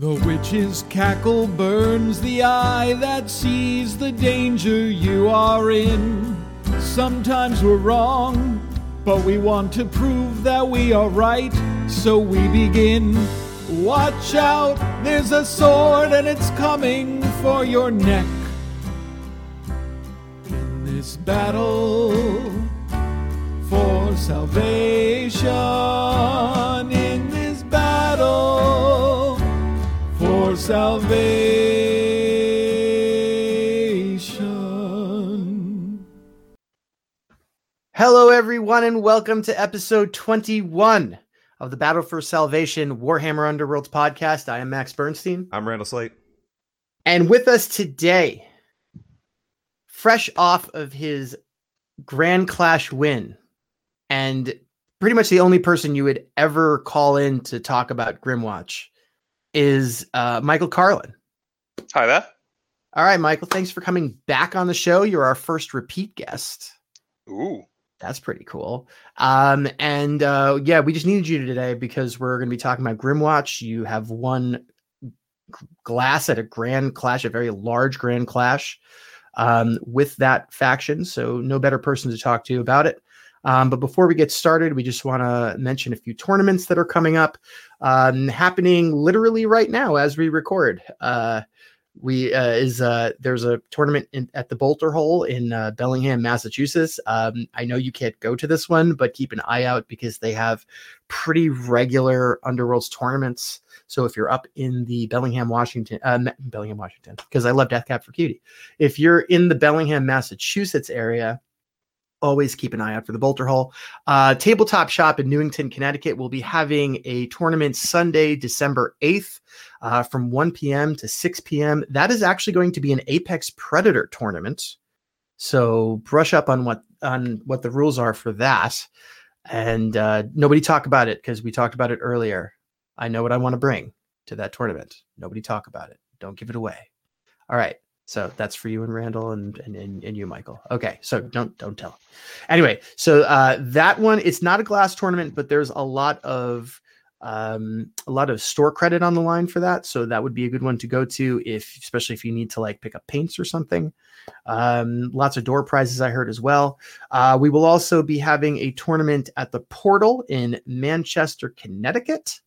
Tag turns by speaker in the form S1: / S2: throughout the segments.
S1: The witch's cackle burns the eye that sees the danger you are in. Sometimes we're wrong, but we want to prove that we are right, so we begin. Watch out, there's a sword and it's coming for your neck. In this battle for salvation, salvation.
S2: Hello, everyone, and welcome to episode 21 of the Battle for Salvation Warhammer Underworlds podcast. I am Max Bernstein.
S3: I'm Randall Slate.
S2: And with us today, fresh off of his Grand Clash win, and pretty much the only person you would ever call in to talk about Grymwatch is uh, Michael Carlin.
S4: Hi there.
S2: All right, Michael, thanks for coming back on the show. You're our first repeat guest.
S4: Ooh.
S2: That's pretty cool. Um, and uh, yeah, we just needed you today because we're going to be talking about Grymwatch. You have won g- glass at a grand clash, a very large grand clash um, with that faction. So, no better person to talk to about it. Um, but before we get started, we just want to mention a few tournaments that are coming up, um, happening literally right now as we record. Uh, we uh, is uh, there's a tournament in, at the Bolter Hole in uh, Bellingham, Massachusetts. Um, I know you can't go to this one, but keep an eye out because they have pretty regular Underworlds tournaments. So if you're up in the Bellingham, Washington, uh, Bellingham, Washington, because I love Death Cab for Cutie. If you're in the Bellingham, Massachusetts area, always keep an eye out for the Bolter Hole. Uh, Tabletop Shop in Newington, Connecticut will be having a tournament Sunday, December 8th uh, from 1 p.m. to 6 p.m. That is actually going to be an Apex Predator tournament. So brush up on what on what the rules are for that. And uh, nobody talk about it because we talked about it earlier. I know what I want to bring to that tournament. Nobody talk about it. Don't give it away. All right. So that's for you and Randall and and, and, and you, Michael. Okay. So don't don't tell. Anyway, so uh, that one it's not a glass tournament, but there's a lot of um, a lot of store credit on the line for that. So that would be a good one to go to if, especially if you need to like pick up paints or something. Um, lots of door prizes I heard as well. Uh, we will also be having a tournament at the Portal in Manchester, Connecticut.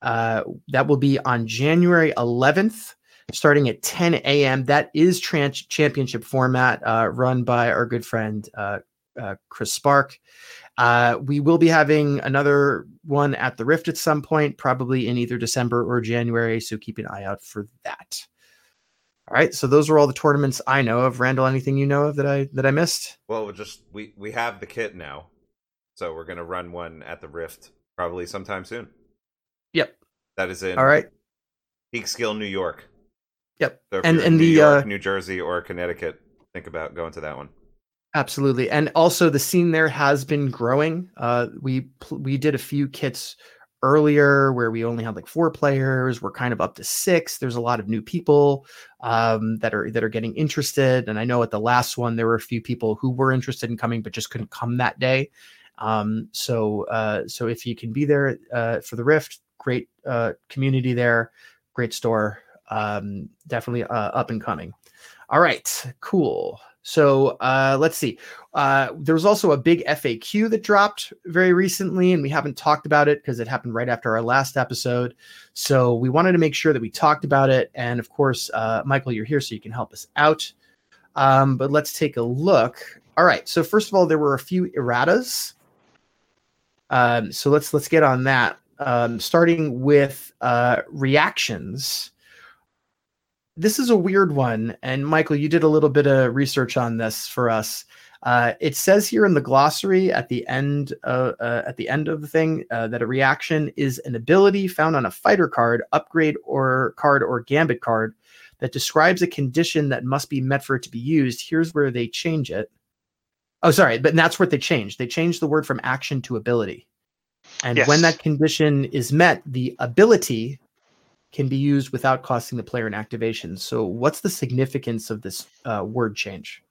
S2: Uh, that will be on January 11th, starting at 10 a.m. That is trans- championship format uh, run by our good friend uh, uh, Chris Spark. Uh, we will be having another one at the Rift at some point, probably in either December or January. So keep an eye out for that. All right. So those are all the tournaments I know of. Randall, anything you know of that I that I missed?
S3: Well, just we we have the kit now, so we're gonna run one at the Rift probably sometime soon.
S2: Yep.
S3: That is in
S2: All right.
S3: Peekskill, New York.
S2: Yep.
S3: So
S2: And- and
S3: New
S2: the,
S3: York,
S2: uh,
S3: New Jersey, or Connecticut, think about going to that one.
S2: Absolutely, and also the scene there has been growing. Uh, we we did a few kits earlier where we only had like four players. We're kind of up to six. There's a lot of new people um, that are that are getting interested, and I know at the last one there were a few people who were interested in coming but just couldn't come that day. Um, so uh, so if you can be there uh, for the Rift, great uh, community there, great store, um, definitely uh, up and coming. All right, cool. So uh, let's see. Uh, there was also a big FAQ that dropped very recently, and we haven't talked about it because it happened right after our last episode. So we wanted to make sure that we talked about it. And of course, uh, Michael, you're here, so you can help us out. Um, but let's take a look. All right. So first of all, there were a few erratas. Um, so let's let's get on that. Um, starting with uh, reactions this is a weird one. And Michael, you did a little bit of research on this for us. Uh, it says here in the glossary at the end uh, uh, at the end of the thing uh, that a reaction is an ability found on a fighter card, upgrade or card or gambit card that describes a condition that must be met for it to be used. Here's where they change it. Oh, sorry, but that's what they changed. They changed the word from action to ability. And when that condition is met, the ability can be used without costing the player an activation. So, what's the significance of this uh, word change?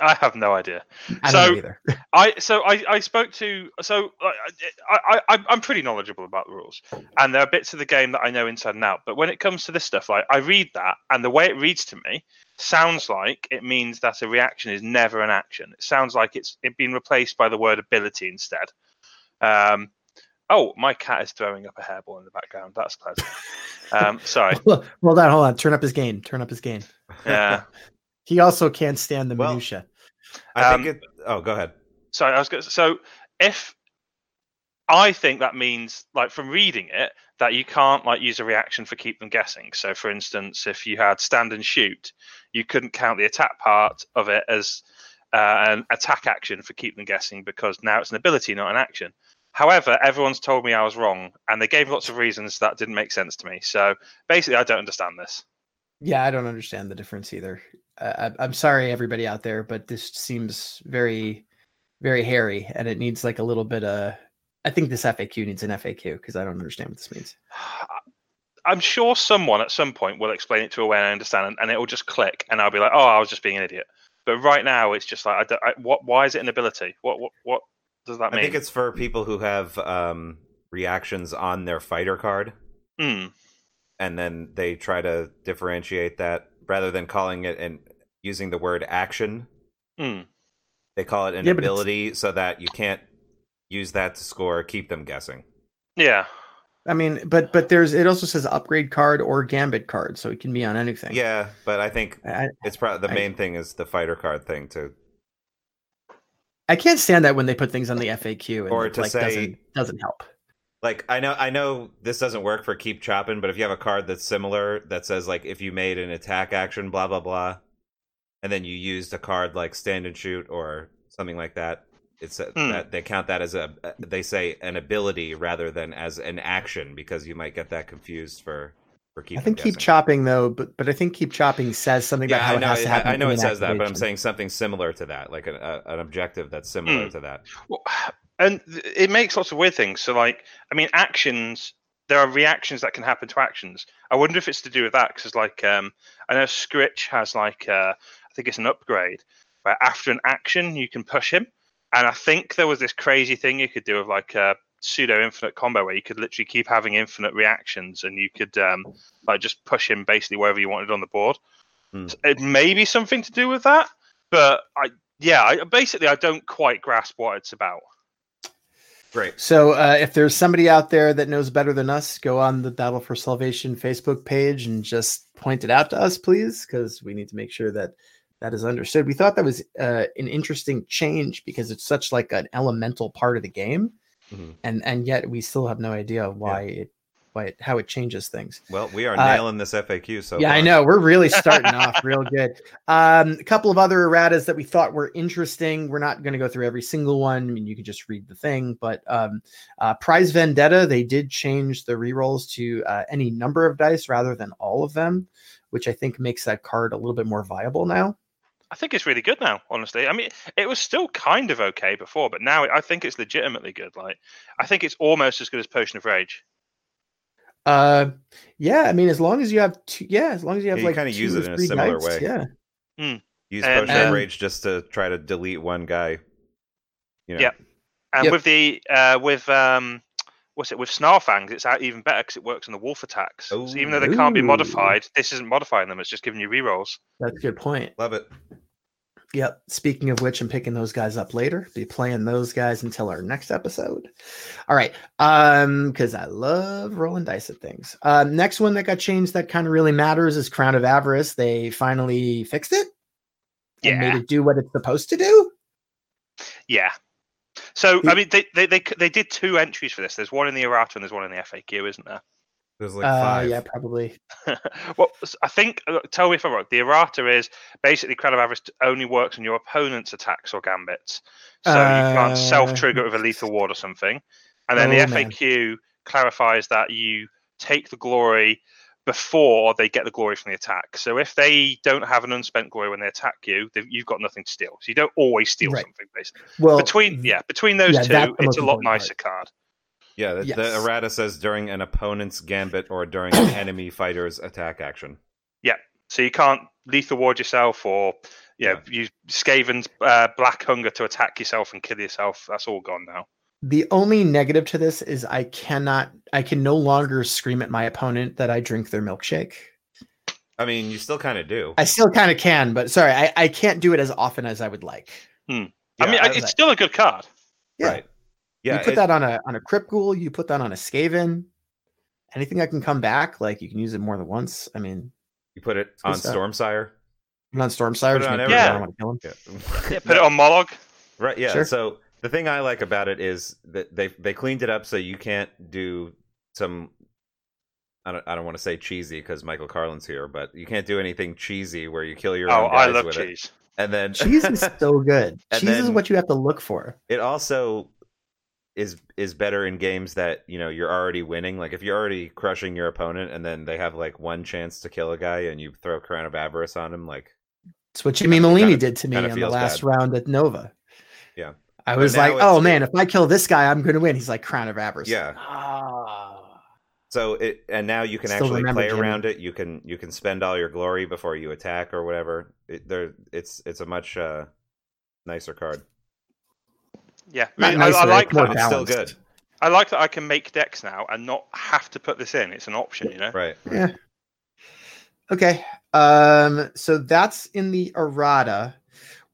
S4: I have no idea.
S2: I
S4: So-
S2: don't either.
S4: I so I, I spoke to so I, I, I I'm pretty knowledgeable about the rules, and there are bits of the game that I know inside and out. But when it comes to this stuff, like I read that, and the way it reads to me sounds like it means that a reaction is never an action. It sounds like it's it been replaced by the word ability instead. Um, oh, my cat is throwing up a hairball in the background. That's pleasant. Um, sorry.
S2: hold on, hold on. Turn up his gain. Turn up his gain.
S4: Yeah.
S2: He also can't stand the
S3: Well-
S2: minutia.
S3: I
S4: Um,
S3: think it. Oh, go ahead.
S4: Sorry, I was going to, so if I think that means like from reading it that you can't like use a reaction for keep them guessing. So for instance, if you had stand and shoot, you couldn't count the attack part of it as uh, an attack action for keep them guessing because now it's an ability, not an action. However, everyone's told me I was wrong, and they gave lots of reasons that didn't make sense to me. So basically, I don't understand this.
S2: Yeah, I don't understand the difference either. Uh, I, I'm sorry, everybody out there, but this seems very, very hairy, and it needs like a little bit of. I think this FAQ needs an FAQ because I don't understand what this means.
S4: I'm sure someone at some point will explain it to a way I understand, and, and it will just click, and I'll be like, "Oh, I was just being an idiot." But right now, it's just like, I don't, I, "What? Why is it an ability? What? What? What does that
S3: I
S4: mean?"
S3: think it's for people who have um, reactions on their fighter card,
S4: Hmm.
S3: and then they try to differentiate that rather than calling it and using the word action.
S4: Hmm.
S3: They call it an
S2: Yeah,
S3: ability so that you can't use that to score. Keep them guessing.
S4: Yeah.
S2: I mean, but but there's it also says upgrade card or gambit card, so it can be on anything.
S3: Yeah, but I think
S2: I,
S3: it's probably the
S2: I-
S3: main thing is the fighter card thing to
S2: I can't stand that when they put things on the FAQ and
S3: Or
S2: it,
S3: to
S2: like
S3: say-
S2: doesn't doesn't help.
S3: like I know I know this doesn't work for keep chopping, but if you have a card that's similar that says like if you made an attack action, blah blah blah, and then you used a card like stand and shoot or something like that, it's a,
S4: Hmm.
S3: that they count that as a they say an ability rather than as an action because you might get that confused for for keep.
S2: I think keep
S3: guessing.
S2: chopping though, but but I think keep chopping says something
S3: Yeah,
S2: about how
S3: I
S2: it has to happen.
S3: I, I know it says that, but I'm saying something similar to that, like an, a, an objective that's similar
S4: Hmm.
S3: to that.
S4: Well, and it makes lots of weird things. So, like, I mean, actions. There are reactions that can happen to actions. I wonder if it's to do with that because, like, um, I know Skritch has like, uh, I think it's an upgrade where after an action you can push him, and I think there was this crazy thing you could do of like a pseudo infinite combo where you could literally keep having infinite reactions and you could um, like just push him basically wherever you wanted on the board. So It may be something to do with that, but I yeah, I, basically I don't quite grasp what it's about.
S3: Great.
S2: So uh, if there's somebody out there that knows better than us, go on the Battle for Salvation Facebook page and just point it out to us, please, because we need to make sure that that is understood. We thought that was uh, an interesting change because it's such like an elemental part of the game,
S3: Mhm.
S2: and and yet we still have no idea why it why it, how it changes things.
S3: Well, we are
S2: Uh,
S3: nailing this FAQ. So
S2: yeah, I know. We're really starting off real good. Um, a couple of other erratas that we thought were interesting. We're not going to go through every single one. I mean, you can just read the thing. But um, uh, Prized Vendetta, they did change the rerolls to uh, any number of dice rather than all of them, which I think makes that card a little bit more viable now.
S4: I think it's really good now, honestly. I mean, it was still kind of okay before, but now I think it's legitimately good. Like, I think it's almost as good as Potion of Rage.
S2: Uh, yeah, I mean, as long as you have two, yeah, as long as you have
S3: Yeah, you
S2: like
S3: kinda
S2: two
S3: use
S2: or
S3: it in a
S2: three
S3: similar
S2: dice,
S3: way.
S2: Yeah,
S3: use
S4: And-
S3: potion of rage just to try to delete one guy. You know,
S4: Yep. And
S2: Yep.
S4: with the uh, with um, what's it with Snarlfangs, it's out even better because it works on the wolf attacks. So even though they can't be modified, this isn't modifying them; it's just giving you rerolls.
S2: that's a good point.
S3: love it.
S2: Yep. Speaking of which, I'm picking those guys up later. Be playing those guys until our next episode. All right. Um, because I love rolling dice at things. Um, next one that got changed that kind of really matters is Crown of Avarice. They finally fixed it and made it do what it's supposed to do.
S4: Yeah. So
S2: The-
S4: I mean, they, they they they did two entries for this. There's one in the errata and there's one in the FAQ, isn't there?
S3: There's like
S2: uh,
S3: five.
S2: yeah, probably.
S4: well, I think. uh, Tell me if I'm wrong. The errata is basically Crown of Avarice only works on your opponent's attacks or gambits, so you
S2: Uh,
S4: can't self-trigger it with a lethal ward or something. And then
S2: Oh,
S4: the
S2: man.
S4: FAQ clarifies that you take the glory before they get the glory from the attack. So if they don't have an unspent glory when they attack you, you've got nothing to steal. So you don't always steal
S2: Right.
S4: something. Basically,
S2: Well,
S4: between yeah, between those
S2: yeah,
S4: two, it's a lot
S2: part.
S4: nicer card.
S3: Yeah, the,
S2: Yes.
S3: the errata says during an opponent's gambit or during an enemy fighter's attack action.
S4: Yeah, so you can't lethal ward yourself or yeah, use Skaven's uh, Black Hunger to attack yourself and kill yourself. That's all gone now.
S2: The only negative to this is I cannot, I can no longer scream at my opponent that I drink their milkshake.
S3: I mean, you still kind of do.
S2: I still kind of can, but sorry, I, I can't do it as often as I would like.
S4: I
S3: Yeah,
S4: mean,
S2: I-
S4: it's still a good card.
S2: Yeah.
S3: Right. Yeah.
S2: you put
S3: it-
S2: that on a on a crypt ghoul, you put that on a skaven. Anything that can come back, like you can use it more than once. I mean,
S3: you put it on
S2: stuff.
S3: Stormsire.
S2: put it on Stormsire,
S3: Put it
S2: just
S3: on
S2: make people
S4: everything.
S2: not want to kill him.
S3: Yeah.
S4: Yeah, put it on Mollog.
S3: Right. Yeah.
S2: Sure.
S3: So the thing I like about it is that they they cleaned it up so you can't do some. I don't, I don't want to say cheesy because Michael Carlin's here, but you can't do anything cheesy where you kill your
S4: Oh,
S3: own
S4: I love
S3: with it.
S4: cheese.
S3: And then
S2: Cheese is so good.
S3: And
S2: Cheese is what you have to look for.
S3: it also is is better in games that you know you're already winning. Like if you're already crushing your opponent, and then they have like one chance to kill a guy, and you throw Crown of Avarice on him, like
S2: It's what Jimmy Molini
S3: Kinda-
S2: did to me
S3: kinda
S2: on the last
S3: bad.
S2: round at Nova.
S3: Yeah.
S2: I was like, oh man, if I kill this guy, I'm going to win. He's like Crown of Avarice.
S3: Yeah.
S2: Ah.
S3: So it and now you can
S2: Still
S3: actually play
S2: Jimmy.
S3: around it. You can you can spend all your glory before you attack or whatever. It, there, it's it's a much uh, nicer card.
S4: Yeah, I, mean, I,
S2: nicer,
S4: I like
S2: it's more
S4: that.
S3: It's still good.
S4: I like that I can make decks now and not have to put this in. It's an option, you know.
S3: Right.
S2: Yeah. Okay. Um, so that's in the errata.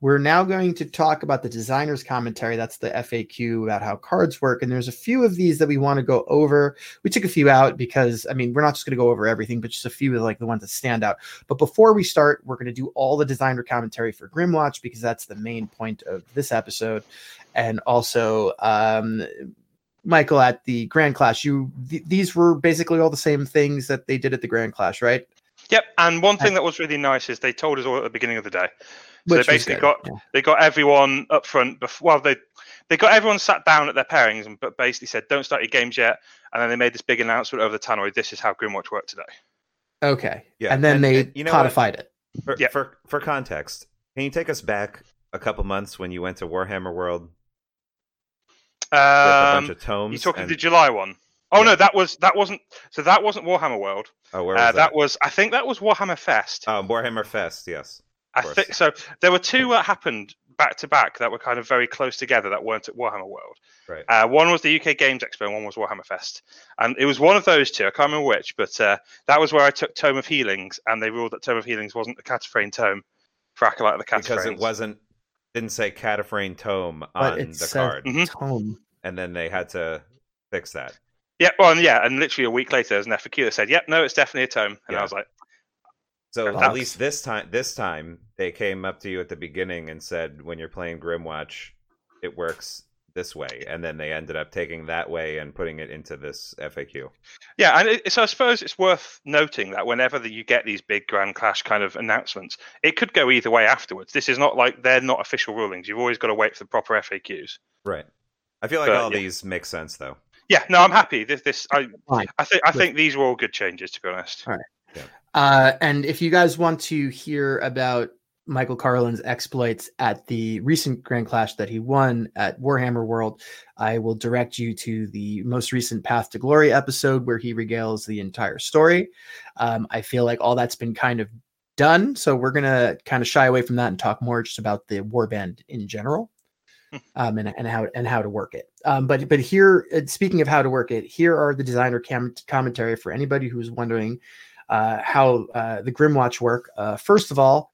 S2: We're now going to talk about the designer's commentary. That's the FAQ about how cards work. And there's a few of these that we want to go over. We took a few out because, I mean, we're not just going to go over everything, but just a few of like the ones that stand out. But before we start, we're going to do all the designer commentary for Grymwatch because that's the main point of this episode. And also, um, Michael, at the Grand Clash, you th- these were basically all the same things that they did at the Grand Clash, right?
S4: Yep. And one thing that was really nice is they told us all at the beginning of the day. So
S2: Which
S4: they
S2: was
S4: basically got
S2: yeah.
S4: they got everyone up front. Before, well, they they got everyone sat down at their pairings, and but basically said, "Don't start your games yet." And then they made this big announcement over the tannoy. This is how Grymwatch worked today.
S2: Okay.
S3: Yeah,
S2: And then
S3: and-
S2: they
S3: and you know what?
S2: it.
S3: For,
S4: Yeah.
S3: for for context, can you take us back a couple months when you went to Warhammer World with a bunch
S4: Um,
S3: of tomes?
S4: you talking
S3: and-
S4: the July one? Oh
S3: Yeah.
S4: no, that was that wasn't. So that wasn't Warhammer World.
S3: oh, where was
S4: Uh,
S3: that?
S4: that was I think that was Warhammer Fest.
S3: Oh, Warhammer Fest. Yes.
S4: I
S3: course.
S4: think so. There were two that happened back to back that were kind of very close together that weren't at Warhammer World.
S3: Right.
S4: Uh, one was the UK Games Expo, and one was Warhammer Fest, and it was one of those two. I can't remember which, but uh, that was where I took Tome of Healings, and they ruled that Tome of Healings wasn't a Katophrane tome for Acolyte of the Katophrane.
S3: because it wasn't didn't say Katophrane tome
S2: But
S3: on
S2: it
S3: the
S2: said
S3: card,
S4: Mhm.
S2: tome.
S3: and then they had to fix that.
S4: Yeah, well, and yeah, and literally a week later, there's an FAQ that said, "Yep, no, it's definitely a tome," and
S3: Yeah.
S4: I was like,
S3: So
S4: Fair
S3: at
S2: enough.
S3: least this time, this time they came up to you at the beginning and said, when you're playing Grymwatch, it works this way, and then they ended up taking that way and putting it into this FAQ.
S4: Yeah, and it, so I suppose it's worth noting that whenever the, you get these big Grand Clash kind of announcements, it could go either way afterwards. This is not like they're not official rulings. You've always got to wait for the proper FAQs.
S3: Right. I feel like
S4: But,
S3: all
S4: yeah.
S3: these make sense though.
S4: Yeah, no, I'm happy. This, this, I,
S2: Fine.
S4: I think, I think these were all good changes. To be honest.
S2: Uh, and if you guys want to hear about Michael Carlin's exploits at the recent Grand Clash that he won at Warhammer World, I will direct you to the most recent Path to Glory episode where he regales the entire story. Um, I feel like all that's been kind of done, so we're gonna kind of shy away from that and talk more just about the warband in general. Um, and, and how and how to work it. Um, but but here, uh, speaking of how to work it, here are the designer cam- commentary for anybody who's wondering uh, how uh, the Grymwatch work. Uh, first of all,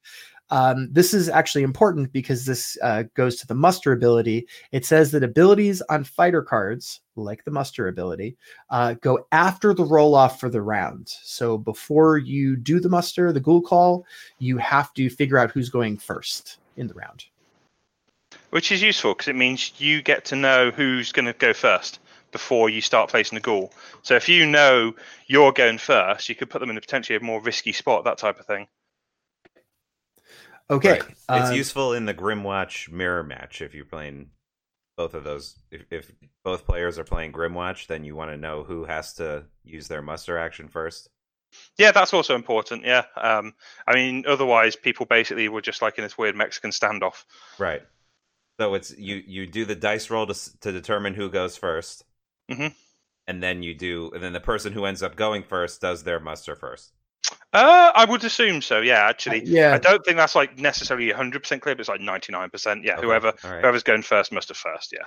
S2: um, this is actually important because this uh, goes to the muster ability. It says that abilities on fighter cards, like the muster ability, uh, go after the roll off for the round. So before you do the muster, the ghoul call, you have to figure out who's going first in the round.
S4: Which is useful because it means you get to know who's going to go first before you start placing the ghoul. So if you know you're going first, you could put them in a potentially a more risky spot, that type of thing.
S2: Okay.
S3: Right. It's
S2: uh,
S3: useful in the Grymwatch mirror match if you're playing both of those. If, if both players are playing Grymwatch, then you want to know who has to use their muster action first.
S4: Yeah, that's also important. Yeah, um, I mean, otherwise people basically were just like in this weird Mexican standoff.
S3: Right. So it's you you do the dice roll to to determine who goes 1st
S4: Mhm.
S3: and then you do and then the person who ends up going first does their muster first.
S4: Uh, I would assume so. Yeah, actually,
S2: yeah.
S4: I don't think that's like necessarily 100 percent clear, but it's like 99 percent. Yeah,
S3: Okay,
S4: whoever
S3: all right.
S4: whoever's going first must have first. Yeah.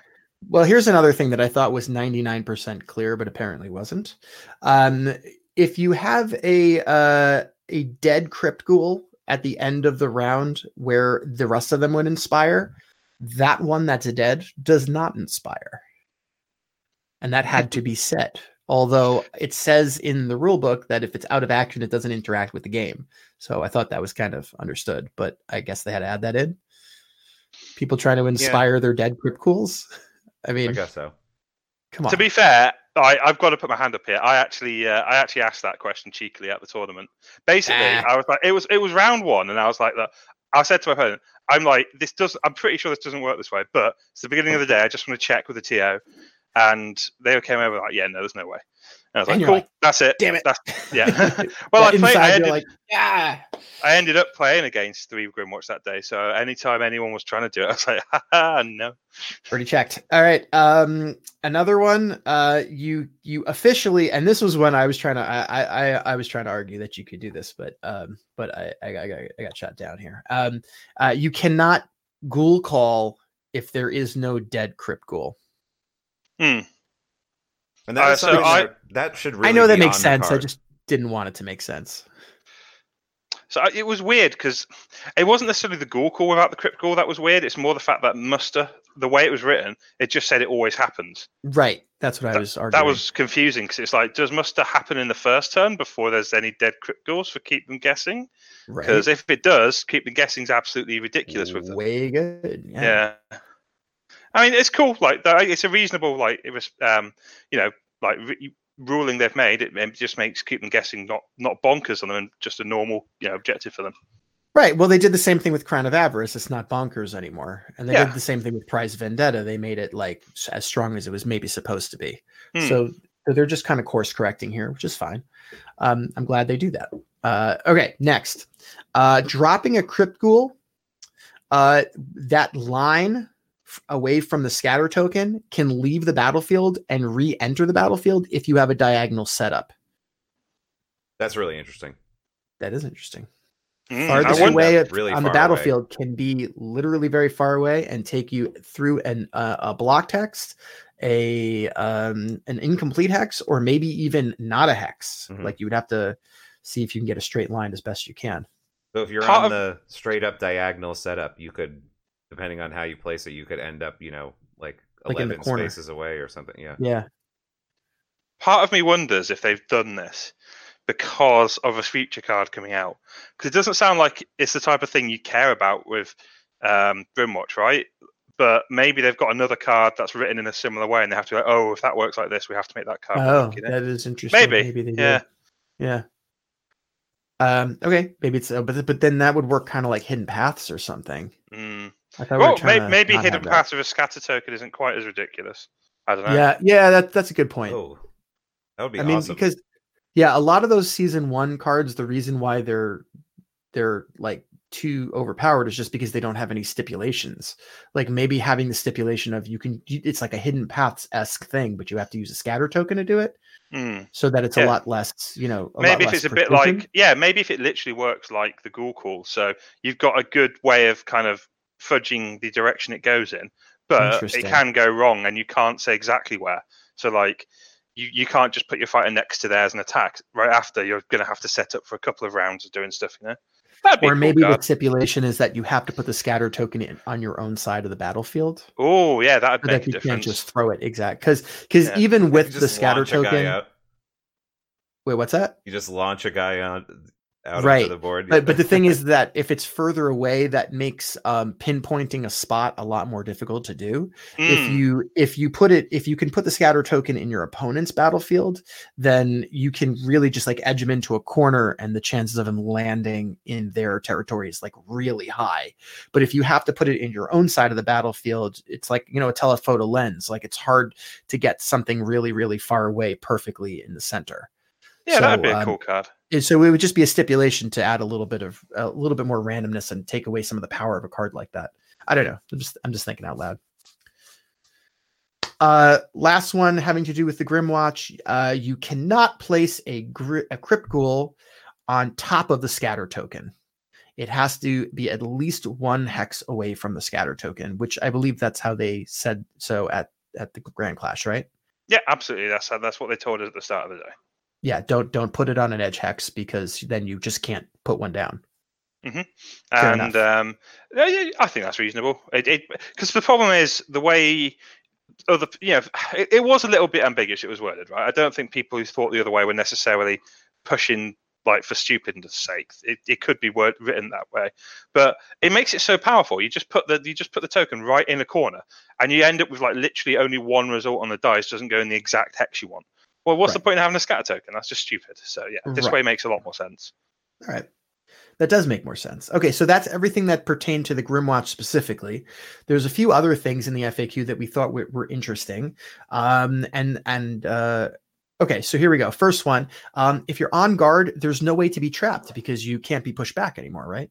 S2: Well, here's another thing that I thought was 99% clear, but apparently wasn't. Um, if you have a uh, a dead crypt ghoul at the end of the round where the rest of them would inspire, that one that's dead does not inspire. And that had to be set. Although it says in the rule book that if it's out of action, it doesn't interact with the game. So I thought that was kind of understood, but I guess they had to add that in. People trying to inspire their dead crypt ghouls. I mean, I
S3: guess so.
S2: come on.
S4: To be fair, I, I've got to put my hand up here. I actually, uh, I actually asked that question cheekily at the tournament. Basically,
S2: Ah.
S4: I was like, it was, it was round one, and I was like, that. I said to my opponent, I'm like, this does. I'm pretty sure this doesn't work this way, but it's the beginning of the day. I just want to check with the TO, and they came over like, yeah, no, there's no way. And I was
S2: And
S4: like, cool,
S2: like,
S4: that's it.
S2: "Damn it."
S4: That's, yeah. well, I played. I ended,
S2: like, yeah.
S4: I ended up playing against three Grymwatch that day. So anytime anyone was trying to do it, I was like, haha, no.
S2: Already checked. All right. Um, another one. Uh, you you officially, and this was when I was trying to, I I I, was trying to argue that you could do this, but um, but I I, got- I got I got shot down here. Um, uh, you cannot ghoul call if there is no dead crypt ghoul.
S4: Hmm.
S3: And that
S4: Uh, so
S3: something
S4: I-
S3: that, that should really
S2: I know that makes
S3: on the
S2: sense. I just didn't want it to make sense.
S4: So it was weird because it wasn't necessarily the ghoul call without the crypt call that was weird. It's more the fact that muster, the way it was written, it just said it always happens.
S2: Right. That's what I was arguing.
S4: That was confusing because it's like, does muster happen in the first turn before there's any dead crypt ghouls for keep them guessing?
S2: right.
S4: Because if it does, keep them guessing is absolutely ridiculous with them.
S2: way good. Yeah.
S4: Yeah. I mean, it's cool. Like, it's a reasonable, like, it was, um, you know, like re- ruling they've made. It, it just makes keep them guessing not not bonkers on them and just a normal, you know, objective for them.
S2: Right. Well, they did the same thing with Crown of Avarice. It's not bonkers anymore. And they
S4: Yeah.
S2: did the same thing with Prized Vendetta. They made it like as strong as it was maybe supposed to be.
S4: Hmm.
S2: So, so they're just kind of course correcting here, which is fine. Um, I'm glad they do that. Uh, okay, next. Uh, dropping a Crypt Ghoul. Uh, that line f- away from the scatter token can leave the battlefield and re-enter the battlefield if you have a diagonal setup.
S3: That's really interesting.
S2: That is interesting.
S4: Mm, I
S2: farthest away
S3: that
S2: at-
S3: really
S2: on the
S3: far away.
S2: battlefield can be literally very far away and take you through an uh, a block text, a um, an incomplete hex, or maybe even not a hex.
S3: Mhm.
S2: Like you would have to see if you can get a straight line as best you can.
S3: So if you're
S4: Part
S3: on
S4: of-
S3: the straight up diagonal setup, you could, depending on how you place it, you could end up, you know, like
S2: Like in the
S3: eleven
S2: corner.
S3: spaces away or something. Yeah.
S2: Yeah,
S4: part of me wonders if they've done this because of a future card coming out because it doesn't sound like it's the type of thing you care about with um, Grimwatch, right? But maybe they've got another card that's written in a similar way, and they have to go, "Oh, if that works like this, we have to make that card."
S2: Oh,
S4: work," you know?
S2: that is interesting.
S4: Maybe,
S2: they do.
S4: yeah.
S2: Yeah. Um. Okay. Maybe it's. Uh, but but then that would work kind of like hidden paths or something.
S4: Mm.
S2: I thought we were
S4: Well,
S2: trying
S4: maybe, maybe hidden
S2: have that.
S4: path with a scatter token isn't quite as ridiculous. I don't know.
S2: Yeah. Yeah. That that's a good point.
S3: Oh, that would be
S2: I mean, because yeah, a lot of those season one cards, the reason why they're they're like too overpowered is just because they don't have any stipulations. Like maybe having the stipulation of you can, it's like a hidden paths esque thing, but you have to use a scatter token to do it,
S4: Mm.
S2: so that it's a lot less, you know. a lot
S4: maybe if it's a bit like yeah maybe if it literally works like the ghoul call so you've got a good way of kind of fudging the direction it goes in but it can go wrong and you can't say exactly where so like you, you can't just put your fighter next to theirs and attack right after you're going to have to set up for a couple of rounds of doing stuff you know
S2: or
S4: a cool
S2: maybe the
S4: card.
S2: stipulation is that you have to put the scatter token in, on your own side of the battlefield,
S4: oh yeah that'd make
S2: that you can't just throw it exact because because
S4: Yeah.
S2: even with the scatter
S3: launch a guy
S2: token, wait, what's that?
S3: You just launch a guy out, out
S2: Right.
S3: onto the board.
S2: but but the thing is that if it's further away that makes um pinpointing a spot a lot more difficult to do. If
S4: Mm,
S2: you if you put it if you can put the scatter token in your opponent's battlefield then you can really just like edge him into a corner and the chances of him landing in their territory is like really high. But if you have to put it in your own side of the battlefield it's like you know a telephoto lens. Like it's hard to get something really really far away perfectly in the center.
S4: Yeah that'd be a
S2: um,
S4: cool card
S2: so it would just be a stipulation to add a little bit of a little bit more randomness and take away some of the power of a card like that. I don't know. I'm just I'm just thinking out loud. Uh, last one having to do with the Grymwatch. Uh, you cannot place a gri- a Crypt Ghoul on top of the scatter token. It has to be at least one hex away from the scatter token, which I believe that's how they said so at at the Grand Clash, right?
S4: Yeah, absolutely. That's that's what they told us at the start of the day.
S2: Yeah, don't don't put it on an edge hex because then you just can't put one down. Fair
S4: and um, I think that's reasonable. It because the problem is the way other you know it, it was a little bit ambiguous. It was worded right. I don't think people who thought the other way were necessarily pushing like for stupidness sake. It, it could be word written that way, but it makes it so powerful. You just put the you just put the token right in a corner, and you end up with like literally only one result on the dice doesn't go in the exact hex you want. Well, what's the point of having a scatter token? That's just stupid. So yeah, this
S2: Right.
S4: way makes a lot more sense.
S2: All right. That does make more sense. Okay, so that's everything that pertained to the Grymwatch specifically. There's a few other things in the FAQ that we thought were, were interesting. Um, and and uh, okay, so here we go. First one: um, if you're on guard, there's no way to be trapped because you can't be pushed back anymore, right?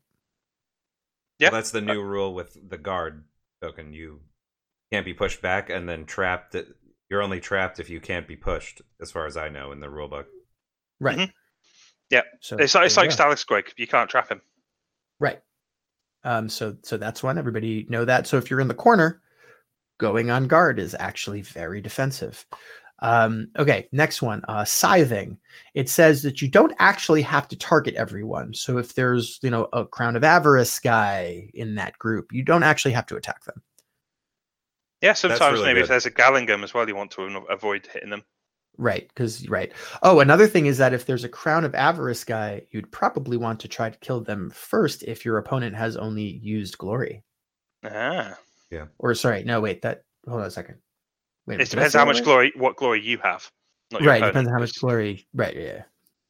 S4: Yeah.
S3: Well, that's the new rule with the guard token. You can't be pushed back, and then trapped. You're only trapped if you can't be pushed, as far as I know in the rulebook.
S2: Right.
S4: Mhm. Yeah.
S2: So
S4: It's like it's
S2: there you
S4: like
S2: go.
S4: Stalix Squig. You can't trap him.
S2: Right. Um, so so that's one. Everybody know that. So if you're in the corner, going on guard is actually very defensive. Um, okay, next one. Uh, scything. It says that you don't actually have to target everyone. So if there's you know a crown of avarice guy in that group, you don't actually have to attack them.
S4: Yeah, sometimes
S3: really
S4: maybe if there's a Gallingam as well, you want to avoid hitting them.
S2: Right, because right. Oh, another thing is that if there's a crown of avarice guy, you'd probably want to try to kill them first if your opponent has only used glory.
S4: Ah. Yeah.
S2: Or sorry, no, wait, that hold on a second. Wait,
S4: It depends
S2: say
S4: how much glory, what glory you have. Not
S2: Right,
S4: opponent,
S2: depends on how much glory. Right, yeah. yeah.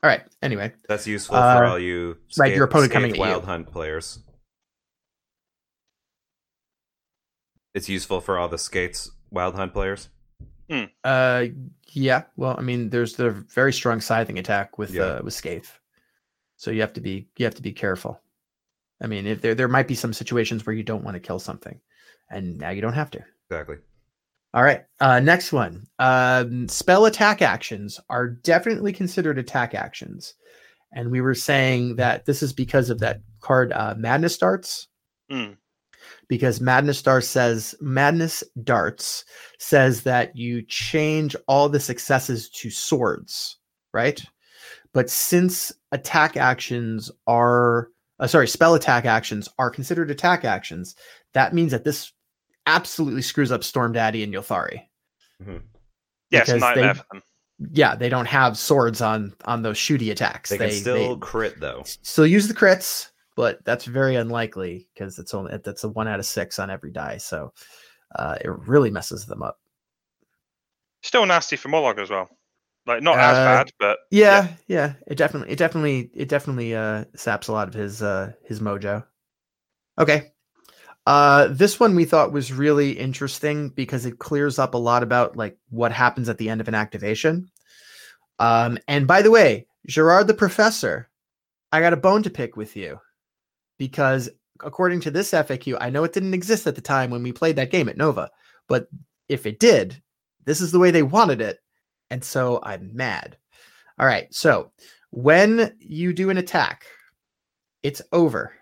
S2: All right. Anyway,
S3: That's useful
S2: Uh,
S3: for all you
S2: right, your opponent coming
S3: Scathed
S2: at you.
S3: Wild Hunt players. It's useful for all the Skaeth's Wild Hunt players.
S2: uh, yeah. Well, I mean, there's the very strong scything attack with
S3: Yeah.
S2: uh, with Skaeth, so you have to be you have to be careful. I mean, if there there might be some situations where you don't want to kill something, and now you don't have to.
S3: Exactly.
S2: All right. Uh, next one. Um, spell attack actions are definitely considered attack actions. And we were saying that this is because of that card, uh, Madness Darts.
S4: Hmm.
S2: Because Madness Darts says, Madness Darts says that you change all the successes to swords, right? But since attack actions are, uh, sorry, spell attack actions are considered attack actions, that means that this absolutely screws up Storm Daddy and Ylthari.
S3: Mhm.
S4: Yeah, it's a
S2: because
S4: nightmare
S2: they-
S4: for them.
S2: Yeah, they don't have swords on on those shooty attacks.
S3: They, can still
S2: they
S3: crit though.
S2: still use the crits, but that's very unlikely because it's only that's a one out of six on every die. So uh, it really messes them up.
S4: Still nasty for Mollog as well. Like not as
S2: Uh,
S4: bad, but
S2: Yeah, yeah, it definitely, it definitely, it definitely uh, saps a lot of his uh, his mojo. Okay, uh, this one we thought was really interesting because it clears up a lot about like what happens at the end of an activation. Um, and by the way, Gerard the Professor, I got a bone to pick with you because according to this FAQ, I know it didn't exist at the time when we played that game at Nova, but if it did, this is the way they wanted it. And so I'm mad. All right. So when you do an attack, it's over.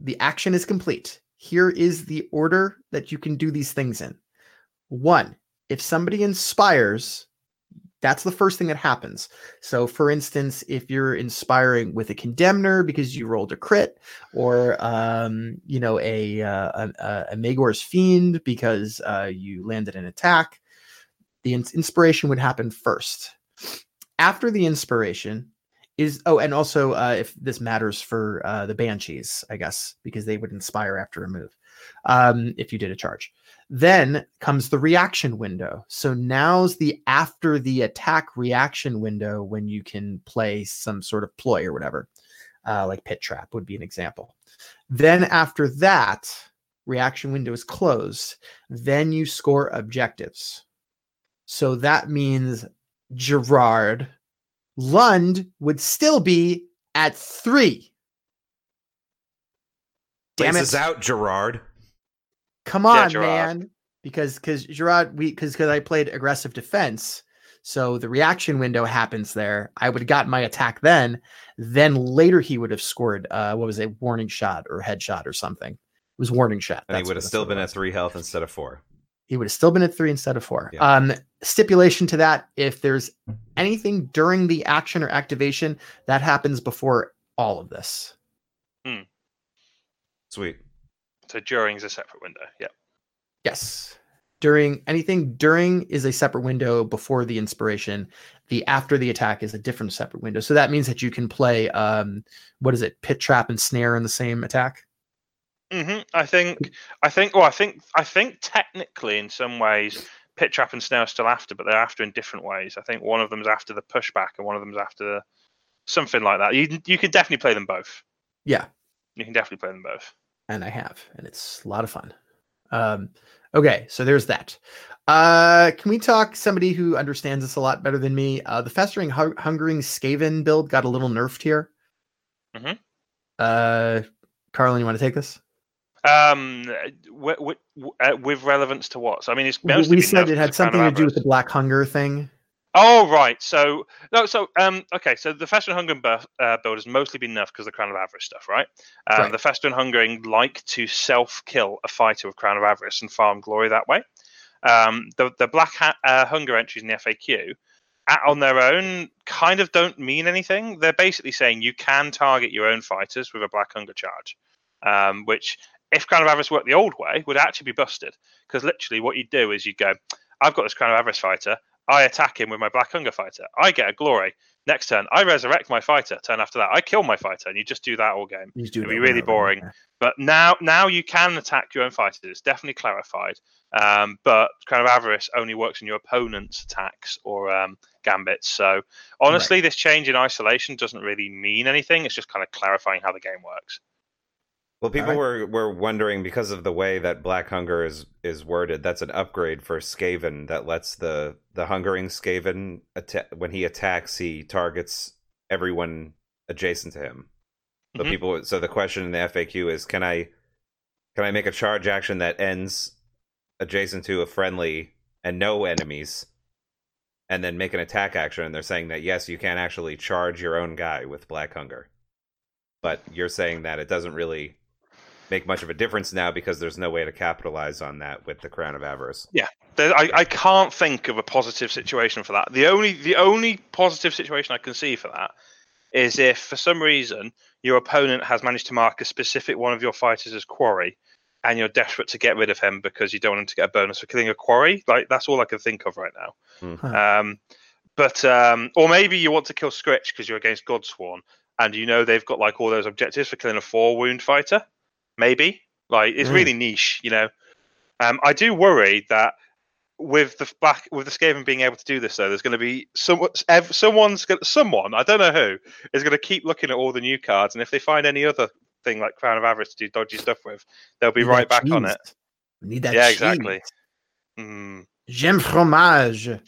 S2: The action is complete. Here is the order that you can do these things in. One, if somebody inspires, that's the first thing that happens. So, for instance, if you're inspiring with a condemner because you rolled a crit, or um, you know a uh, a, a Magore's fiend because uh, you landed an attack, the ins- inspiration would happen first. After the inspiration is oh, and also uh, if this matters for uh, the banshees, I guess because they would inspire after a move um, if you did a charge. Then comes the reaction window. So now's the after the attack reaction window when you can play some sort of ploy or whatever, uh, like pit trap would be an example. Then after that, reaction window is closed. Then you score objectives. So that means Gerard Lund would still be at three. Damn
S3: Places
S2: it.
S3: out, Gerard.
S2: Come on,
S4: Gerard.
S2: man. Because because Gerard, we because because I played aggressive defense. So the reaction window happens there. I would have gotten my attack then. Then later he would have scored uh what was it, warning shot or headshot or something. It was warning shot.
S3: And he would have still been at three health instead of four.
S2: He would have still been at three instead of four.
S3: Yeah.
S2: Um, stipulation to that: if there's anything during the action or activation, that happens before all of this. Hmm.
S3: Sweet.
S4: So during is a separate window. Yeah.
S2: Yes. During anything during is a separate window before the inspiration. The after the attack is a different separate window. So that means that you can play um what is it, pit trap and snare in the same attack.
S4: Mm-hmm. I think. I think. Well, I think. I think technically, in some ways, Pit Trap and Snare are still after, but they're after in different ways. I think one of them is after the pushback, and one of them's after something like that. You you can definitely play them both.
S2: Yeah.
S4: You can definitely play them both.
S2: And I have, and it's a lot of fun. Um, okay, so there's that. Uh, can we talk somebody who understands this a lot better than me? Uh, the festering, hu- hungering Skaven build got a little nerfed here.
S4: Mhm.
S2: Uh, Carlin, you want to take this?
S4: Um, w- w- w- uh, with relevance to what? So I mean, it's
S2: We- we said it had
S4: because of Crown
S2: something to do with the black hunger thing.
S4: Oh right, so no, so um, okay, so the Fester and Hungering buff, uh, build has mostly been nerfed because the Crown of Avarice stuff, right? Um,
S2: Right.
S4: The Fester and Hungering like to self-kill a fighter with Crown of Avarice and farm glory that way. Um, the the Black ha- uh, Hunger entries in the FAQ, at, on their own, kind of don't mean anything. They're basically saying you can target your own fighters with a Black Hunger charge, um, which if Crown of Avarice worked the old way, would actually be busted. Because literally, what you'd do is you'd go, "I've got this Crown of Avarice fighter. I attack him with my Black Hunger fighter. I get a glory. Next turn, I resurrect my fighter. Turn after that, I kill my fighter, and you just do that all game. It'd be really boring.
S2: again.
S4: But now, now you can attack your own fighters. It's definitely clarified. Um, but Crown of Avarice only works on your opponent's attacks or um, gambits. So honestly, this change in isolation doesn't really mean anything. It's just kind of clarifying how the game works.
S3: Well, people
S2: right.
S3: were were wondering because of the way that Black Hunger is is worded. That's an upgrade for Skaven that lets the the hungering Skaven atta- when he attacks, he targets everyone adjacent to him. So
S4: Mhm.
S3: people. So the question in the FAQ is, can I can I make a charge action that ends adjacent to a friendly and no enemies, and then make an attack action? And they're saying that yes, you can actually charge your own guy with Black Hunger, but you're saying that it doesn't really make much of a difference now because there's no way to capitalize on that with the Crown of Avarice.
S4: There, I, I can't think of a positive situation for that. The only the only positive situation I can see for that is if for some reason your opponent has managed to mark a specific one of your fighters as quarry, and you're desperate to get rid of him because you don't want him to get a bonus for killing a quarry. Like that's all I can think of right now.
S2: Huh.
S4: Um, but um, or maybe you want to kill Skritch because you're against Godsworn, and you know they've got like all those objectives for killing a four wound fighter. Maybe like it's
S2: Mm.
S4: really niche, you know. Um, I do worry that with the back with the Skaven being able to do this, though, there's going to be someone, ev- someone's going someone I don't know who is going to keep looking at all the new cards, and if they find any other thing like Crown of Avarice to do dodgy stuff with, they'll be right back on it.
S2: We need that.
S4: Yeah,
S2: cheese.
S4: exactly. Mm.
S2: J'aime fromage.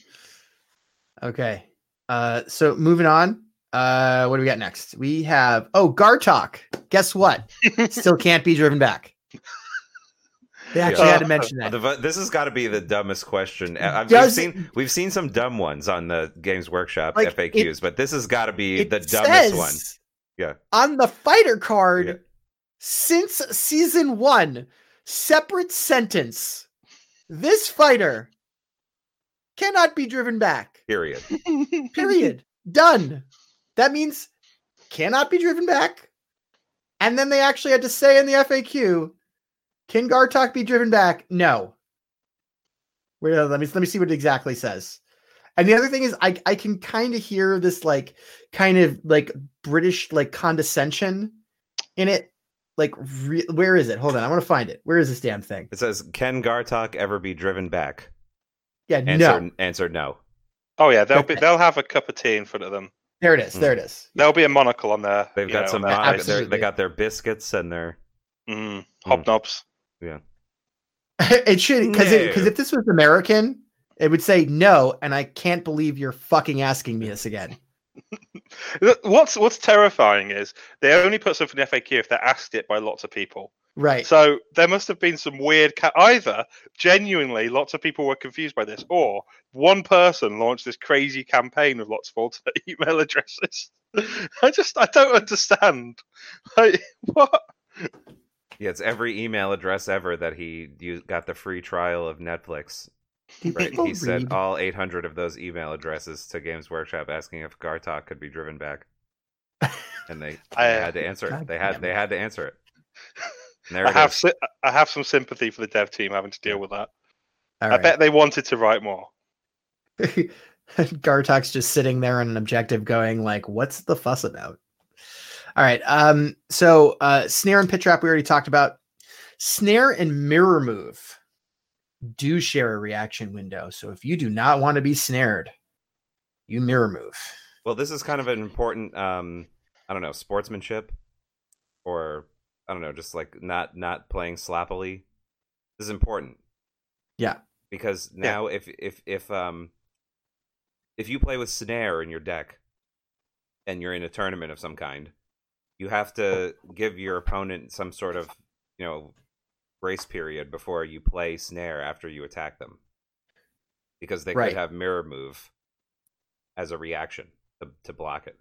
S2: Okay. Uh, so moving on. Uh, what do we got next? We have oh Gartok. Guess what? Still can't be driven back. They actually
S3: Yeah.
S2: had to mention that.
S3: The this has got to be the dumbest question. Uh, I've, we've seen we've seen some dumb ones on the Games Workshop
S2: Like,
S3: FAQs, but this has got to be the dumbest
S2: says
S3: one. Yeah.
S2: On the fighter card,
S3: Yeah.
S2: since season one, separate sentence. This fighter cannot be driven back.
S3: Period.
S2: Period. Done. That means cannot be driven back. And then they actually had to say in the FAQ, can Gartok be driven back? No. Wait, let me let me see what it exactly says. And the other thing is, I I can kind of hear this like kind of like British like condescension in it. Like, re- where is it? Hold on, I want to find it. Where is this damn thing?
S3: It says, "Can Gartok ever be driven back?"
S2: Yeah,
S3: Answer,
S2: no.
S3: answer no.
S4: Oh yeah, they'll be they'll have a cup of tea in front of them.
S2: There it is. There it is.
S4: There'll be a monocle on there.
S3: They've got
S4: know,
S3: some.
S4: on their
S3: mon-
S4: face.
S3: they're-
S2: Absolutely.
S3: they got their biscuits and their.
S4: Mm, hobnobs. Yeah.
S2: it should because because
S3: No.
S2: if this was American, it would say no, and I can't believe you're fucking asking me this again.
S4: What's what's terrifying is they only put something in FAQ if they're asked it by lots of people.
S2: Right.
S4: So there must have been some weird. Ca- either genuinely, lots of people were confused by this, or one person launched this crazy campaign with lots of alternate email addresses. I just I don't understand. Like, what?
S3: Yeah, it's every email address ever that he used, got the free trial of Netflix.
S2: Do
S3: Right,
S2: people
S3: he sent all 800 of those email addresses to Games Workshop asking if Gartok could be driven back, and they, they
S4: I-
S3: had to answer
S2: God
S3: it. They had they had to answer it. And there
S4: I have
S3: is.
S4: sy- I have some sympathy for the dev team having to deal with that.
S2: All
S4: I
S2: right.
S4: bet they wanted to write more.
S2: Gartok's just sitting there on an objective going like, what's the fuss about? All right. Um, so uh snare and pitch trap we already talked about. Snare and mirror move do share a reaction window. So if you do not want to be snared, you mirror move.
S3: Well, this is kind of an important, um, I don't know, sportsmanship, or I don't know, just like not not playing sloppily. Is important.
S2: Yeah.
S3: because now if if if um if you play with snare in your deck, and you're in a tournament of some kind, you have to give your opponent some sort of you know grace period before you play snare after you attack them, because they
S2: Right.
S3: could have mirror move as a reaction to, to block it.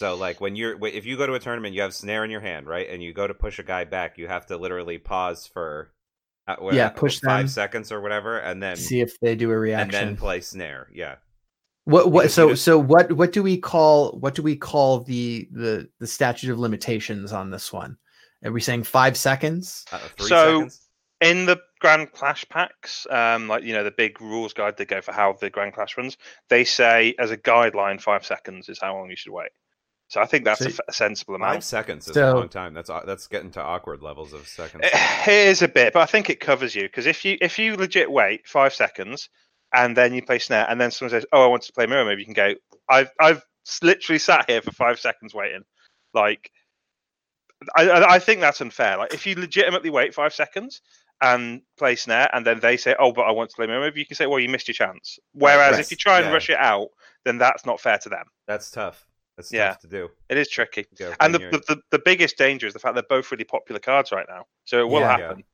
S3: So like when you're if you go to a tournament, you have snare in your hand, right? And you go to push a guy back, you have to literally pause for uh, what-
S2: Yeah, push
S3: five
S2: them.
S3: seconds or whatever, and then
S2: See if they do a reaction, and
S3: then play snare. Yeah,
S2: What what so
S3: just-
S2: so what what do we call what do we call the the the statute of limitations on this one? Are we saying five seconds?
S3: uh, three
S4: So-
S3: seconds.
S4: in the Grand Clash packs, um, like you know the big rules guide they go for how the Grand Clash runs, they say as a guideline five seconds is how long you should wait. So I think that's
S2: So-
S4: a, f- a sensible
S3: Five seconds is
S2: So-
S3: a long time. That's uh, that's getting to awkward levels of seconds.
S4: It, It is a bit, but I think it covers you because if you if you legit wait five seconds and then you play snare and then someone says, "Oh, I want to play mirror," maybe you can go, "I've I've literally sat here for five seconds waiting." Like, I I I think that's unfair. Like, if you legitimately wait five seconds and play snare and then they say, "Oh, but I want to play mirror," maybe you can say, "Well, you missed your chance." Whereas
S2: Right.
S4: if you try and
S3: Yeah.
S4: rush it out, then that's not fair to them.
S3: That's tough. That's
S4: Yeah.
S3: tough to do.
S4: It is tricky. And the, the, the, the biggest danger is the fact they're both really popular cards right now. So it will
S2: Yeah.
S4: happen.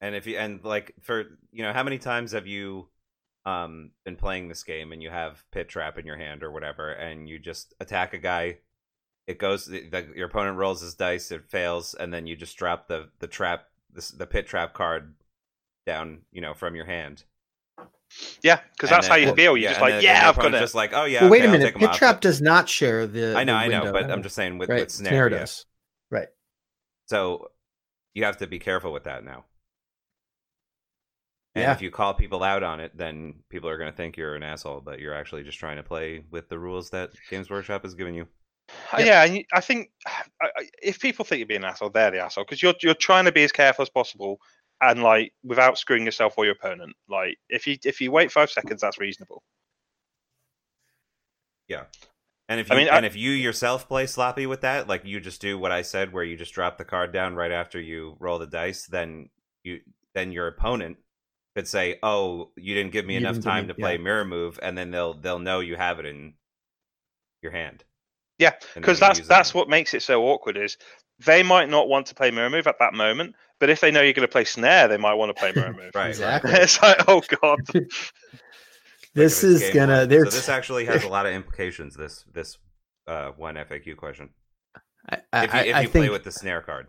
S3: And if you and like for you know how many times have you um been playing this game and you have pit trap in your hand or whatever and you just attack a guy it goes the, the, your opponent rolls his dice it fails and then you just drop the the trap the pit trap card down you know from your hand
S4: Yeah, because that's
S3: then-
S4: how you
S3: and-
S4: feel. You're
S3: yeah,
S4: just like,
S3: then- then
S4: yeah,
S3: your
S4: I've got it.
S3: just like oh yeah
S2: well, wait
S3: okay,
S2: a
S3: I'll
S2: minute.
S3: take 'em
S2: Pit trap does not share the.
S3: I know
S2: the
S3: I know
S2: window.
S3: but I'm just saying with,
S2: right.
S3: with snare, yeah.
S2: does. Right.
S3: So you have to be careful with that now. And
S2: Yeah.
S3: if you call people out on it, then people are going to think you're an asshole, but you're actually just trying to play with the rules that Games Workshop has given you.
S4: Uh, Yeah, and you- I think I- I- if people think you're being an asshole, they're the asshole because you're you're trying to be as careful as possible and like without screwing yourself or your opponent. Like if you if you wait five seconds, that's reasonable. Yeah.
S3: And if
S4: I
S3: you
S4: mean, I-
S3: and if you yourself play sloppy with that, like you just do what I said, where you just drop the card down right after you roll the dice, then you then your opponent could say, "Oh, you didn't give me enough time
S2: me-
S3: to play
S2: yeah.
S3: mirror move," and then they'll they'll know you have it in your hand.
S4: Yeah, because
S3: then you
S4: that's
S3: use it.
S4: that's what makes it so awkward. Is they might not want to play mirror move at that moment, but if they know you're going to play snare, they might want to play mirror move.
S3: right.
S2: Exactly.
S4: It's like, oh god,
S2: This is
S3: game
S2: gonna. There's.
S3: So this actually has a lot of implications. This this uh, one FAQ question.
S2: I, I,
S3: If you, if
S2: I
S3: you play
S2: think
S3: with the snare card,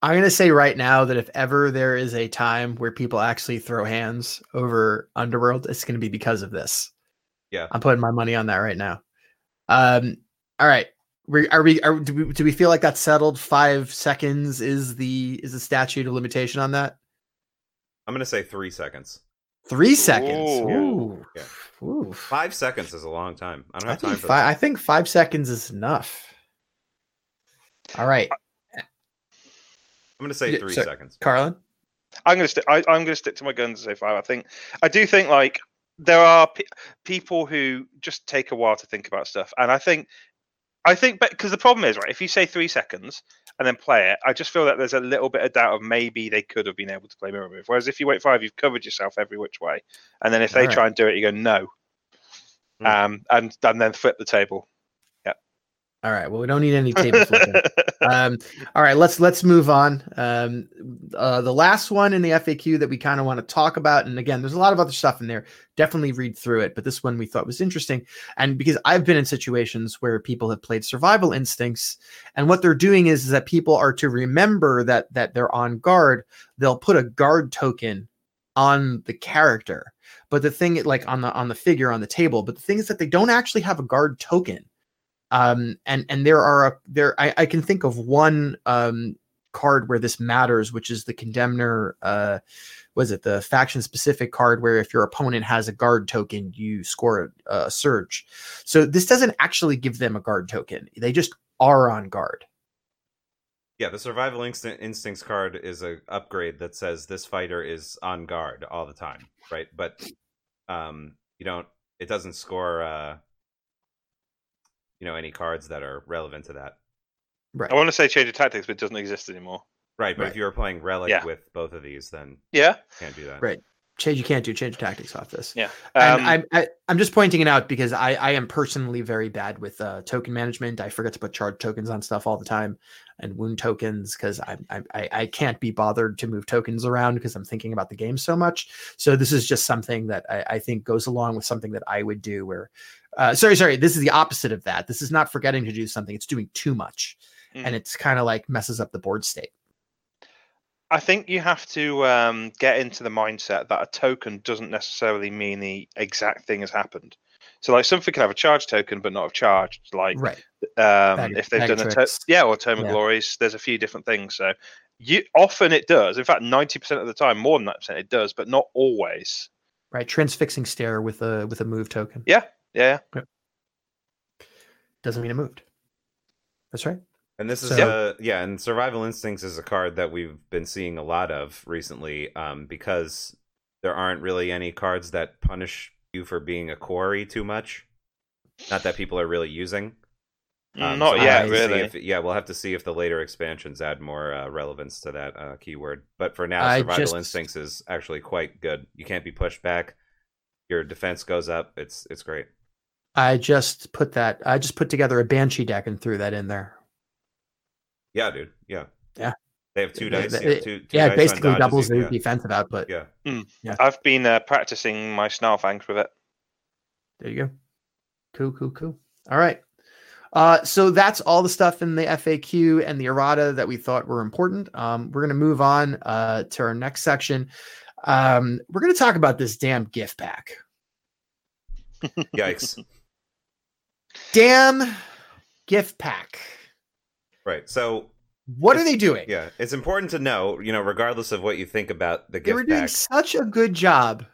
S2: I'm gonna say right now that if ever there is a time where people actually throw hands over Underworld, it's gonna be because of this.
S3: Yeah.
S2: I'm putting my money on that right now. Um. All right. We, are we? Are, do we? Do we feel like that's settled? Five seconds is the is the statute of limitation on that.
S3: I'm going to say three seconds.
S2: Three seconds.
S4: Ooh.
S2: Ooh.
S3: Yeah.
S2: Ooh.
S3: Five seconds is a long time. I don't
S2: I
S3: have time for
S2: five,
S3: that.
S2: I think five seconds is enough. All right,
S3: I'm going to say three
S2: so-
S3: seconds.
S2: Carlin.
S4: I'm going to stick. I, I'm going to stick to my guns and say five. I think I do think like there are pe- people who just take a while to think about stuff, and I think I think because the problem is right if you say three seconds and then play it, I just feel that there's a little bit of doubt of maybe they could have been able to play mirror move. Whereas if you wait five, you've covered yourself every which way, and then if they try and do it, you go no,
S3: Hmm.
S4: um, and and then flip the table.
S2: All right. Well, we don't need any table flipping. um, all right, let's let's move on. Um, uh, the last one in the FAQ that we kind of want to talk about, and again, there's a lot of other stuff in there. Definitely read through it, but this one we thought was interesting, and because I've been in situations where people have played Survival Instincts, and what they're doing is, is that people are to remember that that they're on guard. They'll put a guard token on the character, but the thing, like on the on the figure on the table, but the thing is that they don't actually have a guard token um and and there are a, there I, I can think of one um card where this matters which is the condemner uh was it? The faction specific card where if your opponent has a guard token you score a, a surge. So this doesn't actually give them a guard token. They just are on guard.
S3: Yeah, the survival instinct instincts card is a upgrade that says this fighter is on guard all the time, right? But um you don't it doesn't score uh you know any cards that are relevant to that.
S2: right
S4: I want to say change of tactics, but it doesn't exist anymore.
S3: Right, but
S2: Right.
S3: if you were playing relic
S4: Yeah.
S3: with both of these then
S4: Yeah.
S3: you can't do that.
S2: Right. change you can't do change of tactics off this
S4: Yeah. Um,
S2: I'm I, I'm just pointing it out because I I am personally very bad with uh, token management. I forget to put charge tokens on stuff all the time, and wound tokens because I, I I I can't be bothered to move tokens around because I'm thinking about the game so much. So this is just something that I, I think goes along with something that I would do. Where, uh, sorry, sorry, this is the opposite of that. This is not forgetting to do something; it's doing too much,
S4: Mm.
S2: and it's kind of like messes up the board state.
S4: I think you have to um, get into the mindset that a token doesn't necessarily mean the exact thing has happened. So, like something can have a charge token but not have charged. Like
S2: Right.
S4: um,
S2: Bag
S4: if they've done a to- yeah, or
S2: Yeah.
S4: of glories. There's a few different things. So, you often it does. In fact, ninety percent of the time, more than that percent, it does, but not always.
S2: Right. Transfixing stare with a with a move token.
S4: Yeah, yeah.
S2: Doesn't mean it moved. That's right.
S3: And this is
S2: So-
S3: uh yeah, and survival instincts is a card that we've been seeing a lot of recently, um, because there aren't really any cards that punish you for being a quarry too much. Not that people are really using. Um,
S4: not
S3: so
S4: yet,
S3: have to see
S4: really.
S3: if- yeah, we'll have to see if the later expansions add more uh, relevance to that uh, keyword. But for now,
S2: I
S3: survival
S2: just-
S3: instincts is actually quite good. You can't be pushed back. Your defense goes up. It's it's great.
S2: I just put that. I just put together a banshee deck and threw that in there.
S3: Yeah, dude. Yeah.
S2: Yeah.
S3: They have two
S2: It-
S3: dice.
S2: it-
S3: yeah, two, two
S2: yeah,
S3: dice
S2: basically doubles
S3: you-
S2: the defensive output.
S3: Yeah. Yeah.
S4: I've been uh, practicing my Snarlfangs with it.
S2: There you go. Cool, cool, cool. All right. Uh, so that's all the stuff in the FAQ and the errata that we thought were important. Um, we're going to move on uh, to our next section. Um, we're going to talk about this damn gift pack.
S3: Yikes.
S2: Damn gift pack.
S3: right. So
S2: What are they doing?
S3: yeah, it's important to know, you know, regardless of what you think about the
S2: they were doing
S3: pack.
S2: such a good job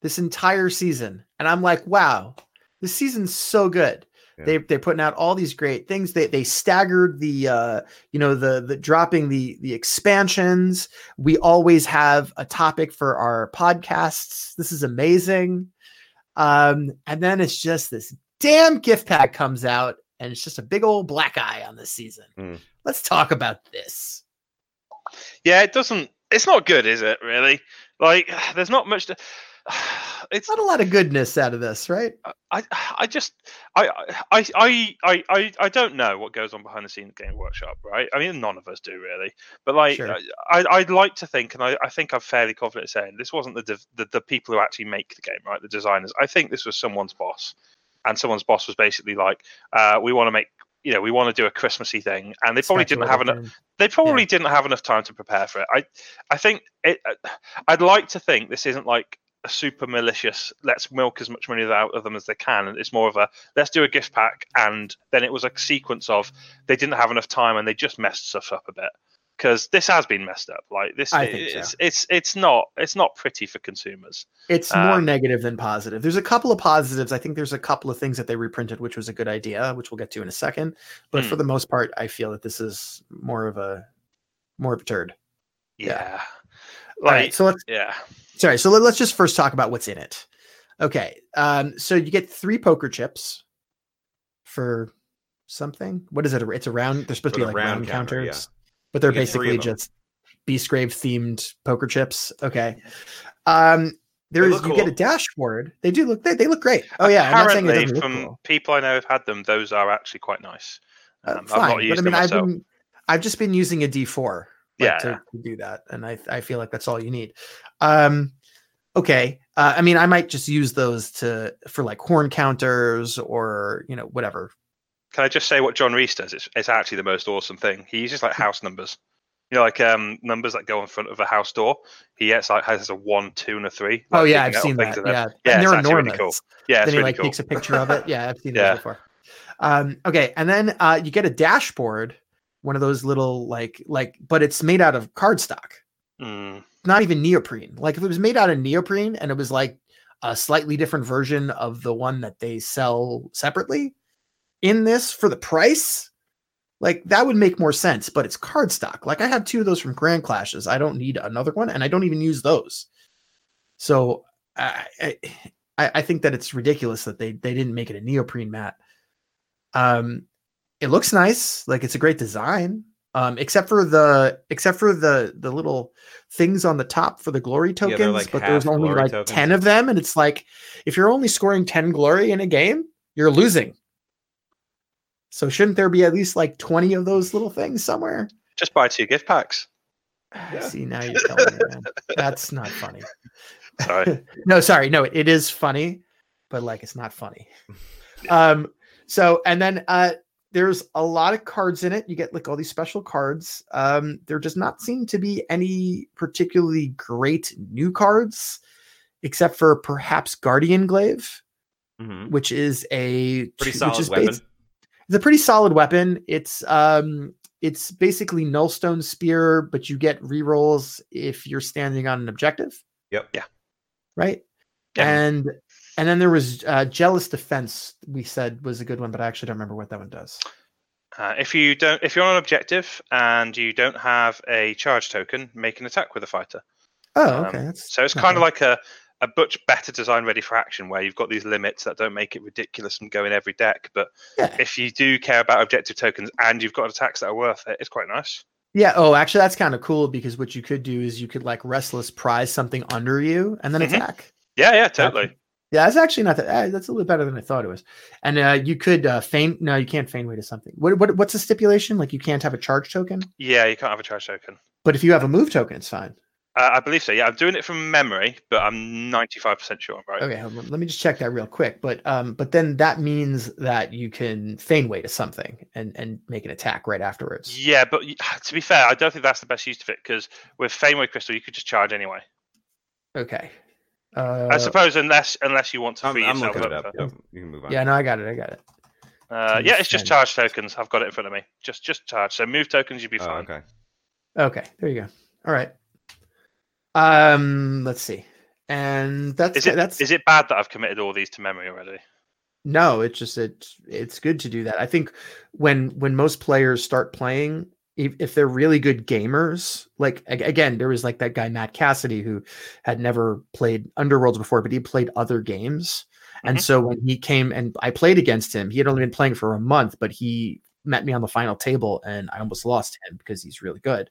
S2: this entire season and i'm like wow this season's so good
S3: Yeah.
S2: they, they're putting out all these great things they, they staggered the uh you know the the dropping the the expansions we always have a topic for our podcasts this is amazing um and then it's just this damn gift pack comes out and it's just a big old black eye on this season
S3: Mm.
S2: let's talk about this
S4: Yeah, it doesn't. It's not good, is it? Really? Like, there's not much to. It's
S2: not a lot of goodness out of this right
S4: I I just I I I I I I don't know what goes on behind the scenes at Game Workshop, right? I mean, none of us do really, but like
S2: Sure.
S4: I I'd like to think, and I, I think I'm fairly confident in saying this wasn't the, the the people who actually make the game, right? The designers. I think this was someone's boss, and someone's boss was basically like, uh, we want to make. You know, we want to do a Christmassy thing, and they probably didn't have enough they probably didn't have enough time to prepare for it. I, I think it. I'd like to think this isn't like a super malicious. Let's milk as much money out of them as they can. And it's more of a let's do a gift pack, and then it was a sequence of they didn't have enough time and they just messed stuff up a bit because this has been messed up. Like this,
S2: I think so.
S4: it's it's it's not it's not pretty for consumers.
S2: It's more
S4: Um,
S2: negative than positive. There's a couple of positives. I think there's a couple of things that they reprinted, which was a good idea, which we'll get to in a second. But
S4: Hmm.
S2: for the most part, I feel that this is more of a more of a turd.
S4: Yeah,
S2: Yeah.
S4: Like
S2: right, so let's
S4: yeah,
S2: sorry. So let, us just first talk about what's in it. Okay, um, so you get three poker chips for something. What is it? It's a round. They're supposed
S3: For
S2: to be
S3: the
S2: like
S3: round
S2: round,
S3: counter, yeah.
S2: counters, but they're
S3: You get three
S2: basically just Beastgrave themed poker chips. Okay. Um, there's
S3: look
S2: you get a dashboard. They do look. They, they look great. Oh yeah. I'm not saying it
S4: Apparently, from
S2: cool.
S4: people I know have had them, those are actually quite nice.
S2: Uh,
S4: Um, I've
S2: fine, but I mean, I've
S4: myself.
S2: been, I've just been using a D4 like,
S4: Yeah.
S2: to, to do that, and I, I feel like that's all you need. Um, okay, uh, I mean, I might just use those to for like horn counters or you know whatever.
S4: Can I just say what John Reese does? It's, it's actually the most awesome thing. He uses like house numbers. You know, like um numbers that go in front of a house door. He gets like has a one, two, and a three.
S2: Oh yeah, I've seen that. Yeah,
S4: Yeah,
S2: and they're
S4: actually really
S2: enormous.
S4: cool. Yeah,
S2: then he
S4: really
S2: like
S4: cool.
S2: takes a picture of it. Yeah, I've seen
S4: Yeah.
S2: those before. Um, okay, and then uh, you get a dashboard, one of those little like like, but it's made out of cardstock,
S4: Mm,
S2: not even neoprene. Like if it was made out of neoprene and it was like a slightly different version of the one that they sell separately in this for the price, like that would make more sense. But it's cardstock. Like I have two of those from Grand Clashes. I don't need another one, and I don't even use those. So I I, I think that it's ridiculous that they they didn't make it a neoprene mat. Um, it looks nice. Like it's a great design. Um, except for the except for the the little things on the top for the glory tokens,
S3: like
S2: but there's only like
S3: tokens.
S2: ten of them, and it's like if you're only scoring ten glory in a game, you're losing. So shouldn't there be at least like twenty of those little things somewhere?
S4: just buy two gift packs.
S2: See now you're telling me, man. That's not funny.
S4: Sorry.
S2: no, sorry, no, it is funny, but like it's not funny. Um, so and then uh there's a lot of cards in it. You get like all these special cards. Um, there does not seem to be any particularly great new cards, except for perhaps Guardian Glaive,
S3: Mhm.
S2: which is a
S3: Pretty
S2: which
S3: solid
S2: is
S3: weapon.
S2: bas- it's a pretty solid weapon. It's um it's basically nullstone spear, but you get rerolls if you're standing on an objective
S3: Yep.
S4: Yeah.
S2: right?
S4: Yeah.
S2: And and then there was uh, jealous defense. We said was a good one, but I actually don't remember what that one does.
S4: Uh, if you don't, if you're on an objective and you don't have a charge token, make an attack with a fighter.
S2: Oh,
S4: Um,
S2: okay. That's
S4: So it's kind of
S2: bad.
S4: like a a much better design ready for action where you've got these limits that don't make it ridiculous and go in every deck. But
S2: yeah,
S4: if you do care about objective tokens and you've got attacks that are worth it, it's quite nice.
S2: yeah. Oh, actually, that's kind of cool because what you could do is you could like restless prize something under you and then
S4: Mhm.
S2: attack.
S4: Yeah, yeah, totally.
S2: Yeah, that's actually not that. Uh, that's a little better than I thought it was. And uh, you could uh, feign. No, you can't Faneway to something. What, what what's the stipulation? Like you can't have a charge token,
S4: Yeah, you can't have a charge token.
S2: but if you have a move token, it's fine.
S4: Uh, I believe so. Yeah, I'm doing it from memory, but I'm 95% sure I'm right.
S2: Okay, let me just check that real quick. But um, but then that means that you can Faneway to something and and make an attack right afterwards.
S4: Yeah, but to be fair, I don't think that's the best use of it because with Faneway Crystal, you could just charge anyway.
S2: Okay. Uh,
S4: I suppose unless unless you want to
S3: I'm,
S4: free
S3: I'm
S4: yourself
S3: looking it
S4: up.
S3: up. Yep, You can move on.
S2: yeah, no, I got it. I got it.
S4: Uh, yeah, it's just charge tokens. I've got it in front of me. Just just charge. So move tokens, you'd be
S3: Oh,
S4: fine.
S3: okay.
S2: Okay, there you go. All right. Um, let's see. And that's
S4: Is it
S2: that's
S4: is it bad that I've committed all these to memory already?
S2: no, it's just it's it's good to do that. I think when when most players start playing, if, if they're really good gamers, like again, there was like that guy Matt Cassidy who had never played Underworlds before, but he played other games. And
S4: Mhm.
S2: so when he came and I played against him, he had only been playing for a month, but he met me on the final table and I almost lost him because he's really good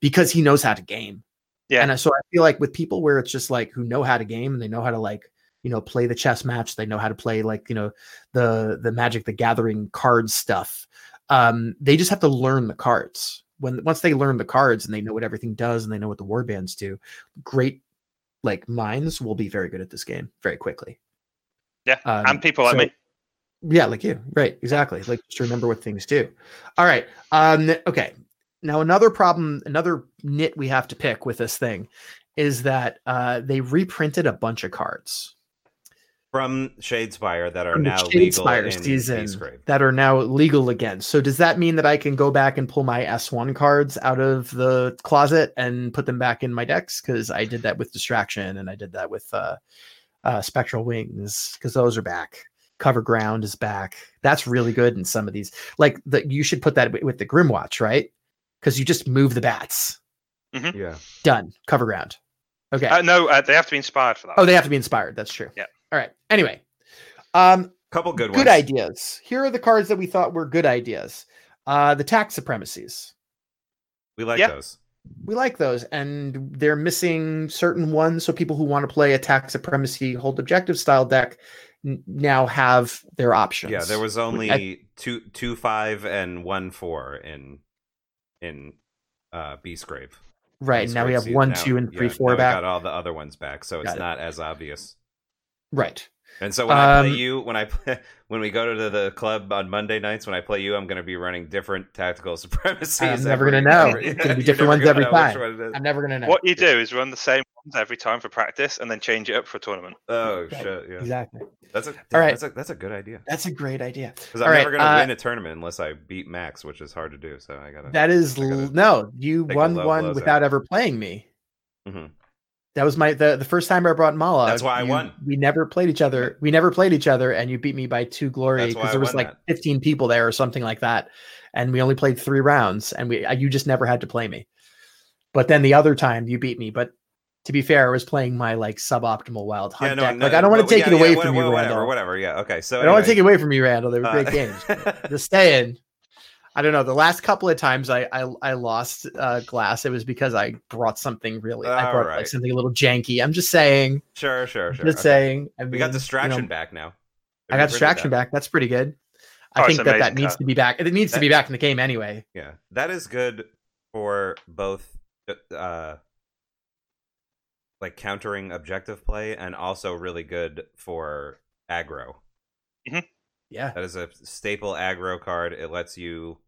S2: because he knows how to game.
S4: Yeah.
S2: And so I feel like with people where it's just like who know how to game and they know how to like, you know, play the chess match, they know how to play like, you know, the the Magic the Gathering card stuff. Um, they just have to learn the cards. When once they learn the cards and they know what everything does and they know what the war bands do, great like minds will be very good at this game very quickly.
S4: Yeah,
S2: Um,
S4: and people like
S2: so-
S4: me.
S2: Yeah, like you. Right. Exactly. Like just remember what things do. All right. Um, okay. Now another problem, another nit we have to pick with this thing is that uh they reprinted a bunch of cards
S3: From Shadespire that are now legal
S2: Shadespire
S3: in
S2: season that are now legal again. So does that mean that I can go back and pull my S1 cards out of the closet and put them back in my decks? Because I did that with Distraction and I did that with uh, uh, Spectral Wings because those are back. Cover Ground is back. That's really good in some of these. Like the you should put that with the Grymwatch, right? Because you just move the bats.
S3: Yeah.
S2: Done. Cover Ground. Okay.
S4: Uh, no, uh, they have to be inspired for that.
S2: oh, they have to be inspired. That's true.
S4: Yeah.
S2: All right. Anyway. Um,
S3: Couple good,
S2: good
S3: ones.
S2: ideas. Here are the cards that we thought were good ideas. Uh, the tax supremacies.
S3: We like
S4: Yeah.
S3: those.
S2: We like those, and they're missing certain ones. So people who want to play a tax supremacy hold objective style deck n- now have their options.
S3: Yeah, there was
S2: I-
S3: only two two five and one four in in uh Beastgrave.
S2: right
S3: Beast
S2: now we have one,
S3: Now-
S2: two, and three,
S3: yeah,
S2: four back.
S3: got all the other ones back, so it's
S2: Got it.
S3: not as obvious.
S2: Right.
S3: And so when I play
S2: Um,
S3: you, when I play, when we go to the club on Monday nights, when I play you, I'm going to be running different tactical supremacies.
S2: I'm never gonna know.
S3: every-
S2: It's gonna be different ones every time.
S3: one.
S2: I'm never gonna know.
S4: What you do is run the same ones every time for practice, and then change it up for a tournament.
S3: Oh
S2: Right.
S3: shit! Yeah,
S2: Exactly.
S3: that's a
S2: All right.
S3: That's a, that's a good idea
S2: That's a great idea.
S3: because I'm
S2: right,
S3: never going to
S2: uh,
S3: win a tournament unless I beat Max, which is hard to do. So I gotta.
S2: That is
S3: gotta
S2: no. You won one without
S3: out.
S2: ever playing me.
S3: Mhm.
S2: That was my the, the first time I brought Mollog.
S3: That's why I
S2: you-
S3: won.
S2: We never played each other. We never played each other, and you beat me by two glory because there was like
S3: that.
S2: 15 people there or something like that, and we only played three rounds, and we you just never had to play me. But then the other time you beat me. But to be fair, I was playing my like suboptimal wild hunt
S3: Yeah, no,
S2: deck.
S3: no,
S2: like I don't want to take
S3: yeah,
S2: it away
S3: yeah,
S2: from
S3: whatever,
S2: you,
S3: whatever,
S2: Randall.
S3: whatever. Yeah, okay. So
S2: I don't want to take it away from you, Randall. They were great
S3: uh,
S2: games. Just staying. I don't know. The last couple of times I I, I lost uh, glass, it was because I brought something really. I
S3: All
S2: brought like something a little janky. I'm just saying.
S3: Sure, sure, sure.
S2: Just
S3: okay.
S2: saying. I
S3: We
S2: mean,
S3: got
S2: you
S3: distraction
S2: know,
S3: back now.
S2: I got distraction back. That's pretty good. I
S4: Oh,
S2: think that that needs
S4: card.
S2: to be back. It needs to be back in the game anyway.
S3: Yeah, that is good for both, uh, like countering objective play, and also really good for aggro.
S2: Yeah,
S3: That is a staple aggro card. It lets you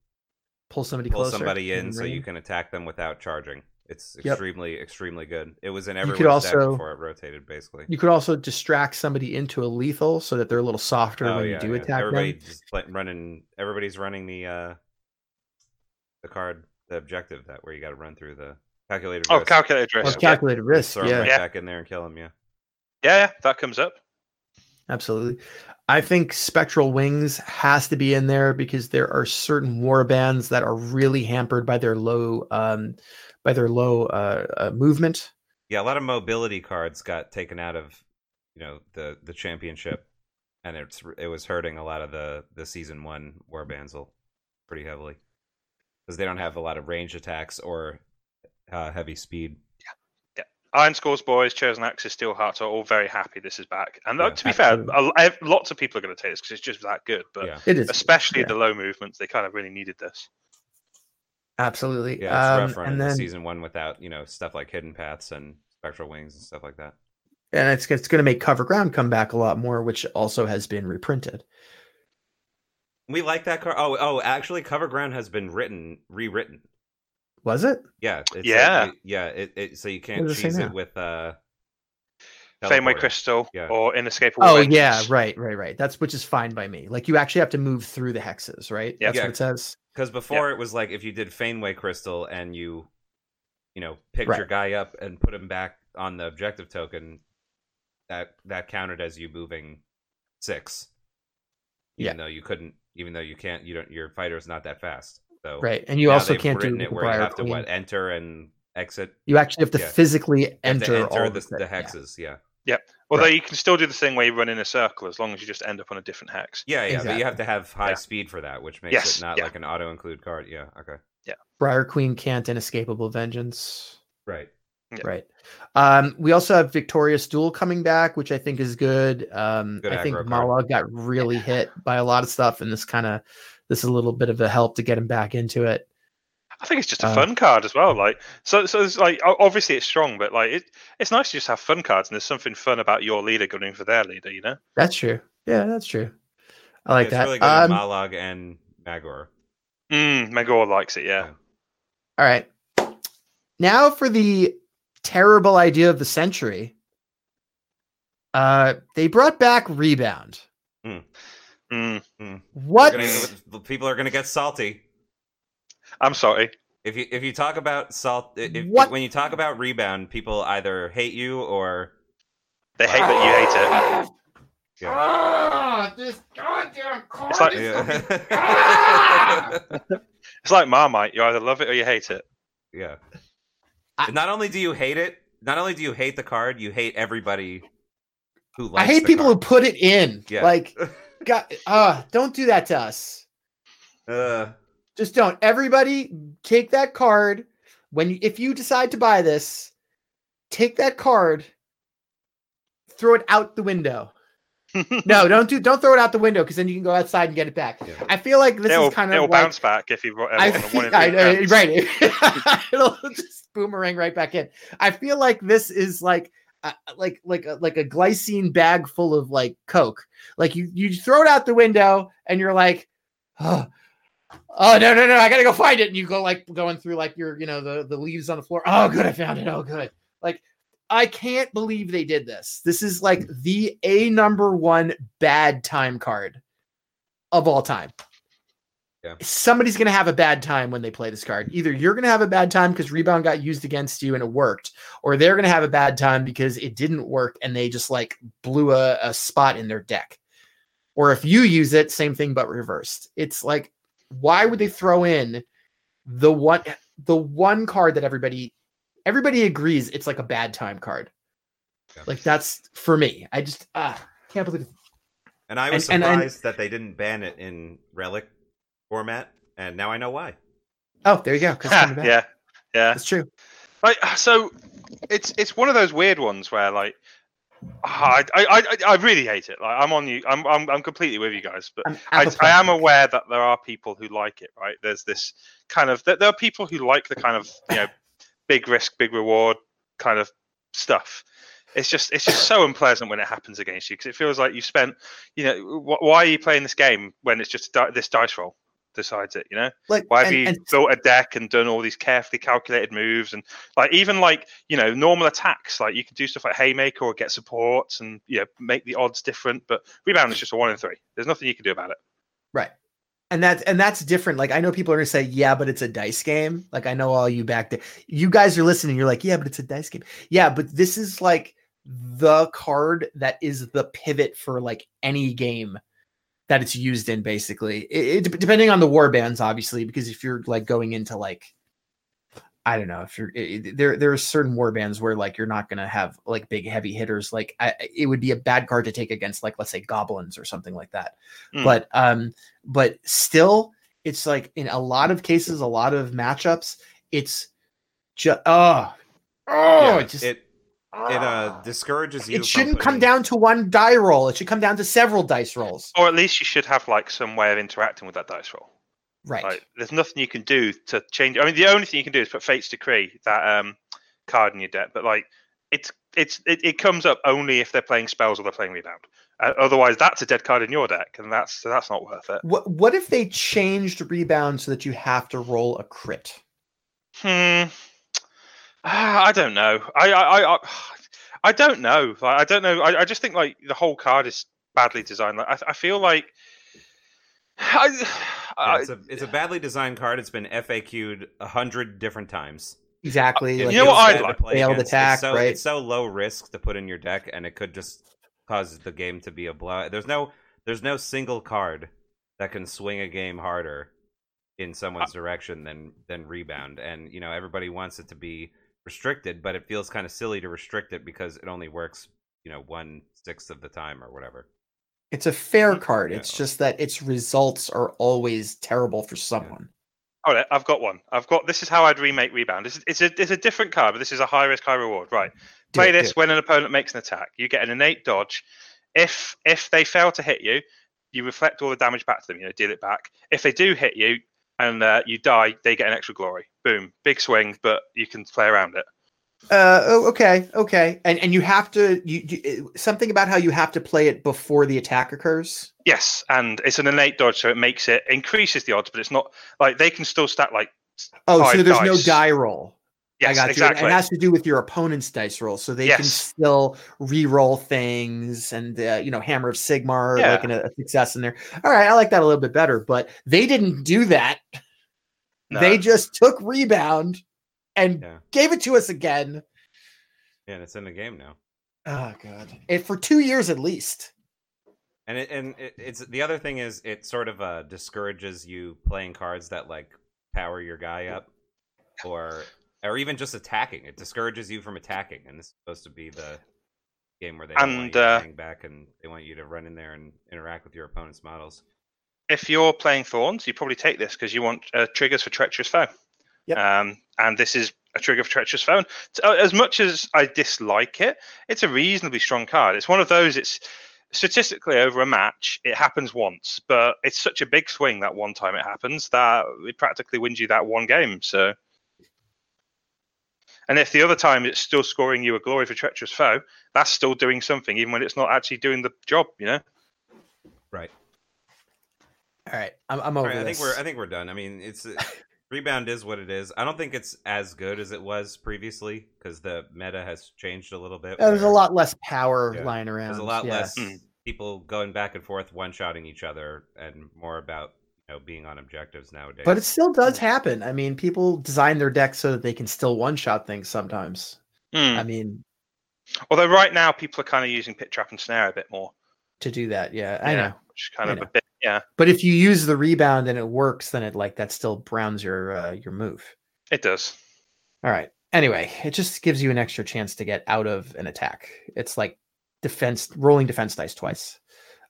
S2: pull somebody
S3: pull
S2: closer.
S3: somebody in,
S2: within
S3: so you can attack them without charging. It's
S2: Yep.
S3: extremely, extremely good. It was in
S2: You
S3: everyone's
S2: could
S3: deck
S2: also-
S3: before it rotated, basically.
S2: You could also distract somebody into a lethal so that they're a little softer
S3: Oh,
S2: when
S3: yeah,
S2: you do
S3: yeah.
S2: attack
S3: Everybody
S2: them.
S3: just running. Everybody's running the uh, the card, the objective that where you got to run through the calculated.
S4: Oh,
S3: risk.
S4: calculated risk. yeah.
S2: calculated risk.
S3: Throw 'em
S2: Yeah,
S3: right
S4: Yeah.
S3: back in there and kill them. Yeah.
S4: yeah, yeah, that comes up.
S2: Absolutely. I think Spectral Wings has to be in there because there are certain war bands that are really hampered by their low um by their low uh, uh movement.
S3: Yeah, a lot of mobility cards got taken out of, you know, the the championship, and it's it was hurting a lot of the the season one war Banzel pretty heavily because they don't have a lot of range attacks or uh, heavy speed.
S4: Ironskull's Boyz, Chosen Axes, Steel Hearts are all very happy this is back. And uh,
S3: Yeah,
S4: to be
S2: absolutely.
S4: fair, lots of people are going to take this because it's just that good. But
S3: yeah,
S2: It is
S4: especially
S2: yeah.
S4: the low movements, they kind of really needed this.
S2: absolutely.
S3: yeah, it's
S2: um,
S3: rough
S2: and then
S3: season one without you know stuff like hidden paths and spectral wings and stuff like that.
S2: and it's it's going to make Cover Ground come back a lot more, which also has been reprinted.
S3: We like that card. Oh, oh, actually, Cover Ground has been written, rewritten.
S2: Was it?
S3: Yeah, it's like
S4: Yeah.
S3: you- yeah. It, it so you can't
S2: does it
S3: cheese it with uh.
S4: Faneway
S3: teleporting.
S4: Crystal
S3: Yeah.
S4: or Inescapable
S2: Oh
S4: Vengeance.
S2: yeah, right, right, right. That's which is fine by me. Like you actually have to move through the hexes, right?
S4: Yeah.
S2: That's
S3: Yeah.
S2: what it says.
S3: Because before it was like if you did Faneway Crystal and you, you know, picked
S2: Right.
S3: your guy up and put him back on the objective token, that that counted as you moving six. Even though you couldn't, even though you can't, you don't. Your fighter's not that fast. So
S2: Right, and you also can't do
S3: written
S2: it
S3: it where you
S2: Briar
S3: have to
S2: Queen.
S3: what enter and exit.
S2: You actually have to
S3: Yeah.
S2: physically
S3: have
S2: enter,
S3: to enter
S2: all
S3: the, the hexes. Yeah, yeah.
S4: Although
S2: Right.
S4: you can still do the thing where you run in a circle as long as you just end up on a different hex.
S3: yeah, yeah. But you have to have high
S4: Yeah.
S3: speed for that, which makes
S4: Yes,
S3: it not
S4: yeah.
S3: like an auto include card. Yeah. Okay. Yeah.
S2: Briar Queen can't inescapable vengeance.
S3: Right.
S4: Yeah.
S2: Right. Um, we also have Victorious Duel coming back, which I think is good. Um,
S3: Good
S2: I think
S3: aggro card.
S2: Mollog got really hit by a lot of stuff, and this kind of this is a little bit of a help to get him back into it.
S4: I think it's just a
S2: Uh,
S4: fun card as well. Like so, so it's like obviously it's strong, but like it, it's nice to just have fun cards, and there's something fun about your leader going for their leader. You know?
S2: That's true. Yeah, that's true. I like
S3: it's
S2: that.
S3: really good in
S2: Um,
S3: Mollog and Magore.
S4: Mm, Magore likes it. Yeah.
S3: Yeah.
S2: All right. Now for the terrible idea of the century. Uh, they brought back rebound.
S4: Mm,
S2: What?
S3: We're gonna- the people are going to get salty.
S4: I'm sorry.
S3: If you if you talk about salt, if, if-
S2: What?
S3: when you talk about rebound, people either hate you or
S4: They hate that you hate it.
S3: yeah.
S2: Ah, this goddamn card
S4: It's like-
S2: is
S3: Yeah.
S4: It's like Marmite. You either love it or you hate it.
S3: yeah.
S2: I-
S3: not only do you hate it, not only do you hate the card, you hate everybody who likes.
S2: I hate
S3: the
S2: people
S3: card.
S2: who put it in.
S3: Yeah.
S2: Like, God, uh, don't do that to us.
S3: Uh,
S2: Just don't. Everybody, take that card when you, if you decide to buy this, take that card, throw it out the window. no, don't do don't throw it out the window because then you can go outside and get it back.
S3: Yeah.
S2: I feel like this
S4: it'll
S2: is kind of it'll like
S4: bounce back if you ro-
S2: I
S4: on a one
S2: feel,
S4: in
S2: I know, right. It'll just boomerang right back in. I feel like this is like uh, like like a, like a glassine bag full of like Coke. Like you you throw it out the window and you're like, oh, oh no no no, I gotta go find it. And you go like going through like your you know the the leaves on the floor. Oh good, I found it. Oh good. Like I can't believe they did this. This is like the a number one bad time card of all time somebody's going to have a bad time when they play this card. Either you're going to have a bad time because rebound got used against you and it worked, or they're going to have a bad time because it didn't work and they just like blew a, a spot in their deck. Or if you use it, same thing but reversed. It's like, why would they throw in the one the one card that everybody everybody agrees it's like a bad time card?
S3: Yeah.
S2: Like that's for me. I just ah can't believe it.
S3: And I was
S2: And- and- and-
S3: surprised that they didn't ban it in relic format, and now I know why.
S2: Oh, there you go. it's back.
S4: yeah, yeah.
S2: That's true.
S4: Like so, it's it's one of those weird ones where like. I, I, I, I really hate it. Like I'm on you. I'm, I'm I'm completely with you guys. But
S2: I'm
S4: I, I am aware that there are people who like it. Right? There's this kind of there there are people who like the kind of you know big risk, big reward kind of stuff. It's just it's just so unpleasant when it happens against you because it feels like you spent you know wh- why are you playing this game when it's just di- this dice roll decides it. You know
S2: like
S4: why have
S2: and-
S4: you
S2: and
S4: built a deck and done all these carefully calculated moves and like even like you know normal attacks like you can do stuff like haymaker or get supports and you know make the odds different but rebound is just a one in three there's nothing you can do about it
S2: Right. And that's and that's different. Like I know people are gonna say, yeah, but it's a dice game. Like I know all you back there. You guys are listening, you're like, yeah, but it's a dice game. Yeah, but this is like the card that is the pivot for like any game that it's used in, basically. It, it- depending on the war bands, obviously, because if you're like going into like I don't know if you're it, there. There are certain war bands where like you're not gonna have like big heavy hitters. Like I, it would be a bad card to take against like let's say goblins or something like that.
S4: Mm.
S2: But um, but still, it's like in a lot of cases, a lot of matchups, it's just oh oh
S3: Yeah,
S2: it just
S3: it it uh discourages you.
S2: it shouldn't come down to one die roll. It should come down to several dice rolls.
S4: or at least you should have like some way of interacting with that dice roll
S2: Right.
S4: like there's nothing you can do to change i mean the only thing you can do is put fate's decree that um card in your deck but like it's it's it, it comes up only if they're playing spells or they're playing rebound uh, otherwise that's a dead card in your deck and that's that's not worth it
S2: What what if they changed rebound so that you have to roll a crit?
S4: Hmm. Ah, I don't know. I I I, I don't know. Like, I don't know. I, I just think like the whole card is badly designed. Like I, I feel like. I,
S3: Yeah, it's a it's a badly designed card. It's been FAQ'd a hundred different times.
S2: Exactly.
S3: It
S2: like
S4: You know what I'd like?
S3: play
S2: Failed attack,
S3: it's so,
S2: right?
S3: It's so low risk to put in your deck, and it could just cause the game to be a blowout. There's no there's no single card that can swing a game harder in someone's direction than than rebound. And you know everybody wants it to be restricted, but it feels kind of silly to restrict it because it only works you know one sixth of the time or whatever.
S2: It's a fair card.
S3: yeah.
S2: It's oh. just that its results are always terrible for someone.
S4: all right, I've got one. I've got. This is how I'd remake rebound. It's, it's a it's a different card, but this is a high risk, high reward. Right.
S2: Do
S4: Play
S2: it,
S4: this when an opponent makes an attack. You get an innate dodge. If if they fail to hit you, you reflect all the damage back to them. You know, deal it back. If they do hit you and uh, you die, they get an extra glory. Boom, big swing, but you can play around it.
S2: Uh, oh, okay, okay, and and you have to you, you something about how you have to play it before the attack occurs.
S4: Yes, and it's an innate dodge, so it makes it increases the odds, but it's not like they can still stack like
S2: Oh, so there's no die roll.
S4: Yes,
S2: I got you. And it has to do with your opponent's dice roll, so they can still re-roll things and uh, you know hammer of Sigmar
S4: Yeah.
S2: like in a, a success in there. All right, I like that a little bit better, but they didn't do that.
S4: No.
S2: They just took rebound and
S3: Yeah,
S2: gave it to us again.
S3: yeah, and it's in the game now.
S2: Oh god, it, for two years at least.
S3: And it, and it, it's the other thing is it sort of uh, discourages you playing cards that like power your guy up, or or even just attacking. It discourages you from attacking, and this is supposed to be the game where they don't want
S4: And,
S3: you to
S4: uh,
S3: hang back and they want you to run in there and interact with your opponent's models.
S4: if you're playing Thorns, you probably take this because you want uh, triggers for Treacherous Foe.
S2: Yep.
S4: Um, and this is a trigger for Treacherous Foe. So, uh, as much as I dislike it, it's a reasonably strong card. It's one of those. It's statistically over a match, it happens once, but it's such a big swing that one time it happens that it practically wins you that one game. So, and if the other time it's still scoring you a glory for treacherous foe, that's still doing something, even when it's not actually doing the job. You know.
S3: Right.
S2: All right, I'm, I'm over
S3: right, I
S2: this.
S3: think we're I think we're done. I mean, it's rebound is what it is. I don't think it's as good as it was previously because the meta has changed a little bit.
S2: Yeah, there's a lot less power
S3: Yeah,
S2: lying around.
S3: There's a lot
S2: yeah.
S3: less
S4: Mm.
S3: people going back and forth, one shotting each other, and more about you know being on objectives nowadays.
S2: But it still does happen. I mean, people design their decks so that they can still one shot things sometimes.
S4: Hmm.
S2: I mean,
S4: Although right now people are kind of using pit trap and snare a bit more.
S2: to do that, yeah, I
S4: Yeah.
S2: know.
S4: Which is kind
S2: I
S4: of
S2: know.
S4: a bit, yeah,
S2: But if you use the rebound and it works, then it like that still browns your uh, your move.
S4: it does.
S2: All right. Anyway, it just gives you an extra chance to get out of an attack. It's like defense rolling defense dice twice.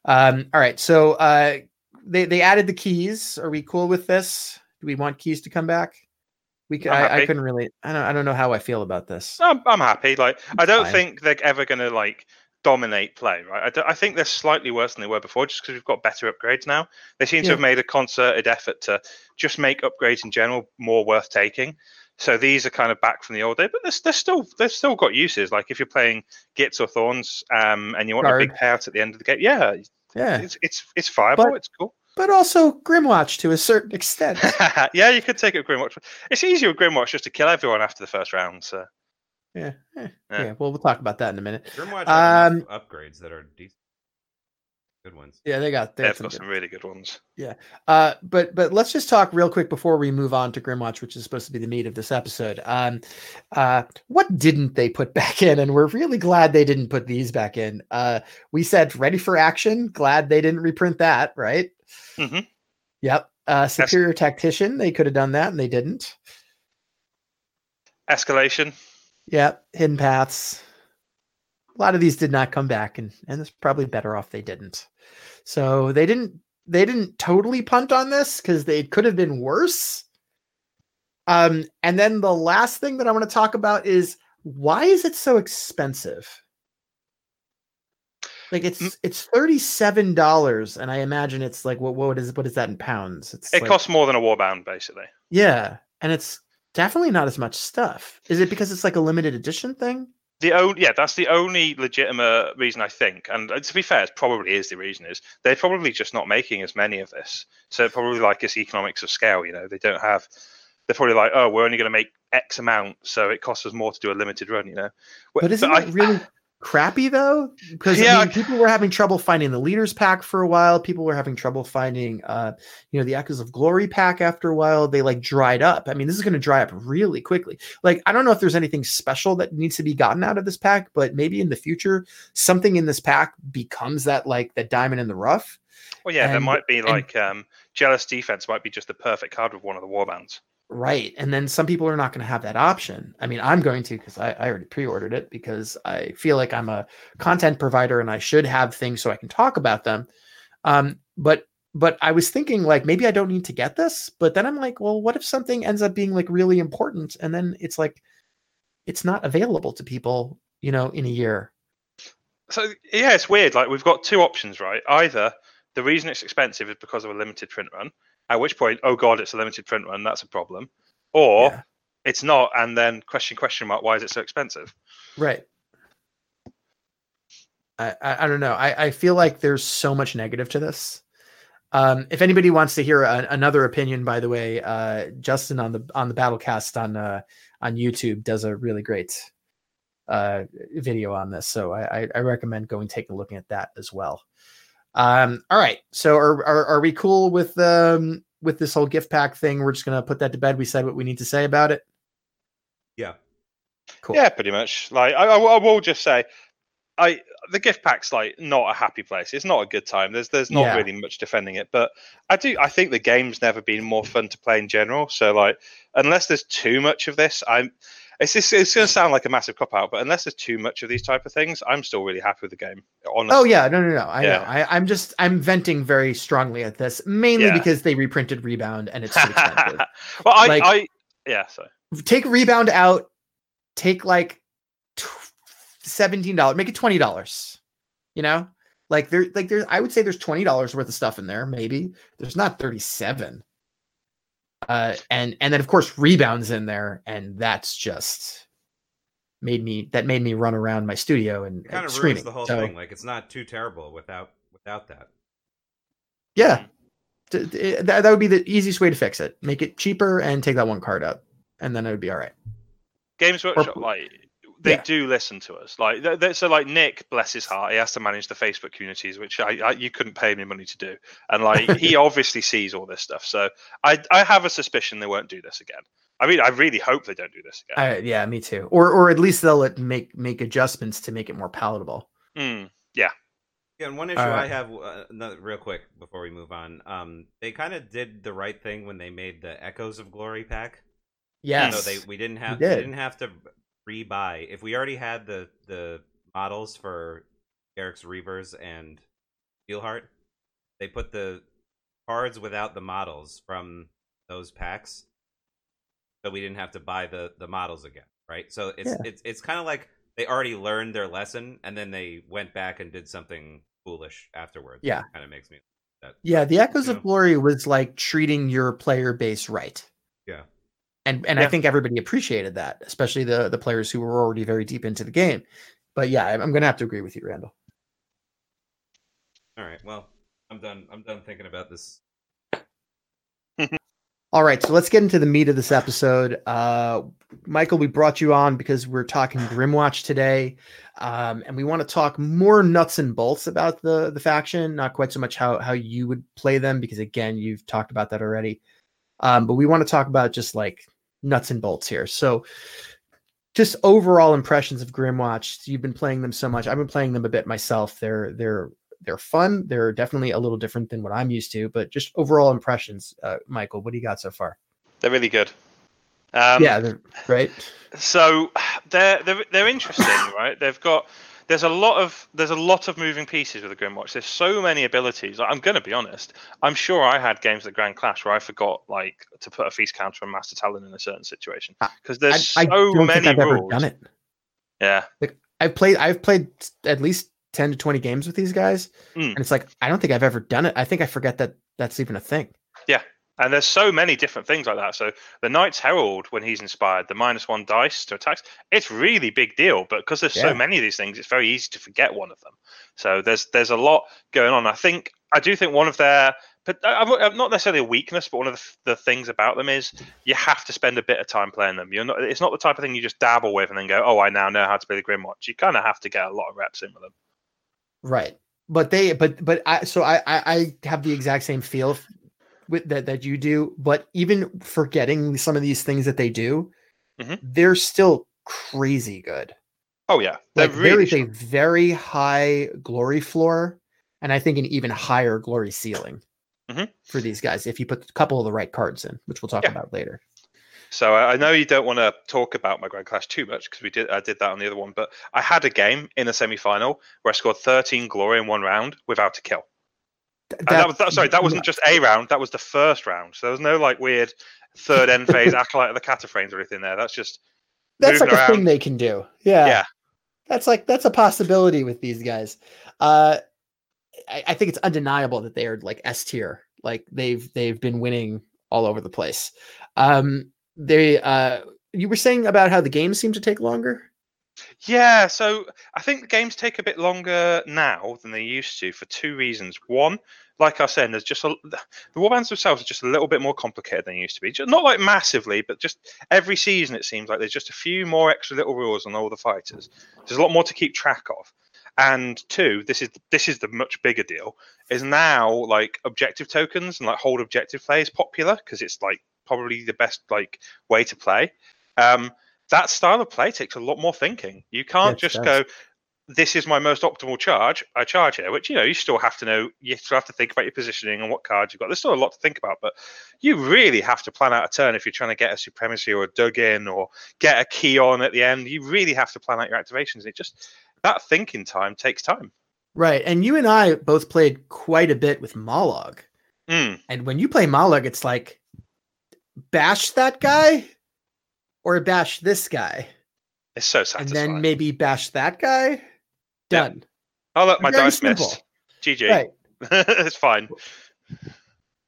S2: Um, all right. So uh, they they added the keys. Are we cool with this? Do we want keys to come back? We c-
S4: I'm
S2: I, I couldn't really. I don't. I don't know how I feel about this.
S4: I'm, I'm happy. Like I don't
S2: fine.
S4: think they're ever going to like dominate play, right? I, I think they're slightly worse than they were before, just because we've got better upgrades now. They seem to have made a concerted effort to just make upgrades in general more worth taking. So these are kind of back from the old day, but they're, they're still they've still got uses. Like if you're playing Gits or Thorns, um, and you want a big payout at the end of the game, yeah,
S2: Yeah,
S4: it's it's it's viable.
S2: But-
S4: it's cool.
S2: but also Grymwatch to a certain extent.
S4: yeah, you could take it with Grymwatch. It's easier with Grymwatch just to kill everyone after the first round. So
S2: yeah, eh,
S4: Yeah.
S2: yeah. Well, we'll talk about that in a minute.
S3: Grymwatch
S2: Um,
S3: upgrades that are decent, good ones.
S2: Yeah, they got. They got
S4: they've
S2: some
S4: got
S2: good
S4: some really good ones.
S2: Yeah, uh, but but let's just talk real quick before we move on to Grymwatch, which is supposed to be the meat of this episode. Um, uh, what didn't they put back in? And we're really glad they didn't put these back in. Uh, we said ready for action. Glad they didn't reprint that, right?
S4: Mm-hmm.
S2: Yep. Uh, superior tactician. They could have done that, and they didn't.
S4: Escalation.
S2: Yep. Hidden paths. A lot of these did not come back, and and it's probably better off they didn't. So they didn't they didn't totally punt on this because they could have been worse. Um, and then the last thing that I want to talk about is why is it so expensive? Like it's
S4: Mm.
S2: it's thirty seven dollars, and I imagine it's like what what is what is that in pounds? It's
S4: It
S2: like-
S4: costs more than a warbound, basically.
S2: yeah, and it's definitely not as much stuff. Is it because it's like a limited edition thing?
S4: The only yeah, that's the only legitimate reason I think. And uh, to be fair, it probably is the reason is they're probably just not making as many of this. So probably like it's economics of scale. You know, they don't have. They're probably like, oh, we're only going to make X amount, so it costs us more to do a limited run. You know,
S2: But isn't
S4: I-
S2: it really crappy though? Because
S4: Yeah,
S2: I mean, people were having trouble finding the leaders pack for a while. People were having trouble finding, uh, you know, the Echoes of Glory pack after a while. They like dried up. I mean, this is going to dry up really quickly. Like, I don't know if there's anything special that needs to be gotten out of this pack, but maybe in the future, something in this pack becomes that like that diamond in the rough.
S4: Well, yeah, there might be
S2: and-
S4: like um, jealous defense might be just the perfect card with one of the warbands.
S2: Right. And then some people are not going to have that option. I mean, I'm going to because I, I already pre ordered it because I feel like I'm a content provider and I should have things so I can talk about them. Um, but but I was thinking like maybe I don't need to get this, but then I'm like, well, what if something ends up being like really important and then it's like it's not available to people, you know, in a year.
S4: So yeah, it's weird. Like we've got two options, right? Either the reason it's expensive is because of a limited print run, at which point, oh god, it's a limited print run, that's a problem, or
S2: Yeah.
S4: it's not, and then question question mark, why is it so expensive?
S2: Right. I, I, I don't know. I, I feel like there's so much negative to this. Um, if anybody wants to hear a, another opinion, by the way, uh, Justin on the on the Battlecast on uh, on YouTube does a really great uh, video on this. So I, I, I recommend going take a look at that as well. Um, all right. So are, are are we cool with um with this whole gift pack thing? We're just gonna put that to bed. We said what we need to say about it.
S3: Yeah.
S2: Cool.
S4: Yeah, pretty much. Like I, I, will- I will just say, I the gift pack's like not a happy place. It's not a good time. There's there's not
S2: Yeah.
S4: really much defending it, but I do. I think the game's never been more fun to play in general. So like, unless there's too much of this, I'm. It's just, it's going to sound like a massive cop out, but unless there's too much of these type of things, I'm still really happy with the game. Honestly.
S2: Oh yeah, no, no, no. I
S4: Yeah.
S2: know. I, I'm just I'm venting very strongly at this, mainly
S4: Yeah.
S2: because they reprinted Rebound and it's too expensive.
S4: well, I,
S2: Like-
S4: I, yeah. So
S2: take Rebound out, take like seventeen dollars, make it twenty dollars. You know, Like there, like there's, I would say there's twenty dollars worth of stuff in there. Maybe there's not thirty seven. Uh, and and then of course rebounds in there, and that's just made me that made me run around my studio and,
S3: It kind
S2: and
S3: of
S2: screaming.
S3: ruins the whole
S2: So,
S3: thing. Like it's not too terrible without without that.
S2: Yeah, T- t- that, that would be the easiest way to fix it. Make it cheaper and take that one card out, and then it would be all right.
S4: Games Workshop, like they
S2: Yeah.
S4: do listen to us. Like th- th- so, like Nick, bless his heart, he has to manage the Facebook communities, which I, I you couldn't pay me money to do, and like he obviously sees all this stuff. So I I have a suspicion they won't do this again. I mean, I really hope they don't do this again.
S2: I, yeah, me too. Or or at least they'll make make adjustments to make it more palatable.
S4: Mm,
S3: Yeah, and one issue
S2: All
S3: I have, uh, another, real quick before we move on, um, they kind of did the right thing when they made the Echoes of Glory pack.
S2: Yes,
S3: So they we didn't have
S2: did.
S3: we didn't have to rebuy if we already had the the models for Garrek's Reavers and Steelheart. They put the cards without the models from those packs, so we didn't have to buy the the models again, right? So it's
S2: Yeah.
S3: it's it's kind of like they already learned their lesson and then they went back and did something foolish afterwards.
S2: Yeah.
S3: kind of makes me that.
S2: Yeah, the Echoes
S3: Yeah.
S2: of Glory was like treating your player base right.
S3: Yeah.
S2: And and I think everybody appreciated that, especially the the players who were already very deep into the game. But yeah, I'm, I'm going to have to agree with you, Randall.
S3: All right, well, I'm done. I'm done thinking about this.
S2: All right, so let's get into the meat of this episode. Uh, Michael, we brought you on because we're talking Grymwatch today, um, and we want to talk more nuts and bolts about the the faction, not quite so much how how you would play them, because again, you've talked about that already. Um, but we want to talk about just like nuts and bolts here. So, just overall impressions of Grymwatch. You've been playing them so much. I've been playing them a bit myself. They're they're they're fun. They're definitely a little different than what I'm used to, but just overall impressions. Uh, Michael, what do you got so far?
S4: They're really good. Um,
S2: yeah, they're, right.
S4: So they're they're they're interesting, right? They've got there's a lot of there's a lot of moving pieces with the Grymwatch. There's so many abilities. Like, I'm going to be honest. I'm sure I had games at Grand Clash where I forgot like to put a feast counter on Master Talon in a certain situation because there's
S2: I, I
S4: so
S2: don't
S4: many
S2: think I've
S4: rules.
S2: ever done it.
S4: Yeah,
S2: I've played. I've played at least ten to twenty games with these guys,
S4: Mm.
S2: and it's like I don't think I've ever done it. I think I forget that that's even a thing.
S4: And there's so many different things like that. So the Night's Herald, when he's inspired, the minus one dice to attacks, it's really big deal. But because there's
S2: Yeah.
S4: so many of these things, it's very easy to forget one of them. So there's there's a lot going on. I think I do think one of their but I'm not necessarily a weakness, but one of the, the things about them is you have to spend a bit of time playing them. You're not. It's not the type of thing you just dabble with and then go, oh, I now know how to play the Grymwatch. You kind of have to get a lot of reps in with them.
S2: Right. But they. But but I. So I. I, I have the exact same feel with that that you do. But even forgetting some of these things that they do,
S4: Mhm.
S2: they're still crazy good.
S4: Oh yeah, they're
S2: Like
S4: really
S2: there is a very high glory floor, and I think an even higher glory ceiling
S4: Mhm.
S2: for these guys if you put a couple of the right cards in, which we'll talk
S4: Yeah.
S2: about later.
S4: So I know you don't want to talk about my Grand Clash too much because we did I did that on the other one, but I had a game in a semi final where I scored 13 glory in one round without a kill.
S2: Th-
S4: And that was that, sorry, that wasn't just a round, that was the first round. So there was no like weird third end phase acolyte of the Katophranes or anything there. That's just
S2: that's like
S4: moving
S2: a thing
S4: around.
S2: they can do. Yeah.
S4: Yeah.
S2: That's like that's a possibility with these guys. Uh I, I think it's undeniable that they are like S tier. Like they've they've been winning all over the place. Um they uh you were saying about how the games seem to take longer?
S4: Yeah, so I think the games take a bit longer now than they used to for two reasons. One, like I was saying, there's just a, the warbands themselves are just a little bit more complicated than they used to be. Just, not like massively, but just every season it seems like there's just a few more extra little rules on all the fighters. There's a lot more to keep track of. And two, this is this is the much bigger deal. Is now like objective tokens and like hold objective play is popular because it's like probably the best like way to play. Um, that style of play takes a lot more thinking. You can't
S2: it
S4: just go, "This is my most optimal charge." I charge here, which you know you still have to know. You still have to think about your positioning and what cards you've got. There's still a lot to think about, but you really have to plan out a turn if you're trying to get a supremacy or a dug in or get a key on at the end. You really have to plan out your activations. It just that thinking time takes time.
S2: Right. And you and I both played quite a bit with Mollog.
S4: Mm.
S2: And when you play Mollog, it's like bash that guy or bash this guy.
S4: It's so satisfying.
S2: And then maybe bash that guy. Done.
S4: I'll let my
S2: Very
S4: dice
S2: simple.
S4: miss. GG.
S2: Right.
S4: it's fine.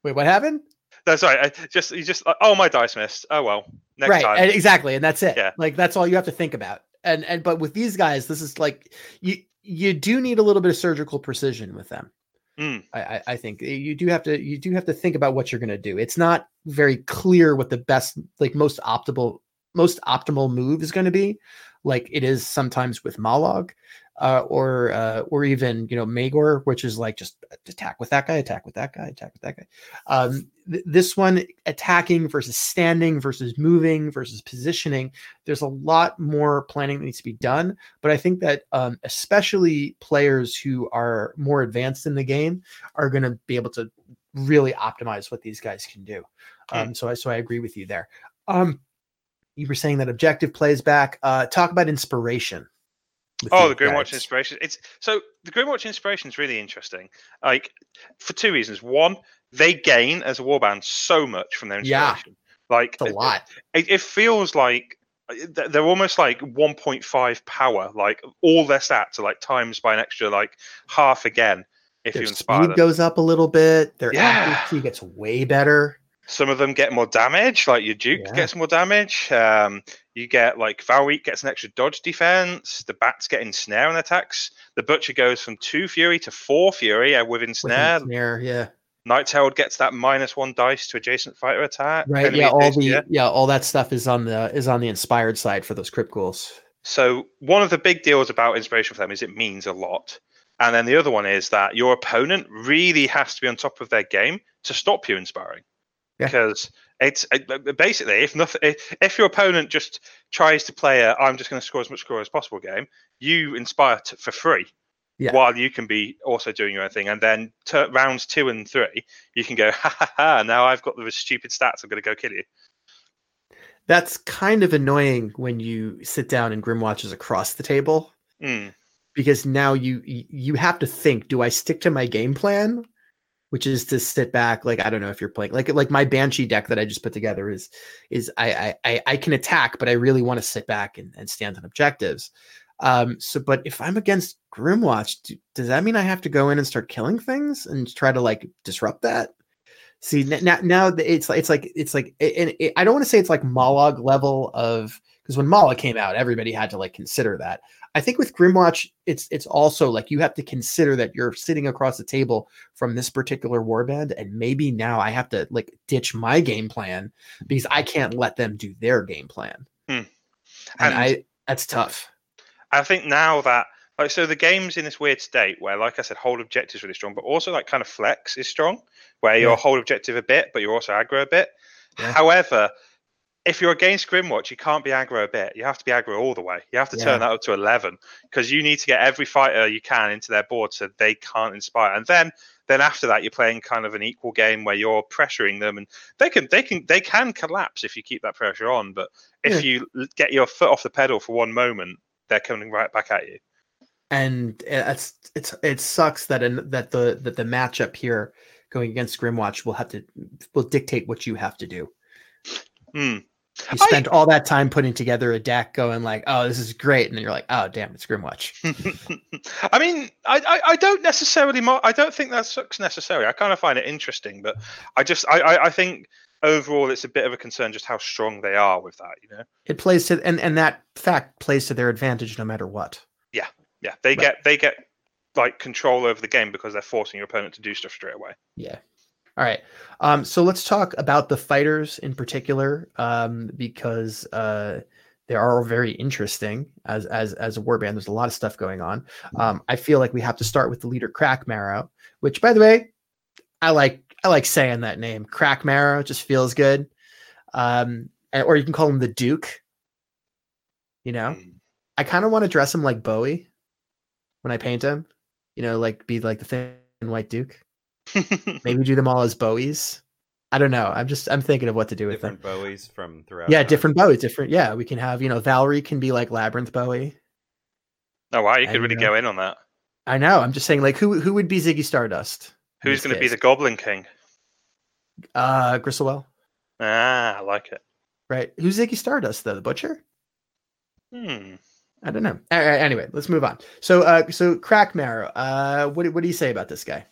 S2: Wait, what happened?
S4: That's right. I just you just oh my dice missed. Oh well. Next
S2: right.
S4: time.
S2: and- exactly. And that's it.
S4: Yeah.
S2: Like that's all you have to think about. And and but with these guys, this is like you you do need a little bit of surgical precision with them.
S4: Mm.
S2: I, I, I think you do have to you do have to think about what you're going to do. It's not very clear what the best like most optimal most optimal move is going to be, like it is sometimes with Mollog, uh, or uh, or even you know Magore, which is like just attack with that guy, attack with that guy, attack with that guy. Um, th- this one attacking versus standing versus moving versus positioning. There's a lot more planning that needs to be done, but I think that um, especially players who are more advanced in the game are going to be able to really optimize what these guys can do. Um, so I so I agree with you there. Um, you were saying that objective plays back. Uh, talk about inspiration.
S4: Oh, the
S2: these Grymwatch
S4: inspiration. It's so the Grymwatch inspiration is really interesting. Like for two reasons. One, they gain as a warband so much from their inspiration. Yeah. Like
S2: It's a lot.
S4: It, it feels like uh, they're almost like 1.5 power. Like all their stats are like times by an extra like half again if
S2: Their
S4: you inspire
S2: speed
S4: them.
S2: goes up a little bit. Their
S4: Yeah.
S2: accuracy gets way better.
S4: Some of them get more damage, like your Duke
S2: Yeah.
S4: gets more damage. Um, you get like Valreek gets an extra dodge defense. The Bats get ensnare on attacks. The Butcher goes from two Fury to four Fury uh, with
S2: with
S4: ensnare.
S2: snare, yeah,
S4: Night Herald gets that minus one dice to adjacent fighter attack.
S2: right, yeah. All the
S4: yeah.
S2: yeah. all that stuff is on the is on the inspired side for those crypt ghouls.
S4: So one of the big deals about inspiration for them is it means a lot. And then the other one is that your opponent really has to be on top of their game to stop you inspiring.
S2: Yeah.
S4: Because it's it, basically if nothing if, if your opponent just tries to play a I'm just going to score as much score as possible game, you inspire t- for free.
S2: Yeah.
S4: While you can be also doing your own thing, and then t- rounds two and three, you can go ha ha ha. Now I've got the stupid stats. I'm going to go kill you.
S2: That's kind of annoying when you sit down and Grymwatch's across the table
S4: Mm.
S2: because now you you have to think: Do I stick to my game plan, which is to sit back? Like I don't know if you're playing like like my Banshee deck that I just put together is is I I I, can attack, but I really want to sit back and, and stand on objectives. Um, so, but if I'm against Grymwatch, do, does that mean I have to go in and start killing things and try to like disrupt that? See now, now it's like it's like it's like, and it, I don't want to say it's like Mollog level of because when Mollog came out, everybody had to like consider that. I think with Grymwatch, it's it's also like you have to consider that you're sitting across the table from this particular warband, and maybe now I have to like ditch my game plan because I can't let them do their game plan.
S4: Hmm.
S2: And,
S4: And-
S2: I that's tough.
S4: I think now that like so the game's in this weird state where, like I said, hold objective is really strong, but also like kind of flex is strong, where you're
S2: Yeah.
S4: hold objective a bit, but you're also aggro a bit.
S2: Yeah.
S4: However, if you're against Grymwatch, you can't be aggro a bit. You have to be aggro all the way. You have to
S2: Yeah.
S4: turn that up to eleven because you need to get every fighter you can into their board so they can't inspire. And then then after that, you're playing kind of an equal game where you're pressuring them, and they can they can they can collapse if you keep that pressure on. But if you get your foot off the pedal for one moment, they're coming right back at you.
S2: and it's it's it sucks that in, that the that the matchup here going against Grymwatch will have to will dictate what you have to do.
S4: Hmm.
S2: You
S4: I-
S2: spent all that time putting together a deck, going like, "Oh, this is great," and then you're like, "Oh, damn, it's Grymwatch."
S4: I mean, I, I, I don't necessarily. Mo- I don't think that sucks necessarily. I kind of find it interesting, but I just I, I, I think overall it's a bit of a concern just how strong they are with that. You know,
S2: It plays to and and that fact plays to their advantage no matter what.
S4: Yeah, yeah, they
S2: Right.
S4: get they get like control over the game because they're forcing your opponent to do stuff straight away.
S2: Yeah. All right. Um, so let's talk about the fighters in particular, um, because uh, they are very interesting as as as a warband. There's a lot of stuff going on. Um, I feel like we have to start with the leader Crakmarrow, which, by the way, I like. I like saying that name, Crakmarrow. Just feels good. Um, or you can call him the Duke. You know, I kind of want to dress him like Bowie when I paint him. You know, like be like the thin white Duke maybe do them all as bowies i don't know i'm just i'm thinking of what to do with
S3: Different
S2: them
S3: Bowies from throughout.
S2: yeah
S3: time.
S2: different bowies different yeah we can have you know Valreek can be like labyrinth bowie
S4: oh wow, you could
S2: And,
S4: really
S2: uh,
S4: go in on that.
S2: i know i'm just saying like who who would be ziggy stardust
S4: Who's going to be the Goblin King?
S2: uh Gristlewel
S4: Ah, I like it.
S2: right who's ziggy stardust though the butcher
S4: Hmm.
S2: I don't know. A- a- Anyway, let's move on. So, uh, so Crakmarrow. Uh, what what do you say about this guy?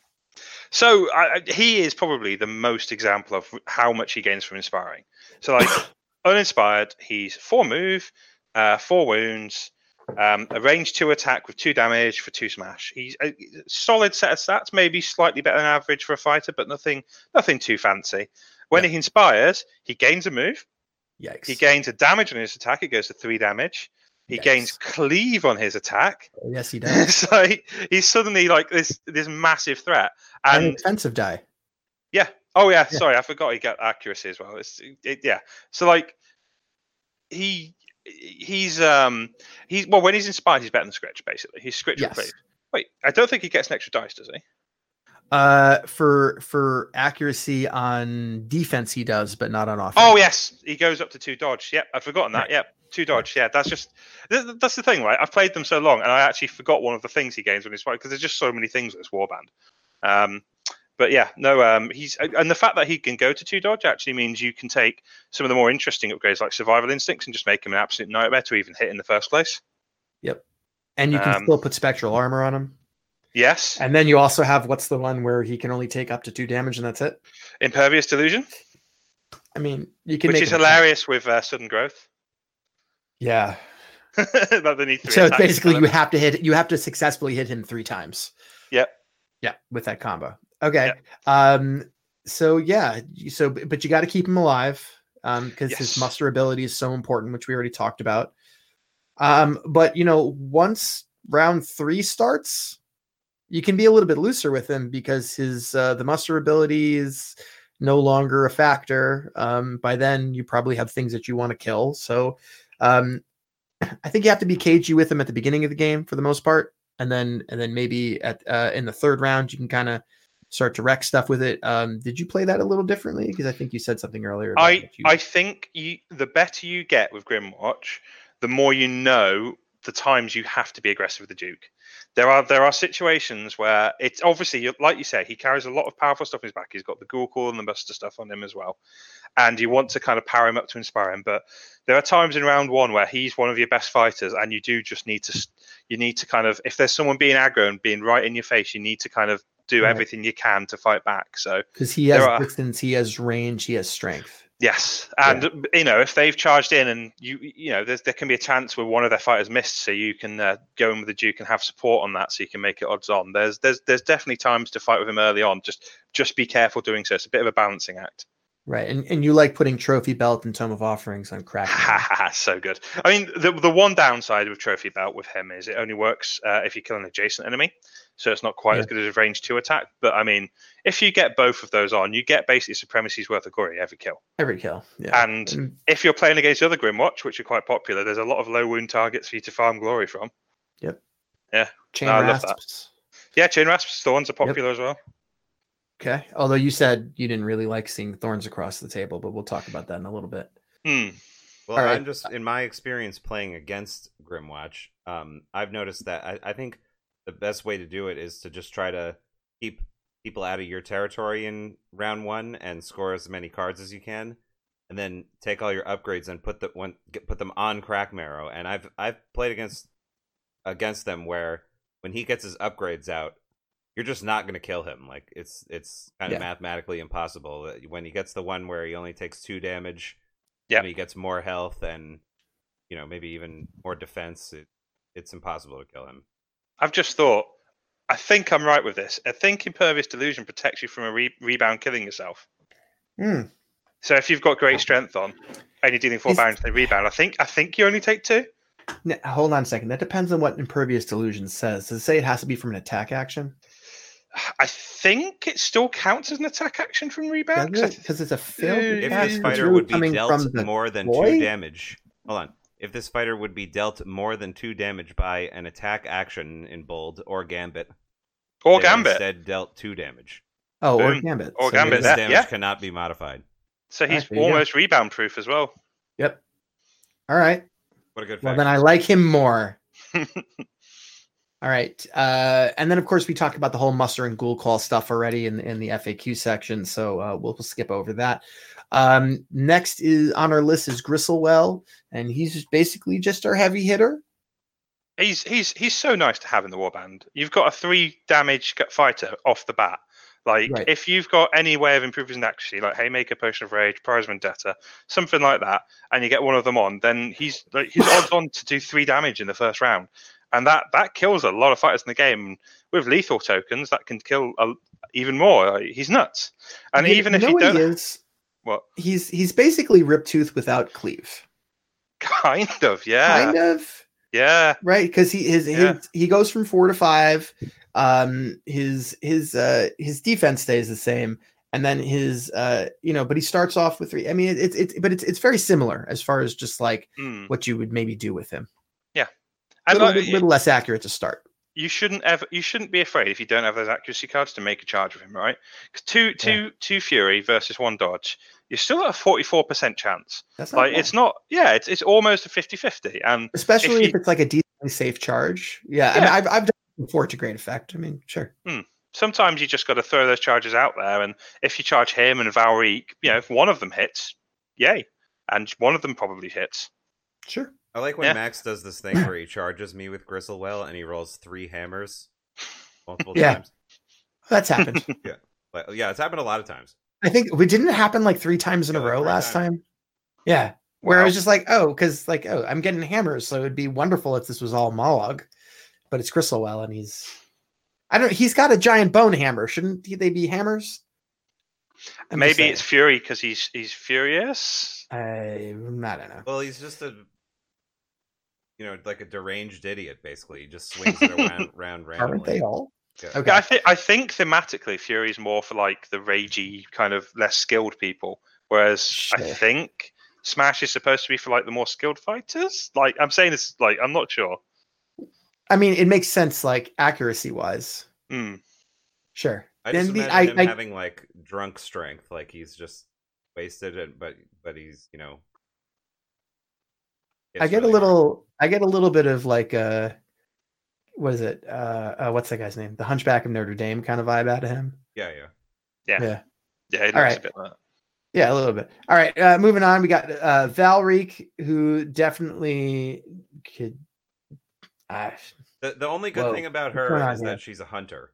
S4: So I, he is probably the most example of how much he gains from inspiring. So like uninspired, he's four move, uh, four wounds, um, a range two attack with two damage for two smash. He's a solid set of stats, maybe slightly better than average for a fighter, but nothing nothing too fancy. When he inspires, he gains a move.
S2: Yikes!
S4: He gains a damage on his attack. It goes to three damage. He
S2: Yikes.
S4: gains cleave on his attack.
S2: Oh, yes, he does.
S4: so he- he's suddenly like this this massive threat.
S2: and
S4: And
S2: expensive die. Yeah.
S4: Oh yeah,
S2: Yeah.
S4: sorry, I forgot he got accuracy as well. It's it, yeah. So like he he's um he's well when he's inspired he's better than Skritch basically. He's Skritch
S2: Yes.
S4: yes. Wait, I don't think he gets an extra dice, does he?
S2: Uh, for for accuracy on defense, he does, but not on offense.
S4: Oh yes, he goes up to two dodge. Yep, I've forgotten that. Yep, two dodge. Yeah, that's just th- th- that's the thing, right? I've played them so long, and I actually forgot one of the things he gains when he's fighting because there's just so many things with this warband. Um, but yeah, no, um, he's and the fact that he can go to two dodge actually means you can take some of the more interesting upgrades like survival instincts and just make him an absolute nightmare to even hit in the first place.
S2: Yep, and you can
S4: um,
S2: still put spectral armor on him.
S4: Yes,
S2: And then you also have what's the one where he can only take up to two damage, and that's it.
S4: impervious delusion,
S2: I mean, you can
S4: which is hilarious with uh, sudden growth.
S2: Yeah.
S4: that they need three
S2: So it's basically you have to hit you have to successfully hit him three times.
S4: Yep.
S2: Yeah, with that combo. Okay. Um. So yeah. So but you got to keep him alive. Um. Because his muster ability is so important, which we already talked about. Um. But you know, once round three starts, you can be a little bit looser with him because his uh, the muster ability is no longer a factor. Um. By then, you probably have things that you want to kill. So. Um, I think you have to be cagey with him at the beginning of the game for the most part, and then and then maybe at uh, in the third round you can kind of start to wreck stuff with it. Um, did you play that a little differently? Because I think you said something earlier.
S4: I,
S2: you-
S4: I think you the better you get with Grymwatch, the more you know the times you have to be aggressive with the Duke. There are there are situations where it's obviously like you say he carries a lot of powerful stuff in his back. He's got the Ghoul Call and the Buster stuff on him as well, and you want to kind of power him up to inspire him. But there are times in round one where he's one of your best fighters, and you do just need to you need to kind of if there's someone being aggro and being right in your face, you need to kind of do
S2: Right.
S4: everything you can to fight back. So
S2: because he has
S4: are-
S2: distance, he has range, he has strength.
S4: Yes, and you know if they've charged in, and you you know there's, there can be a chance where one of their fighters missed, so you can uh, go in with the Duke and have support on that, so you can make it odds on. There's there's there's definitely times to fight with him early on. Just just be careful doing so. It's a bit of a balancing act.
S2: Right, and and you like putting trophy belt and tome of offerings on crack.
S4: so good. I mean, the the one downside with Trophy Belt with him is it only works uh, if you kill an adjacent enemy, so it's not quite
S2: Yeah.
S4: as good as a range two attack. But I mean, if you get both of those on, you get basically supremacy's worth of glory every kill.
S2: Every kill. Yeah.
S4: And
S2: And-
S4: if you're playing against the other Grymwatch, which are quite popular, there's a lot of low wound targets for you to farm glory from. Yep. Yeah.
S2: Chain
S4: no, I love that.
S2: rasps.
S4: Yeah, chain rasps, thorns are popular as well.
S2: Okay. Although you said you didn't really like seeing thorns across the table, but we'll talk about that in a little bit.
S4: Hmm.
S3: Well,
S2: All right.
S3: I'm just in my experience playing against Grymwatch. Um, I've noticed that I, I think the best way to do it is to just try to keep people out of your territory in round one and score as many cards as you can, and then take all your upgrades and put the one get, put them on Crakmarrow. And I've I've played against against them where when he gets his upgrades out, you're just not going to kill him. Like it's it's kind of
S2: Yeah.
S3: mathematically impossible. When he gets the one where he only takes two damage when he gets more health and you know maybe even more defense it, it's impossible to kill him
S4: I've just thought, I think I'm right with this. I think Impervious Delusion protects you from a re- rebound killing yourself.
S2: Hmm.
S4: So if you've got great strength on and you're dealing four
S2: Is-
S4: bounds they rebound, I think I think you only take two.
S2: N- hold on a second. That depends on what impervious delusion says. Does it say it has to be from an attack action?
S4: I think it still counts as an attack action from rebound. 'cause I th-
S2: Because it's a failed
S3: if this fighter would be
S2: coming
S3: dealt
S2: from
S3: more than
S2: boy?
S3: two damage hold on if this fighter would be dealt more than two damage by an attack action in bold or gambit
S4: or
S3: they
S4: Gambit.
S3: instead dealt two damage
S2: Oh, or gambit.
S4: Or
S2: So
S4: Gambit,
S2: maybe-
S3: this
S4: yeah,
S3: damage
S4: yeah.
S3: cannot be modified
S4: So he's
S2: Alright, there go.
S4: almost rebound proof as well.
S2: Yep. All right.
S3: what a good
S2: Well,
S3: fact
S2: then I like him more. All right. Uh, and then, of course, we talked about the whole muster and ghoul call stuff already in, in the FAQ section. So uh, we'll, we'll skip over that. Um, next is on our list is Gristlewel, and he's basically just our heavy hitter.
S4: He's he's he's so nice to have in the warband. You've got a three damage fighter off the bat. Like
S2: Right.
S4: if you've got any way of improving his accuracy, like Haymaker, Potion of Rage, Prized Vendetta, something like that, and you get one of them on, then he's like he's odds on to do three damage in the first round, and that that kills a lot of fighters in the game. With lethal tokens, that can kill a, even more. Like, he's nuts. And
S2: You-
S4: even if you don't,
S2: he is,
S4: what
S2: he's he's basically Riptooth without cleave.
S4: kind of, yeah,
S2: Kind of.
S4: yeah,
S2: right because he his,
S4: Yeah.
S2: his he goes from four to five um his his uh his defense stays the same and then his uh you know but he starts off with three i mean it's it's but it's it's very similar as far as just like
S4: Mm.
S2: what you would maybe do with him Yeah,
S4: a
S2: little,
S4: like,
S2: little less accurate to start
S4: you shouldn't ever you shouldn't be afraid if you don't have those accuracy cards to make a charge with him, right? 'Cause two two two fury versus one dodge, you're still at a forty four percent chance.
S2: that's not
S4: Like
S2: bad.
S4: it's not yeah, it's it's almost a 50-50. And
S2: especially if,
S4: you-
S2: it's like a decently safe charge yeah, I mean, I've I've done it before to great effect i mean sure hmm.
S4: sometimes you just got to throw those charges out there. And if you charge him and Valreek, you know, if one of them hits, yay, and one of them probably hits.
S2: sure
S3: I like when
S4: Yeah.
S3: Max does this thing where he charges me with Gristlewel and he rolls three hammers multiple
S2: Yeah.
S3: times.
S2: that's happened
S3: Like, yeah, it's happened a lot of times.
S2: I think we didn't it happen like three times in a
S3: Yeah, like
S2: row last
S3: times.
S2: time. Yeah. Where I was just like, oh, because like, oh, I'm getting hammers, so it'd be wonderful if this was all Mollog, but it's Gristlewel, and he's, I don't, he's got a giant bone hammer. Shouldn't he- they be hammers? I'm
S4: Maybe it's. Fury because he's he's furious.
S2: I, mm, I don't know.
S3: Well, he's just a, you know, like a deranged idiot. Basically, he just swings it around, around randomly.
S2: Aren't they all?
S3: Yeah.
S2: Okay.
S4: Yeah, I think I think thematically Fury's more for like the ragey kind of less skilled people, whereas I think Smash is supposed to be for like the more skilled fighters. Like I'm saying this, like I'm not sure.
S2: I mean, it makes sense, like accuracy wise.
S4: Hmm.
S2: Sure.
S3: I just
S2: Then the-
S3: imagine
S2: I-
S3: him
S2: I-
S3: having like drunk strength, like he's just wasted, and but but he's you know.
S2: I
S3: hits
S2: get a
S3: really hard.
S2: little I get a little bit of like uh what is it? Uh, uh what's that guy's name? The Hunchback of Notre Dame kind of vibe out of him.
S3: Yeah, yeah.
S4: Yeah.
S2: Yeah.
S4: Yeah, it looks
S2: All
S4: a bit like.
S2: Yeah, a little bit. All right, uh moving on. We got uh Valreek, who definitely could uh,
S3: The the only good
S2: Whoa.
S3: thing about her is
S2: here?
S3: that she's a hunter.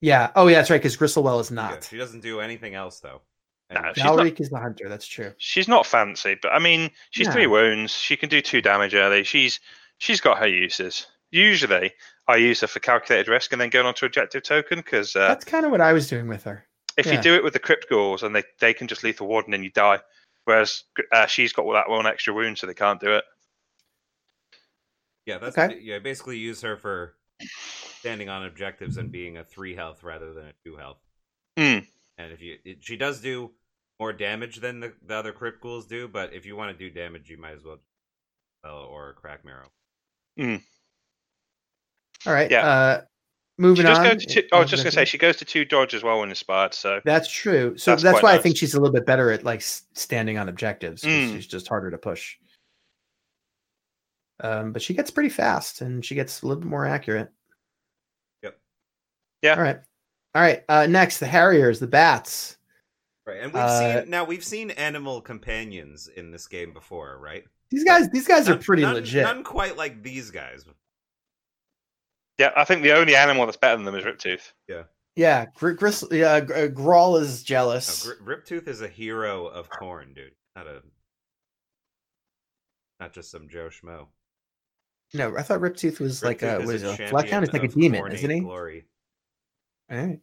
S2: yeah. Oh yeah, that's right, because Gristlewel is
S3: Yeah,
S2: not.
S3: she doesn't do anything else though. And
S4: No, she's not-
S2: is the hunter, that's true.
S4: She's not fancy, but I mean, she's three wounds. She can do two damage early. She's she's got her uses. Usually, I use her for calculated risk and then go on to objective token because uh,
S2: That's kind of what I was doing with her.
S4: if
S2: yeah.
S4: you do it with the crypt ghouls and they, they can just lethal warden and you die, whereas uh, she's got that one extra wound so they can't do it.
S3: yeah, that's
S2: Okay.
S3: yeah. Basically, use her for standing on objectives and being a three health rather than a two health.
S4: Mm.
S3: And if you, it, she does do more damage than the, the other crypt ghouls do, but if you want to do damage, you might as well, well or Crakmarrow.
S2: All right.
S4: Yeah.
S2: Uh
S4: She
S2: moving
S4: does
S2: on.
S4: go to two, I was just gonna say she goes to two dodge as well when inspired. So
S2: That's true. So
S4: That's
S2: that's,
S4: quite
S2: why I think she's a little bit better at like standing on objectives.
S4: Mm.
S2: She's just harder to push. Um, but she gets pretty fast and she gets a little bit more accurate.
S3: Yep.
S4: Yeah.
S2: All right. All right. Uh, next, the Harriers, the Bats.
S3: Right, and we've
S2: Uh,
S3: seen now we've seen animal companions in this game before, right?
S2: These guys, these guys are pretty
S3: none-
S2: legit.
S3: None quite like these guys.
S4: Yeah, I think the only animal that's better than them is Riptooth.
S2: Yeah, Gr- Gris- yeah, Gr- uh, Grawl is
S3: No,
S2: jealous.
S3: Gri- Riptooth is a hero of Khorne, dude. Not a, not just some Joe Schmo.
S2: no, I thought Riptooth was like a
S3: is
S2: what is it?
S3: champion
S2: Blackhound is like a demon, isn't he?
S3: Glory.
S2: All right.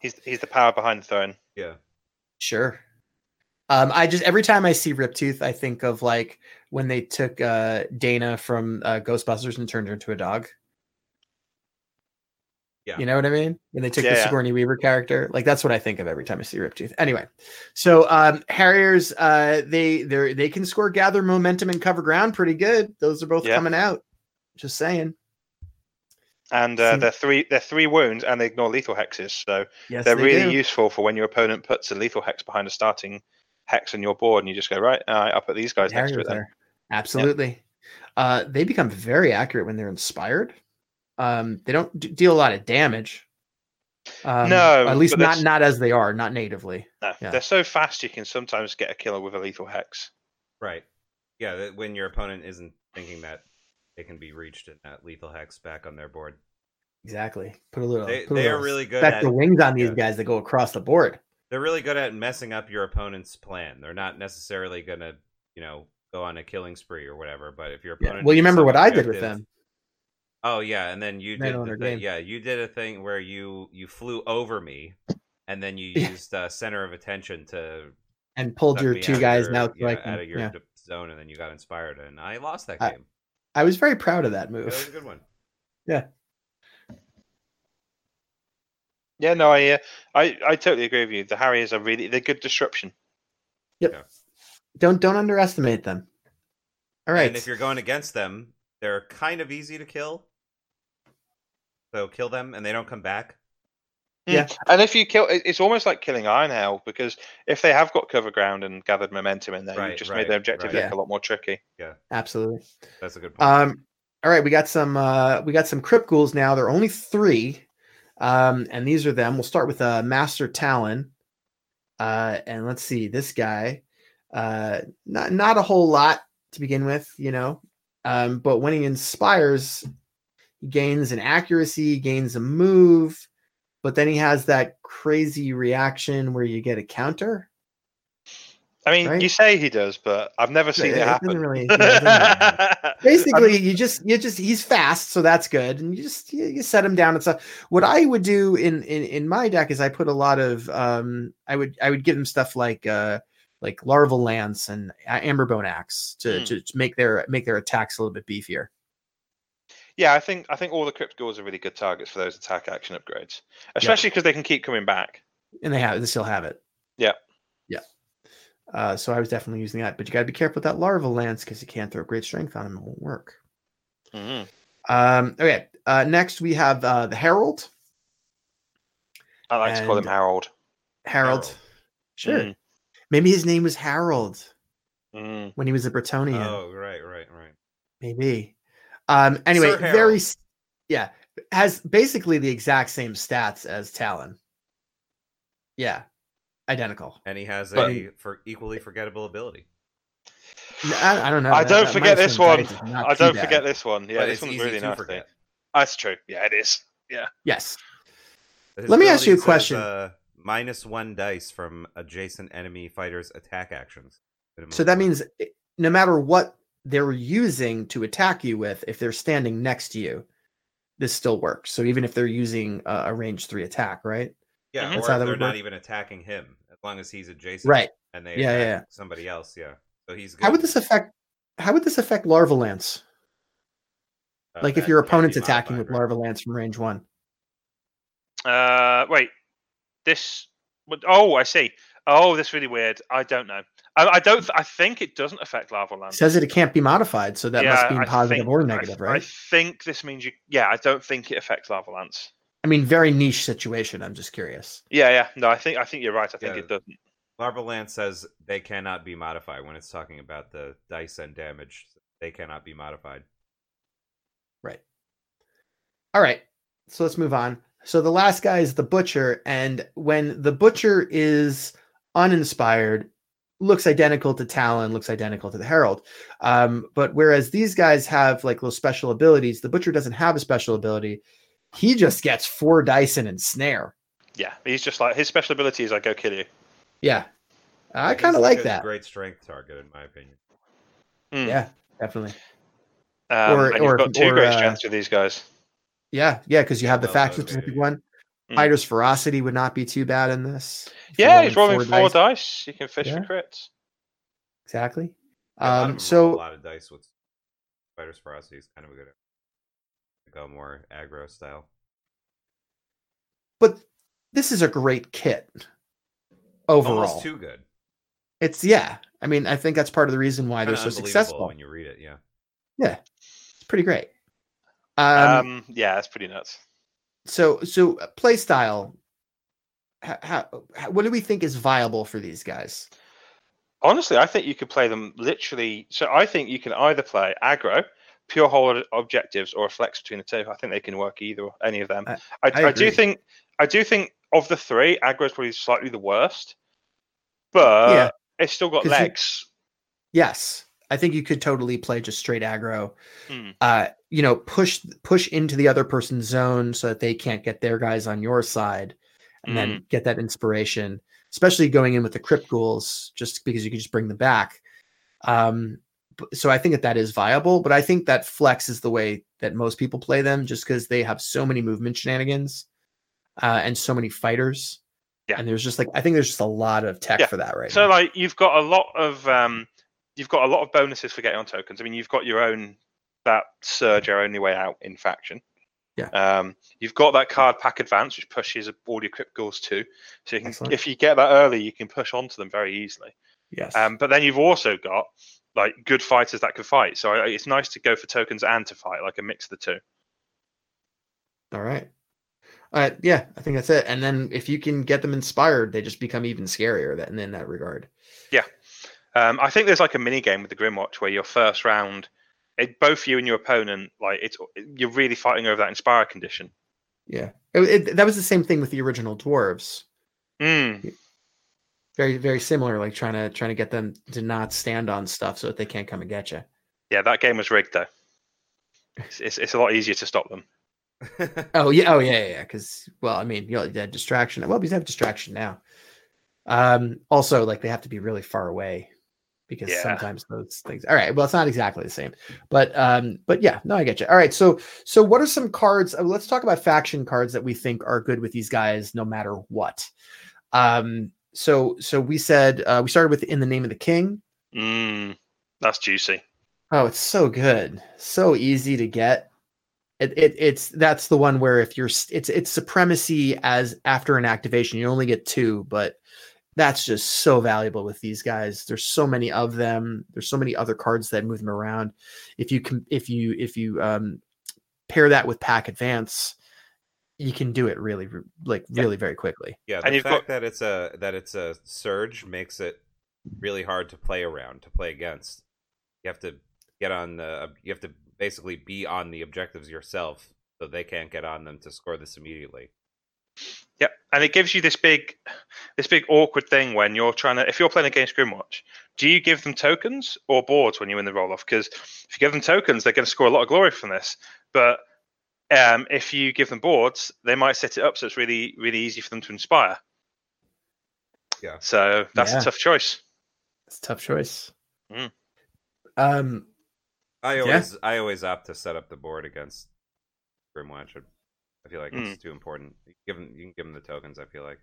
S4: He's he's the power behind the throne.
S3: Yeah.
S2: Sure. Um, I just every time I see Riptooth, I think of like when they took uh Dana from uh, Ghostbusters and turned her into a dog.
S3: Yeah.
S2: You know what I mean? When they took
S4: Yeah,
S2: the
S4: yeah.
S2: Sigourney Weaver character, like that's what I think of every time I see Riptooth. Anyway, so um Harriers, uh, they they they can score, gather momentum, and cover ground pretty good. Those are both
S4: Yeah.
S2: coming out. Just saying.
S4: And uh, they're three they're three wounds and they ignore lethal hexes. So
S2: Yes,
S4: they're
S2: they
S4: really
S2: do.
S4: useful for when your opponent puts a lethal hex behind a starting hex on your board and you just go, right, I'll put these guys next to it.
S2: Absolutely. Uh, they become very accurate when they're inspired. Um, they don't d- deal a lot of damage. Um,
S4: No,
S2: at least not not as they are, not natively.
S4: No,
S2: Yeah.
S4: they're so fast you can sometimes get a killer with a lethal hex.
S3: Right. Yeah. When your opponent isn't thinking that they can be reached in that lethal hex back on their board.
S2: Exactly. Put a little.
S3: They-
S2: put a
S3: they are really good
S2: Spectre
S3: the
S2: wings on these
S3: yeah.
S2: guys that go across the board.
S3: They're really good at messing up your opponent's plan. They're not necessarily gonna, you know, go on a killing spree or whatever. But if your
S2: Yeah.
S3: opponent,
S2: Well, you remember what I did with
S3: objectives-
S2: them?
S3: Oh yeah, and then you did the
S2: owner
S3: thing, yeah, you did a thing where you you flew over me, and then you
S2: Yeah.
S3: used uh, center of attention to
S2: And pulled your
S3: me
S2: two
S3: out of
S2: guys
S3: your-
S2: now.
S3: yeah,
S2: like,
S3: out of your
S2: yeah.
S3: zone, and then you got inspired, and I lost that game.
S2: I was very proud of that move.
S3: That was a good one.
S4: Yeah, Yeah, no, I, uh, I, I totally agree with you. The Harriers are really they're good disruption. Yeah.
S2: Don't don't underestimate them. All right.
S3: And if you're going against them, they're kind of easy to kill. So kill them, and they don't come back.
S2: Yeah.
S4: and if you kill, it's almost like killing Iron Hell because if they have got cover ground and gathered momentum in there,
S3: Right,
S4: you've just
S3: right,
S4: made their objective
S3: right.
S4: look a lot more tricky.
S2: Yeah, absolutely.
S3: That's a good point.
S2: Um, all right, we got some uh, we got some crypt ghouls now. There are only three, um, and these are them. We'll start with uh, Master Talon, uh, and let's see this guy. Uh, not not a whole lot to begin with, you know, um, but when he inspires, he gains an accuracy, gains a move, but then he has that crazy reaction where you get a counter.
S4: I mean,
S2: Right?
S4: you say he does, but I've never seen
S2: It
S4: it, happen.
S2: really- yeah, it doesn't really basically you just you just he's fast so that's good and you just you, you set him down and stuff what i would do in, in in my deck is i put a lot of um i would i would give him stuff like uh like larval lance and amberbone axe to,
S4: Hmm.
S2: to to make their make their attacks a little bit beefier
S4: Yeah, I think I think all the crypt ghouls are really good targets for those attack action upgrades, especially because they can keep coming back.
S2: and they have they still have it
S4: Yeah.
S2: yeah uh so i was definitely using that but you got to be careful with that larval lance because you can't throw great strength on him it won't work
S4: Mm-hmm.
S2: um okay uh next we have uh the herald
S4: I like to call him Harold.
S2: harold,
S3: Harold.
S2: sure
S4: Mm.
S2: maybe his name was harold
S4: Mm.
S2: when he was a Bretonnian.
S3: Oh, right, right, right.
S2: Maybe. Um. Anyway, very yeah, has basically the exact same stats as Talon. Yeah, identical.
S3: And he has
S2: But-
S3: a for equally forgettable ability.
S2: I don't know.
S4: I
S2: that-
S4: don't
S2: that
S4: forget this one.
S2: dice is not
S4: I don't
S2: bad.
S4: forget this one. Yeah,
S3: but
S4: this one's really
S3: to
S4: nasty.
S3: forget.
S4: That's true. Yeah, it is. Yeah.
S2: Yes.
S3: His
S2: Let me ask you a
S3: ability says,
S2: question.
S3: Uh, minus one dice from adjacent enemy fighters' attack actions.
S2: So that means no matter what they're using to attack you with, if they're standing next to you, this still works. So even if they're using a, a range three attack, right?
S3: yeah,
S4: Mhm.
S3: or
S2: That's how
S3: they're not
S2: work.
S3: even attacking him, as long as he's adjacent,
S2: Right.
S3: And they
S2: Yeah, yeah, yeah.
S3: somebody else, yeah. So he's good.
S2: How would this affect? How would this affect larval lance?
S3: Uh,
S2: Like if your opponent's attacking with
S3: right?
S2: larval lance from range one.
S4: Uh, wait. This. what- Oh, I see. Oh, that's really weird. I don't know. I, I don't. I think it doesn't affect lava
S2: It says that it can't be modified, so that must mean
S4: I
S2: positive
S4: think-
S2: or negative,
S4: I
S2: right?
S4: I think this means you. Yeah, I don't think it affects lava lance.
S2: I mean, very niche situation. I'm just curious.
S4: Yeah, yeah. No, I think I think you're right. I think
S3: Yeah.
S4: it doesn't.
S3: Larva Lance says they cannot be modified when it's talking about the dice and damage. They cannot be modified.
S2: Right. All right. So let's move on. So the last guy is the butcher, and when the butcher is uninspired, looks identical to Talon, looks identical to the Herald. Um, but whereas these guys have like little special abilities, the butcher doesn't have a special ability. He just gets four Dyson and snare.
S4: Yeah, he's just like his special ability is I go kill you.
S2: Yeah. I kind of like
S3: good-
S2: that.
S3: Great strength target, in my opinion.
S4: Mm.
S2: Yeah, definitely.
S4: Um,
S2: Or-
S4: and
S2: or-
S4: you've got two
S2: or,
S4: great
S2: uh,
S4: with these guys.
S2: Yeah, yeah, because you have the
S3: Well
S2: faction specific one.
S4: Mm.
S2: Fighter's ferocity would not be too bad in this. If
S4: Yeah, he's rolling four,
S2: dice.
S4: dice. You can fish
S2: Yeah.
S4: for crits.
S2: Exactly.
S3: Yeah, a lot of
S2: Um, so
S3: a lot of dice with Fighter's Ferocity is kind of a good. Go more aggro style.
S2: but this is a great kit overall.
S3: Almost too good.
S2: It's yeah. I mean, I think that's part of the reason why they're so successful.
S3: when you read it. Yeah.
S2: Yeah, it's pretty great. Um,
S4: Um, yeah, it's pretty nuts.
S2: So so uh, play style. How, how, what do we think is viable for these guys?
S4: Honestly, I think you could play them literally. So I think you can either play aggro, pure hold objectives, or a flex between the two. I think they can work either any of them.
S2: I-
S4: I,
S2: I
S4: I, do think I do think of the three, aggro is probably slightly the worst, but
S2: Yeah,
S4: it's still got
S2: 'cause you-
S4: legs.
S2: Yes, I think you could totally play just straight aggro.
S4: Hmm.
S2: Uh, you know, push push into the other person's zone so that they can't get their guys on your side, and then get that inspiration. Especially going in with the crypt ghouls, just because you can just bring them back. Um, so I think that that is viable, but I think that flex is the way that most people play them, just because they have so many movement shenanigans uh, and so many fighters.
S4: Yeah.
S2: and there's just like I think there's just a lot of tech
S4: Yeah.
S2: for that right
S4: So
S2: now.
S4: like you've got a lot of um, you've got a lot of bonuses for getting on tokens. I mean, you've got your own that surge our only way out in faction.
S2: Yeah.
S4: Um, you've got that card pack advance, which pushes all your crypt ghouls too. So you can,
S2: Excellent.
S4: if you get that early, you can push onto them very easily.
S2: Yes.
S4: Um, but then you've also got like good fighters that can fight. So it's nice to go for tokens and to fight, like a mix of the two.
S2: All right. All right. Yeah, I think that's it. And then if you can get them inspired, they just become even scarier that, in that regard.
S4: Um, I think there's like a mini game with the Grymwatch where your first round, it, both you and your opponent, like it's you're really fighting over that inspire condition.
S2: Yeah. It, it- that was the same thing with the original dwarves.
S4: Mm.
S2: Very, very similar, like trying to trying to get them to not stand on stuff so that they can't come and get you.
S4: Yeah, that game was rigged though. It's, it's, it's a lot easier to stop them.
S2: Oh yeah, oh yeah, yeah. Because well, I mean, you know, that distraction. Well, we have distraction now. Um, also, like they have to be really far away because
S4: Yeah.
S2: sometimes those things. All right, well, it's not exactly the same, but um, but yeah, no, I get you. All right, so so what are some cards? uh, Let's talk about faction cards that we think are good with these guys, no matter what. Um, so so we said uh, we started with in the name of the king.
S4: Mm, that's juicy.
S2: Oh, it's so good, so easy to get. It, it it's that's the one where if you're it's it's supremacy as after an activation you only get two, but that's just so valuable with these guys. There's so many of them. There's so many other cards that move them around. If you can if you if you um pair that with pack advance, you can do it really re- like
S4: Yeah.
S2: really very quickly.
S3: Yeah, the
S4: you've
S3: fact
S4: got-
S3: that it's a that it's a surge makes it really hard to play around to play against. You have to get on the you have to basically be on the objectives yourself, so they can't get on them to score this immediately.
S4: Yep, and it gives you this big, this big awkward thing when you're trying to. If you're playing against Grymwatch, do you give them tokens or boards when you win the roll off? Because if you give them tokens, they're going to score a lot of glory from this. But um, if you give them boards, they might set it up so it's really, really easy for them to inspire.
S3: Yeah.
S4: So that's
S2: Yeah.
S4: a tough choice.
S2: It's a tough choice.
S4: Mm.
S2: Um,
S3: I
S2: Yeah.
S3: always I always opt to set up the board against Grymwatch. I feel like
S4: Hmm.
S3: it's too important. You give 'em- you can give them the tokens. I feel like.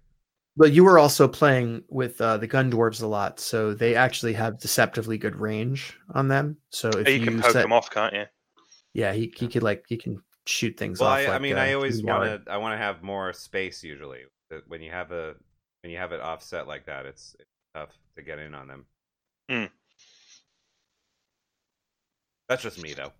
S2: But you were also playing with uh, the gun dwarves a lot, so they actually have deceptively good range on them. So if
S4: you,
S2: you,
S4: can poke
S2: set,
S4: them off, can't you?
S2: yeah, he, he could like he can shoot things
S3: Well,
S2: off.
S3: I, I mean,
S2: uh,
S3: I always want to. I want to have more space. Usually, when you have a when you have it offset like that, it's, it's tough to get in on them.
S4: Hmm.
S3: That's just me, though.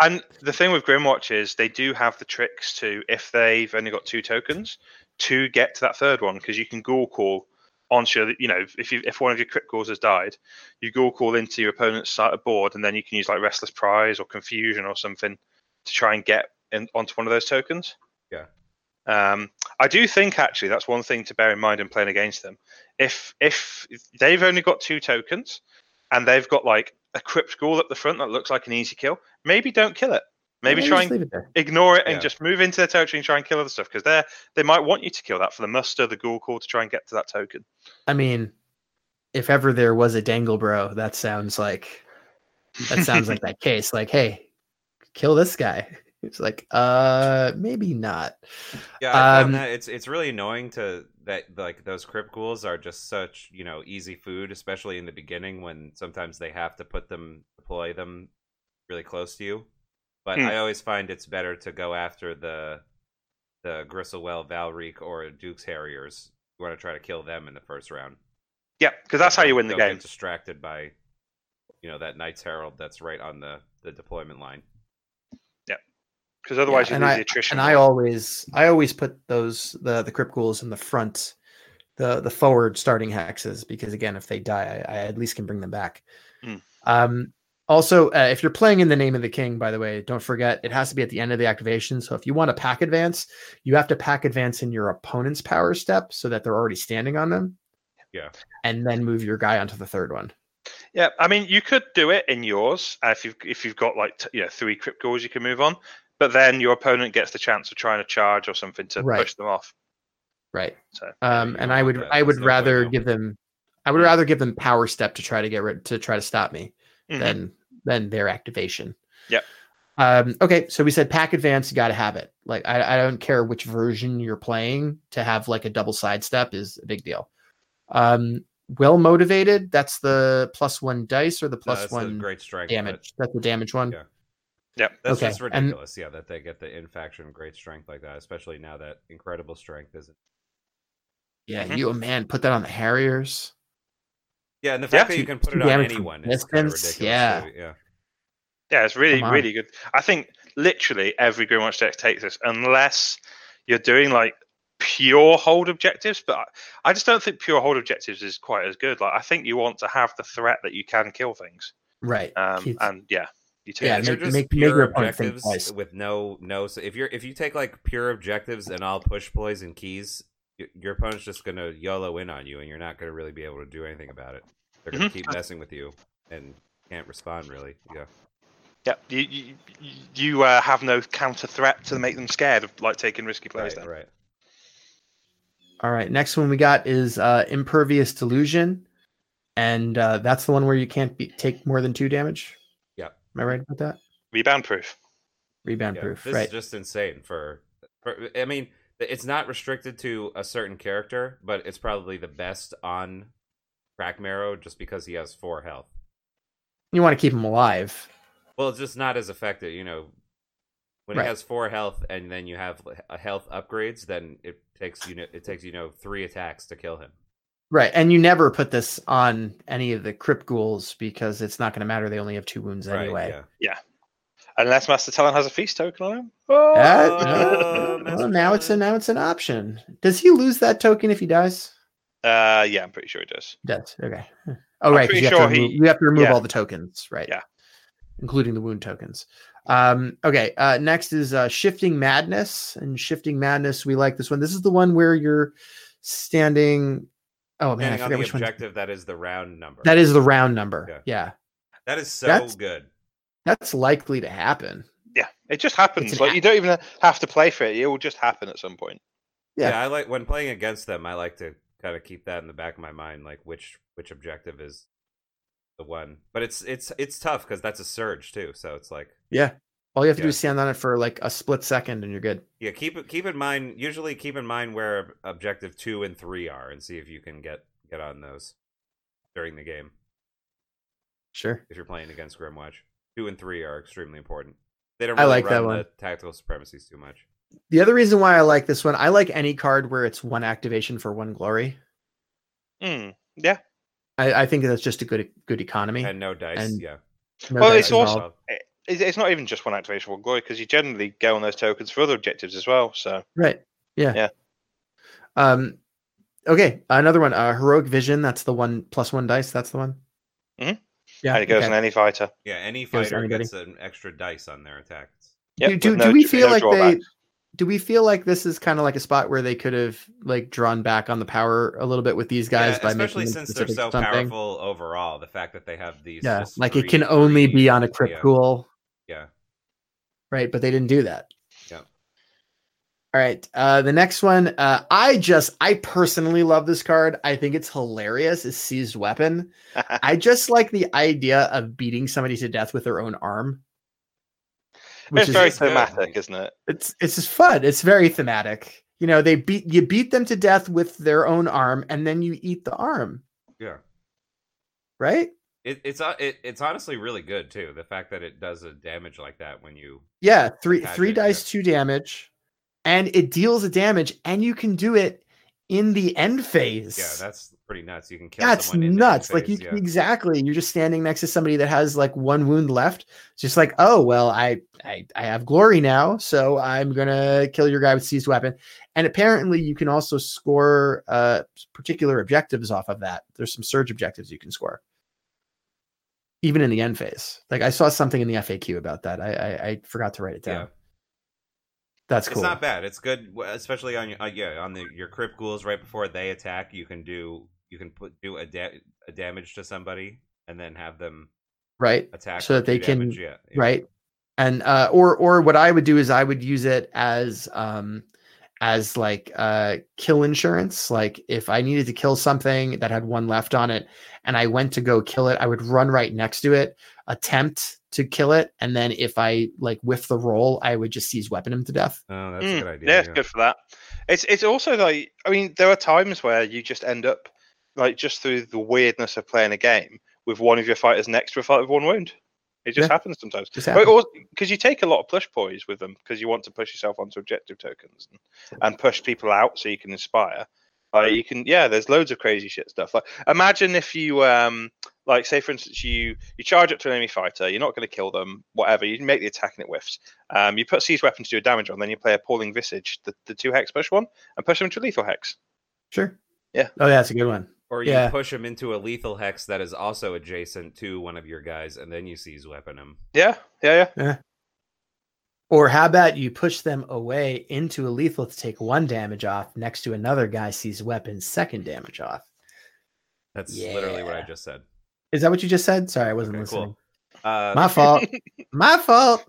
S4: And the thing with Grymwatch is they do have the tricks to, if they've only got two tokens, to get to that third one because you can ghoul call onto your, you know, if you if one of your crypt ghouls has died, you ghoul call into your opponent's side of board, and then you can use like Restless Prize or Confusion or something to try and get in, onto one of those tokens.
S3: Yeah.
S4: Um, I do think actually that's one thing to bear in mind in playing against them. If if they've only got two tokens and they've got like a crypt ghoul up the front that looks like an easy kill, maybe don't kill it. Maybe
S2: Yeah,
S4: try and
S2: it
S4: ignore it and
S3: Yeah.
S4: just move into their territory and try and kill other stuff because they they might want you to kill that for the muster, the ghoul call to try and get to that token.
S2: I mean, if ever there was a dangle bro, that sounds like that sounds like that case. Like, hey, kill this guy. It's like, uh, maybe not.
S3: Yeah, I
S2: Um,
S3: that it's it's really annoying to that like those crypt ghouls are just such you know easy food, especially in the beginning when sometimes they have to put them deploy them really close to you. But
S4: Hmm.
S3: I always find it's better to go after the the Gristlewel, Valreek, or Duke's Harriers. You want to try to kill them in the first round.
S4: Yeah, because that's how you win the game.
S3: Get distracted by you know that Night's Herald that's right on the the deployment line.
S4: Because otherwise
S2: Yeah,
S4: you
S2: and
S4: lose
S2: I
S4: the attrition.
S2: and I always I always put those the the crypt ghouls in the front, the the forward starting hexes because again, if they die, I, I at least can bring them back.
S4: Hmm.
S2: Um, also, uh, if you're playing in the name of the king, by the way, don't forget it has to be at the end of the activation. So if you want to pack advance, you have to pack advance in your opponent's power step so that they're already standing on them.
S3: Yeah.
S2: and then move your guy onto the third one.
S4: Yeah, I mean, you could do it in yours uh, if you've if you've got like t- you know three crypt ghouls you can move on, but then your opponent gets the chance of trying to charge or something to
S2: Right.
S4: push them off.
S2: Right.
S4: So
S2: Um, and I would. I would
S3: There's no point
S2: rather give them I would rather give them power step to try to get rid to try to stop me
S4: Mhm.
S2: than than their activation.
S4: Yep.
S2: Um, okay, so we said pack advance, you got to have it. Like I, I don't care which version you're playing to have like a double sidestep is a big deal. Um, well motivated, that's the plus one dice or the
S3: No,
S2: plus
S3: that's the
S2: one
S3: great strike
S2: damage. That's the damage one.
S3: Yeah.
S4: Yep.
S3: That's
S2: Okay,
S3: just
S2: and-
S3: ridiculous. Yeah, that they get the in faction great strength like that, especially now that incredible strength isn't.
S2: Yeah,
S4: Mhm.
S2: you man, put that on the Harriers.
S3: Yeah, and the
S4: Yeah,
S3: fact that you
S2: two-
S3: can put it on anyone is kind of ridiculous.
S2: yeah.
S3: too, yeah.
S4: Yeah, it's really, really good. I think literally every Grymwatch deck takes this, unless you're doing like pure hold objectives. But I, I just don't think pure hold objectives is quite as good. Like I think you want to have the threat that you can kill things.
S2: Right.
S4: Um, and yeah, you take
S2: Yeah,
S3: if
S4: this.
S3: you're
S2: make-
S3: just
S2: make- make
S3: pure
S2: your think
S3: objectives
S2: twice.
S3: with no no. So if you're if you take like pure objectives and all push plays and keys, y- your opponent's just gonna YOLO in on you, and you're not gonna really be able to do anything about it. They're gonna
S4: Mhm.
S3: keep messing with you and can't respond really. Yeah,
S4: yeah, you you, you uh, have no counter threat to make them scared of like taking risky plays.
S3: right,
S4: then.
S3: right.
S2: All right. Next one we got is uh, Impervious Delusion. And uh, that's the one where you can't be, take more than two damage.
S3: Yep.
S2: Am I right about that?
S4: Rebound proof.
S2: Rebound
S3: Yeah,
S2: proof.
S3: This
S2: Right.
S3: is just insane. For, for I mean, it's not restricted to a certain character, but it's probably the best on Crakmarrow just because he has four health.
S2: You want to keep him alive.
S3: Well, it's just not as effective, you know. When
S2: Right.
S3: it has four health and then you have a health upgrades, then it takes you know it takes you know three attacks to kill him.
S2: Right. And you never put this on any of the Crypt Ghouls because it's not going to matter. They only have two wounds anyway.
S3: Right, yeah.
S4: Unless Master Talon has a feast token on him.
S3: Oh,
S2: no.
S3: Master
S2: well, now it's a now it's an option. Does he lose that token if he dies?
S4: Uh, yeah, I'm pretty sure he does.
S2: He does. Okay. Oh,
S4: I'm
S2: right. 'cause You have,
S4: sure
S2: to remove,
S4: he-
S2: you have to remove
S4: yeah.
S2: all the tokens, right?
S4: Yeah.
S2: Including the wound tokens. Um, okay. Uh, next is uh, Shifting Madness. And Shifting Madness, we like this one. This is the one where you're standing. Oh, man. I
S3: Depending on
S2: forget
S3: the
S2: which one.
S3: objective, that is the round number.
S2: That is the round number.
S3: Yeah.
S2: Yeah.
S3: that is so
S2: that's-
S3: good.
S2: That's likely to happen.
S4: Yeah, it just happens. Like
S2: act-
S4: you don't even have to play for it. It will just happen at some point.
S2: Yeah.
S3: Yeah. I like when playing against them. I like to kind of keep that in the back of my mind, like which which objective is the one. But it's it's it's tough because that's a surge too. So it's like
S2: Yeah. All you have to do is stand on it for like a split second and you're good.
S3: yeah, keep it keep in mind. Usually, keep in mind where objective two and three are, and see if you can get get on those during the game.
S2: Sure.
S3: If you're playing against Grymwatch, two and three are extremely important. They don't
S2: I
S3: really
S2: like that one.
S3: the tactical supremacies too much.
S2: The other reason why I like this one, I like any card where it's one activation for one glory.
S4: Mm, yeah.
S2: I, I think that's just a good good economy.
S3: And no dice.
S2: And-
S3: yeah.
S2: No
S4: well,
S2: dice
S4: it's also
S2: involved.
S4: It- it's not even just one activation for glory because you generally go on those tokens for other objectives as well. So
S2: right. Yeah.
S4: Yeah.
S2: Um. Okay, another one. Uh, heroic vision. That's the one plus one dice. That's the one.
S4: Mhm.
S2: Yeah.
S4: and it goes
S2: okay.
S4: on any fighter.
S3: Yeah, any fighter
S2: anybody.
S3: gets an extra dice on their attacks.
S4: Yep,
S2: do, do,
S4: with
S2: do
S4: no-
S2: we
S4: no
S2: feel like they do we feel like this is kind of like a spot where they could have like drawn back on the power a little bit with these guys
S3: Yeah,
S2: by
S3: especially
S2: making them
S3: since they're so
S2: something?
S3: powerful overall. The fact that they have these,
S2: yeah
S3: just
S2: like it can only be on a crypt
S3: yeah,
S2: ghoul
S3: Yeah,
S2: right but they didn't do that
S3: Yeah.
S2: all right uh the next one uh i just i personally love this card i think it's hilarious is seized weapon i just like the idea of beating somebody to death with their own arm which
S4: it's
S2: is
S4: very
S3: it's good.
S4: thematic, isn't it?
S2: it's it's just fun. It's very thematic. You know, they beat you beat them to death with their own arm, and then you eat the arm,
S3: yeah.
S2: right?
S3: It, it's uh, it, it's honestly really good too. The fact that it does a damage like that when you
S2: Yeah, three three dice, two damage, and it deals a damage, and you can do it in the end phase.
S3: yeah, that's pretty nuts. You can kill
S2: That's
S3: someone in the end
S2: nuts. Like you
S3: yeah.
S2: exactly, you're just standing next to somebody that has like one wound left. It's just like, oh well, I I I have glory now, so I'm gonna kill your guy with seized weapon. And apparently, you can also score uh particular objectives off of that. There's some surge objectives you can score, even in the end phase. Like I saw something in the FAQ about that. I I, I forgot to write it down.
S3: Yeah.
S2: That's cool.
S3: It's not bad. It's good, especially on your uh, yeah on the your crypt ghouls right before they attack. You can do you can put do a, da- a damage to somebody and then have them
S2: right?
S3: attack
S2: So that they
S3: two
S2: can-
S3: yeah, yeah.
S2: right and uh or or what i would do is i would use it as um as like uh kill insurance like if i needed to kill something that had one left on it and i went to go kill it i would run right next to it attempt to kill it and then if i like whiff the roll i would just seize weapon him to death
S3: Oh, that's a
S4: Mm,
S3: good idea.
S4: Yeah, it's good for that. It's it's also like I mean, there are times where you just end up like just through the weirdness of playing a game with one of your fighters next to a fighter with one wound. It just
S2: Yeah.
S4: happens sometimes.
S2: just
S4: But
S2: happen.
S4: because you take a lot of push poise with them because you want to push yourself onto objective tokens and, and push people out so you can inspire. Like you can, yeah. There's loads of crazy shit stuff. Like imagine if you, um, like say for instance, you you charge up to an enemy fighter, you're not going to kill them, whatever. You make the attack and it whiffs. Um, you put seize weapons to do a damage on, then you play appalling visage, the, the two hex push one, and push them into lethal hex.
S2: sure
S4: Yeah.
S2: oh yeah that's a good one
S3: Or you
S2: Yeah.
S3: push him into a lethal hex that is also adjacent to one of your guys, and then you seize weapon him.
S4: Yeah, yeah, yeah. yeah.
S2: or how about you push them away into a lethal to take one damage off next to another guy sees weapon second damage off
S3: That's literally what I just said.
S2: is that what you just said sorry i wasn't
S3: Okay,
S2: listening
S3: cool. Uh,
S2: My fault. My fault.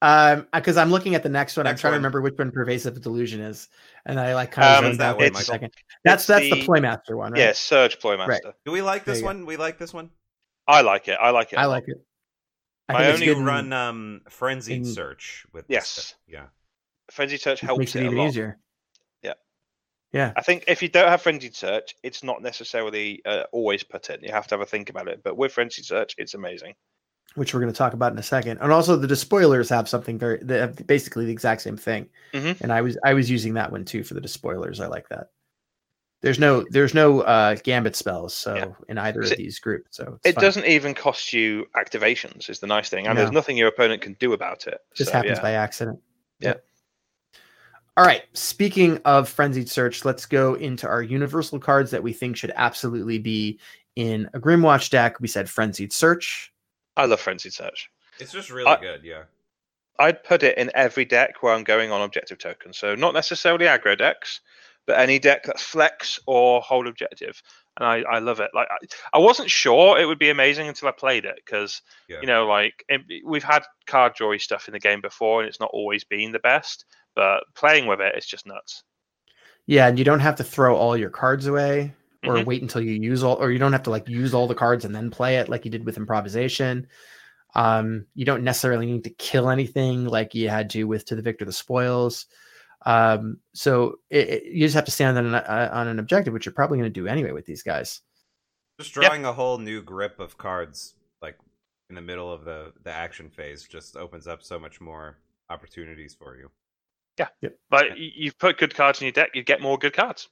S2: Um, because I'm looking at the next one. I'm
S3: Next
S2: trying to remember which one pervasive delusion is, and I like kind of
S4: Um,
S2: zoned
S3: that
S2: out
S3: one,
S2: for a second. That's that's the,
S4: the-
S2: Ploymaster one, right?
S4: Yeah, Surge Ploymaster.
S3: do we like this
S2: you go.
S3: one? We like this one.
S4: I like it. I like it.
S2: I
S4: a lot.
S2: like it. I
S4: My
S2: think it's
S4: only
S3: You
S2: good
S3: run um frenzied
S2: in-
S3: search with
S4: Yes.
S3: stuff. Yeah.
S4: Frenzied Search
S2: it
S4: helps
S2: makes
S4: it,
S2: it
S4: a
S2: even
S4: lot.
S2: easier.
S4: Yeah.
S2: Yeah.
S4: I think if you don't have frenzied search, it's not necessarily uh, always put in. You have to have a think about it. But with frenzied search, it's amazing.
S2: Which we're going to talk about in a second, and also the despoilers have something very they have basically the exact same thing.
S4: Mhm.
S2: And I was I was using that one too for the despoilers. I like that. There's no there's no uh gambit spells so
S4: Yeah.
S2: in either of
S4: it-
S2: these groups. So
S4: It
S2: fine.
S4: doesn't even cost you activations. Is the nice thing, and
S2: No.
S4: there's nothing your opponent can do about it.
S2: just
S4: So,
S2: happens
S4: yeah.
S2: by accident.
S4: Yeah.
S2: All right. Speaking of frenzied search, let's go into our universal cards that we think should absolutely be in a Grymwatch deck. We said frenzied search.
S4: I love frenzied search.
S3: It's just really
S4: I-
S3: good. Yeah.
S4: I'd put it in every deck where I'm going on objective tokens. So not necessarily aggro decks, but any deck that's flex or hold objective. And I, I love it. Like I, I wasn't sure it would be amazing until I played it because
S3: Yeah.
S4: you know like it, we've had card drawy stuff in the game before and it's not always been the best. But playing with it, it's just nuts.
S2: Yeah, and you don't have to throw all your cards away or
S4: Mhm.
S2: wait until you use all or you don't have to like use all the cards and then play it like you did with improvisation. Um, you don't necessarily need to kill anything like you had to with to the victor the spoils. Um, so it, it- you just have to stand on an, uh, on an objective, which you're probably going to do anyway with these guys.
S3: Just
S4: Yep.
S3: drawing a whole new grip of cards like in the middle of the the action phase just opens up so much more opportunities for you.
S4: Like but you've put good cards in your deck, you get more good cards.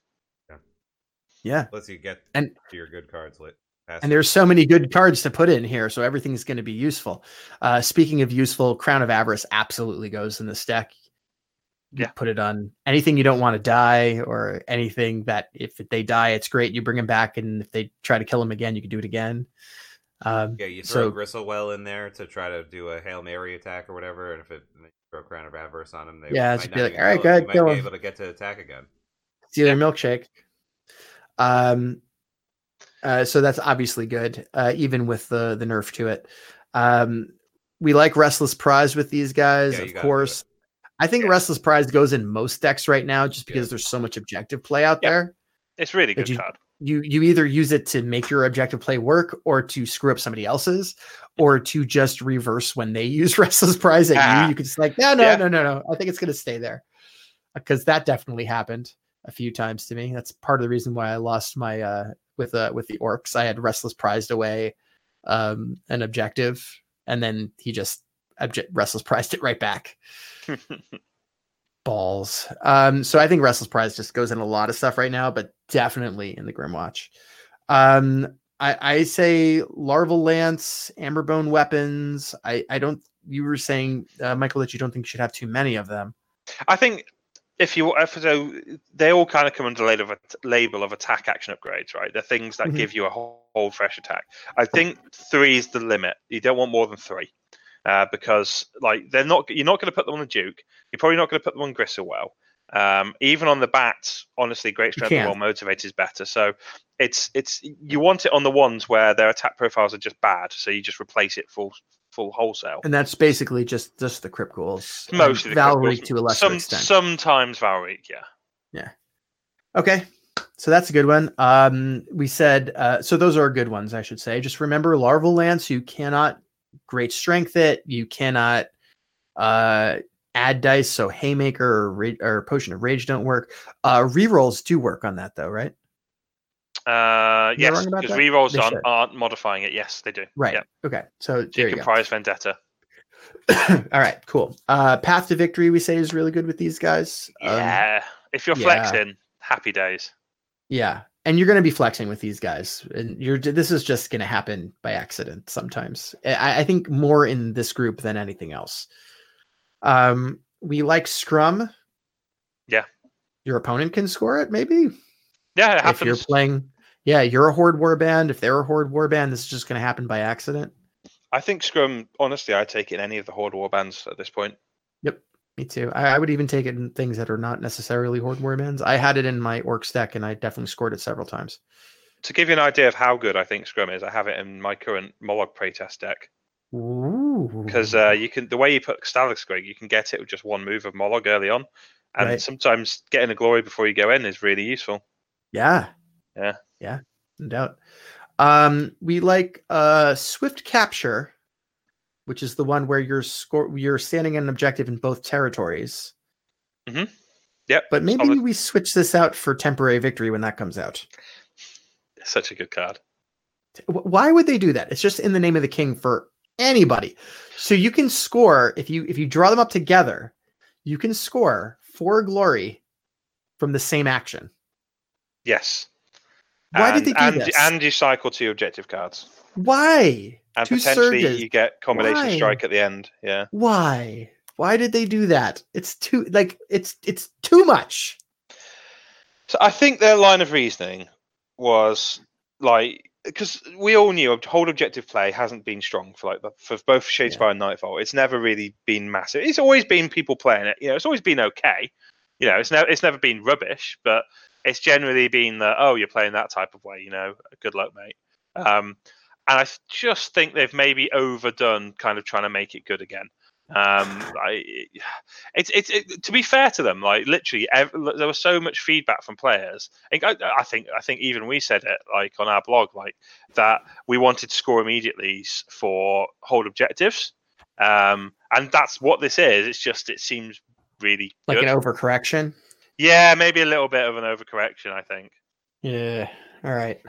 S2: Yeah.
S3: Lets you get
S2: And-
S3: to your good cards lit.
S2: And there's so many good cards to put in here, so everything's going to be useful. Uh, speaking of useful, Crown of Avarice absolutely goes in this deck.
S4: Yeah.
S2: put it on anything you don't want to die, or anything that if they die, it's great. You bring them back, and if they try to kill them again, you can do it again. Um,
S3: Yeah, you throw
S2: so
S3: Gristlewel in there to try to do a hail mary attack or whatever, and if it and then throw Crown of Avarice on them, they
S2: Yeah,
S3: might
S2: just
S3: not
S2: be like, "All right,
S3: kill
S2: go
S3: him.
S2: ahead,
S3: You might be able to get to attack again.
S2: it's either milkshake. Um, uh, so that's obviously good, uh, even with the the nerf to it. Um, we like Restless Prize with these guys,
S3: Yeah,
S2: of course. I think
S4: Yeah.
S2: Restless Prize goes in most decks right now, just because
S3: Yeah.
S2: there's so much objective play out
S4: Yeah.
S2: there.
S4: It's really good
S2: you-
S4: card.
S2: You you either use it to make your objective play work, or to screw up somebody else's, or to just reverse when they use Restless Prize at
S4: Ah.
S2: you. You could just like, no, no,
S4: Yeah.
S2: no, no, no. I think it's gonna stay there because that definitely happened a few times to me. That's part of the reason why I lost my uh with uh with the orcs. I had restless prized away um an objective, and then he just object restless prized it right back. Balls. Um, so I think restless prize just goes in a lot of stuff right now, but definitely in the Grymwatch. Um, I, I say larval lance, amberbone weapons. I I don't. You were saying, uh, Michael, that you don't think you should have too many of them.
S4: I think if you if so, they all kind of come under the label of, label of attack action upgrades, right? They're things that
S2: Mhm.
S4: give you a whole, whole fresh attack. I think three is the limit. You don't want more than three. Uh, because like they're not, you're not going to put them on a Duke. You're probably not going to put them on Gristlewel. Um, even on the bats, honestly, great strength and well motivated is better. So it's it's you want it on the ones where their attack profiles are just bad, so you just replace it full full wholesale.
S2: And that's basically just just the crypt ghouls.
S4: Mostly
S2: Valreek
S4: Valreek
S2: to a lesser
S4: Some,
S2: extent.
S4: Sometimes Valreek, yeah. yeah.
S2: Okay. So that's a good one. Um, we said uh, so those are good ones, I should say. Just remember larval lance, you cannot great strength it, you cannot uh add dice, so haymaker or, ra- or potion of rage don't work. Uh rerolls do work on that though, right?
S4: Uh,
S2: Am
S4: yes, because rerolls aren't, aren't modifying it. Yes, they do.
S2: Right.
S4: Yeah.
S2: Okay. So
S4: So
S2: there
S4: you can
S2: go.
S4: Prized Vendetta.
S2: All right, cool. Uh Path to Victory we say is really good with these guys. Um,
S4: Yeah. if you're
S2: yeah.
S4: flexing, happy days.
S2: Yeah, and you're going to be flexing with these guys, and you're. This is just going to happen by accident sometimes. I, I think more in this group than anything else. Um, we like Scrum.
S4: Yeah.
S2: your opponent can score it. Maybe
S4: Yeah, it
S2: if you're playing. Yeah, you're a horde warband. If they're a horde warband, this is just going to happen by accident.
S4: I think Scrum, honestly, I take it in any of the Horde warbands at this point.
S2: Yep, me too. I, I would even take it in things that are not necessarily horde warbands. I had it in my orcs deck, and I definitely scored it several times.
S4: To give you an idea of how good I think Scrum is, I have it in my current Mollog Preytest deck.
S2: Ooh,
S4: Because uh, you can, the way you put Stalix Greg, you can get it with just one move of Mollog early on. And
S2: Right.
S4: sometimes getting a glory before you go in is really useful.
S2: Yeah.
S4: Yeah.
S2: Yeah. No doubt. Um, we like uh swift capture, which is the one where you're score you're standing in an objective in both territories.
S4: Yep.
S2: But maybe
S4: solid.
S2: we switch this out for temporary victory when that comes out.
S4: Such a good card.
S2: Why would they do that? It's just in the name of the king for anybody. So you can score if you if you draw them up together, you can score four glory from the same action.
S4: Yes.
S2: Why did they do
S4: and,
S2: this?
S4: And you cycle two objective cards.
S2: Why?
S4: And
S2: Two
S4: potentially
S2: surges.
S4: you get combination
S2: Why?
S4: strike at the end. Yeah.
S2: Why? Why did they do that? It's too like it's it's too much.
S4: So I think their line of reasoning was like because we all knew whole objective play hasn't been strong for like for both Shadespire and Nightfall. It's never really been massive. It's always been people playing it. You know, it's always been okay. You know, it's never it's never been rubbish, but it's generally been that oh you're playing that type of way. You know, good luck, mate. Um, and I just think they've maybe overdone kind of trying to make it good again. Um, I, it's it's it, to be fair to them, like literally, ev- there was so much feedback from players. I, think- I think I think even we said it like on our blog, like that we wanted to score immediately for hold objectives, um, and that's what this is. It's just it seems really
S2: Like
S4: good.
S2: an overcorrection.
S4: Yeah, maybe a little bit of an overcorrection. I think.
S2: Yeah. All right.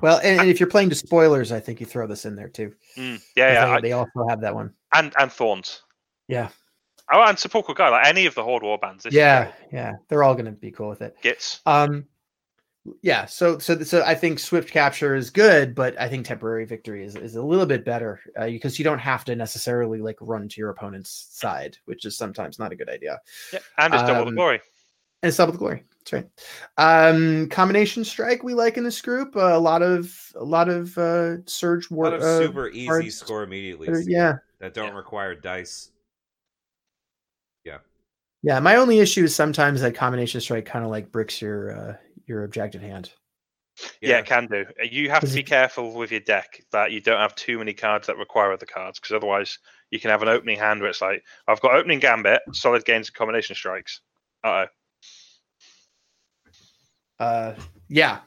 S2: Well, and, and if you're playing to spoilers, I think you throw this in there too.
S4: Mm, yeah, yeah,
S2: they,
S4: I-
S2: they also have that one.
S4: and and thorns.
S2: Yeah.
S4: Oh, and Sepulchral Guard, like any of the Horde war bands.
S2: Yeah, yeah. They're all going to be cool with it.
S4: Gits.
S2: Um yeah, so so so I think swift capture is good, but I think temporary victory is, is a little bit better uh, because you don't have to necessarily like run to your opponent's side, which is sometimes not a good idea.
S4: Yeah, and it's double the
S2: Um,
S4: glory.
S2: And it's double the glory. That's right. Um, combination strike we like in this group. Uh, a lot of a lot of uh, surge
S3: A
S2: war.
S3: lot of
S2: uh,
S3: super easy
S2: cards
S3: score immediately.
S2: that are- yeah,
S3: That don't
S4: Yeah.
S3: require dice.
S2: yeah. Yeah. My only issue is sometimes that combination strike kind of like bricks your uh, your objective hand.
S4: Yeah. it can do. Uh, You have to be careful with your deck that you don't have too many cards that require other cards, because otherwise you can have an opening hand where it's like, I've got opening gambit, solid gains, and combination strikes. Uh oh.
S2: Uh, yeah.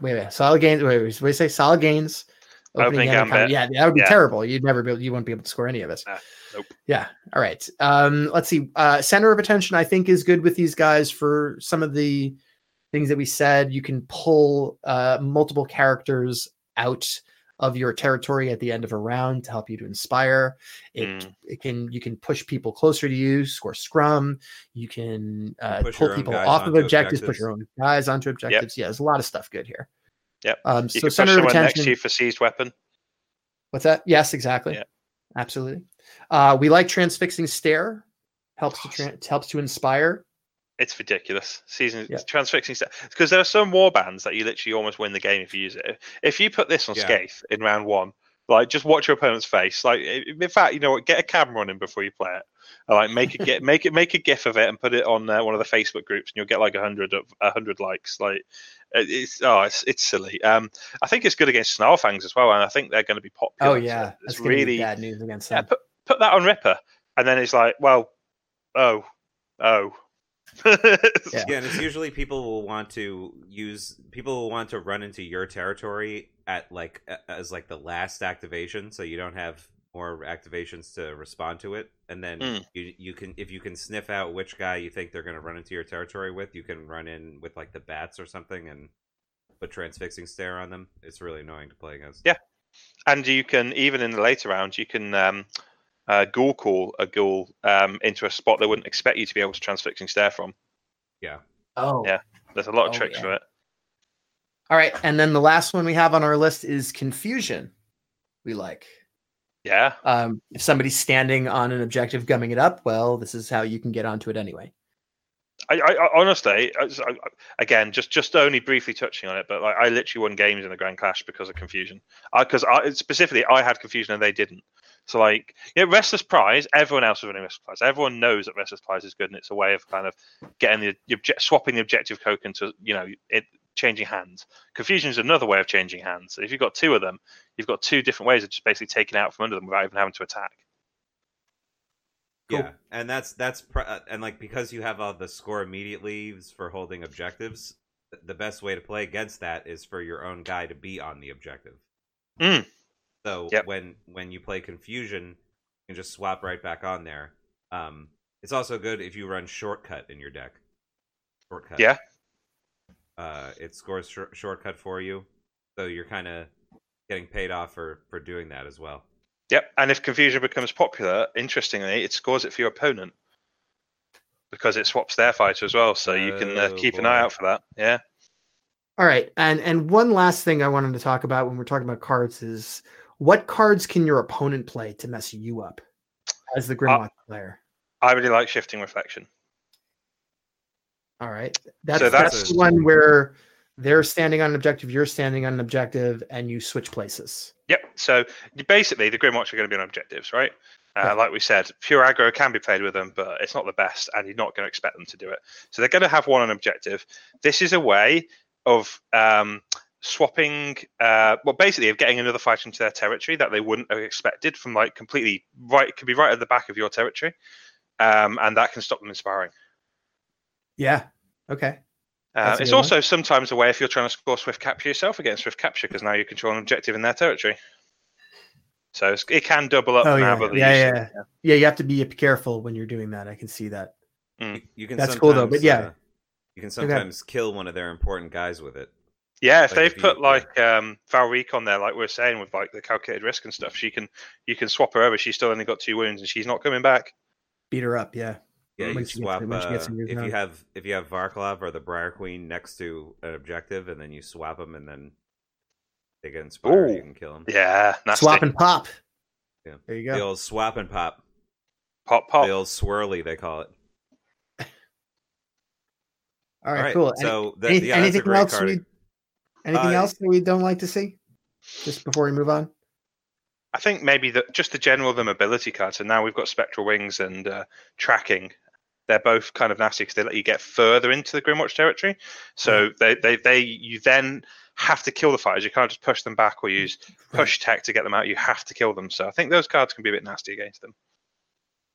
S2: Wait, wait. Solid gains. Wait, wait. What do say? Solid gains.
S4: Opening
S2: hand,
S4: gambit.
S2: yeah, that would be
S4: Yeah.
S2: terrible. You'd never be. You wouldn't be able to score any of it.
S4: Ah, nope.
S2: Yeah. All right. Um, let's see. Uh, center of attention, I think, is good with these guys for some of the things that we said. You can pull uh, multiple characters out of your territory at the end of a round to help you to inspire. It,
S4: Mm.
S2: it can you can push people closer to you, score scrum. You can uh,
S3: push
S2: pull people off of
S3: onto
S2: objectives, push your own guys onto objectives. Yeah, there's a lot of stuff good here.
S4: Yep.
S2: Um,
S4: You
S2: so
S4: can push
S2: center of
S4: someone next to you for seized weapon.
S2: What's that? Yes, exactly.
S4: Yeah.
S2: Absolutely. Uh, we like transfixing stare. Helps to tran helps to inspire.
S4: It's ridiculous. Season
S2: Yeah.
S4: transfixing stuff because there are some war bands that you literally almost win the game if you use it. If you put this on
S3: Yeah.
S4: Skaeth in round one, Like, just watch your opponent's face. Like, in fact, you know what? Get a camera on him before you play it. Like, make a get make it make a gif of it and put it on uh, one of the Facebook groups, and you'll get like a hundred of a hundred likes. Like, it's oh, it's it's silly. Um, I think it's good against Snarlfangs as well, and I think they're going to be popular.
S2: Oh yeah,
S4: it's
S2: That's really
S4: really
S2: bad news against
S4: yeah. Put put that on Rippa, and then it's like, well, oh, oh.
S2: Yeah.
S3: Yeah, and it's usually people will want to use people will want to run into your territory at like as like the last activation, so you don't have more activations to respond to it, and then
S4: Mm.
S3: you you can if you can sniff out which guy you think they're going to run into your territory with, you can run in with like the bats or something and put transfixing stare on them. It's really annoying to play against.
S4: Yeah. And you can even in the later rounds, you can um, uh, ghoul call a ghoul um, into a spot they wouldn't expect you to be able to transfixing stare from. Yeah.
S2: Oh
S4: Yeah. There's a lot of
S2: Oh,
S4: tricks
S2: yeah.
S4: for it.
S2: All right, and then the last one we have on our list is confusion. We like.
S4: Yeah.
S2: Um, if somebody's standing on an objective, gumming it up, well, this is how you can get onto it anyway.
S4: I, I, I honestly, I, I- again, just just only briefly touching on it, but like I literally won games in the Grand Clash because of confusion. Because I, specifically, I had confusion and they didn't. So like, yeah, Restless Prize. Everyone else was running Restless Prize. Everyone knows that Restless Prize is good, and it's a way of kind of getting the, the object, swapping the objective token to you know it changing hands. Confusion is another way of changing hands. If you've got two of them, you've got two different ways of just basically taking out from under them without even having to attack.
S2: Cool.
S3: Yeah, and that's that's pr- uh, and like because you have all the score immediately for holding objectives, the best way to play against that is for your own guy to be on the objective.
S4: Mm.
S3: So
S4: Yep.
S3: when when you play confusion, you can just swap right back on there. Um, it's also good if you run shortcut in your deck. Shortcut.
S4: Yeah.
S3: Uh, it scores shor- shortcut for you, so you're kind of getting paid off for for doing that as well.
S4: Yep, and if confusion becomes popular, interestingly, it scores it for your opponent because it swaps their fighter as well. So you can uh,
S3: Oh,
S4: keep an eye out for that. Yeah,
S2: All right, and and one last thing I wanted to talk about when we're talking about cards is what cards can your opponent play to mess you up as the Grimlock player?
S4: I really like shifting reflection.
S2: All right, that's
S4: that's-
S2: that's the one where they're standing on an objective, you're standing on an objective, and you switch places.
S4: Yep. So basically, the Grymwatch are going to be on objectives, right? Uh,
S2: Yeah.
S4: Like we said, pure aggro can be played with them, but it's not the best, and you're not going to expect them to do it. So they're going to have one on objective. This is a way of um, swapping, uh, well, basically of getting another fighter into their territory that they wouldn't have expected from like completely right. It could be right at the back of your territory, um, and that can stop them inspiring.
S2: Yeah. Okay.
S4: Uh, it's
S2: good one.
S4: also sometimes a way if you're trying to score swift capture yourself against swift capture because now you control an objective in their territory. So it's, it can double up.
S2: Oh
S4: and
S2: yeah.
S4: have other
S2: Yeah, yeah, yeah. You have to be careful when you're doing that. I can see that.
S3: You, you can
S2: That's cool, though, but yeah.
S3: uh, you can sometimes kill one of their important guys with it.
S4: Yeah, if
S3: Like
S4: they've put like um, Valreek on there, like we are saying with like the calculated risk and stuff, she can you can swap her over. She's still only got two wounds and she's not coming back.
S2: Beat her up. Yeah.
S3: Yeah,
S2: When
S3: you
S2: she gets-
S3: swap uh,
S2: gets in your
S3: if
S2: zone.
S3: you have if you have Varclav or the Briar Queen next to an objective, and then you swap them, and then they get inspired,
S4: Ooh.
S3: you can kill them.
S4: Yeah, nasty.
S2: Swap and pop.
S3: Yeah.
S2: There you go.
S3: The
S2: go.
S3: old swap and pop,
S4: pop pop.
S3: the old swirly, they call it.
S2: All right,
S3: All right,
S2: cool. Any-
S3: So that,
S2: any-
S3: yeah, that's a
S2: anything
S3: great
S2: else?
S3: card.
S2: We, anything
S3: Uh,
S2: else that we don't like to see? Just before we move on.
S4: I think maybe the, just the general the mobility cards, and now we've got spectral wings and uh, tracking. They're both kind of nasty because they let you get further into the Grymwatch territory. So they, they, they, you then have to kill the fighters. You can't just push them back or use push tech to get them out. You have to kill them. So I think those cards can be a bit nasty against them.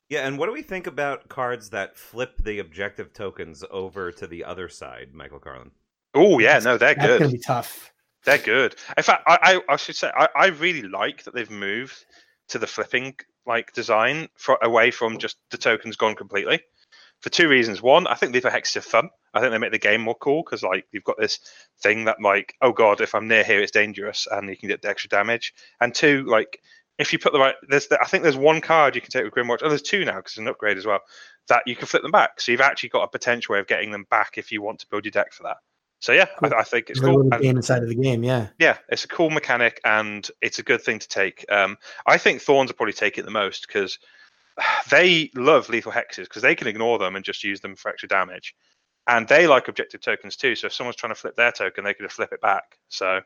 S3: Yeah, and what do we think about cards that flip the objective tokens over to the other side, Michael Carlin?
S4: Oh yeah, no, they're
S2: That's
S4: good.
S2: gonna be tough.
S4: They're good. In fact, I, I, I should say I, I really like that they've moved to the flipping like design for away from just the tokens gone completely. For two reasons. One, I think Hex is fun. I think they make the game more cool because like you've got this thing that like, oh god, if I'm near here, it's dangerous, and you can get the extra damage. And two, like if you put the right, there's I think there's one card you can take with Grimwatch. Oh, there's two now because it's an upgrade as well. That you can flip them back. So you've actually got a potential way of getting them back if you want to build your deck for that. So yeah,
S2: Cool.
S4: I, I think it's
S2: It's
S4: cool.
S2: little
S4: And-
S2: game inside of the game. Yeah.
S4: yeah, it's a cool mechanic and it's a good thing to take. Um, I think Thorns will probably take it the most because they love lethal hexes because they can ignore them and just use them for extra damage. And they like objective tokens too. So if someone's trying to flip their token, they can just flip it back. So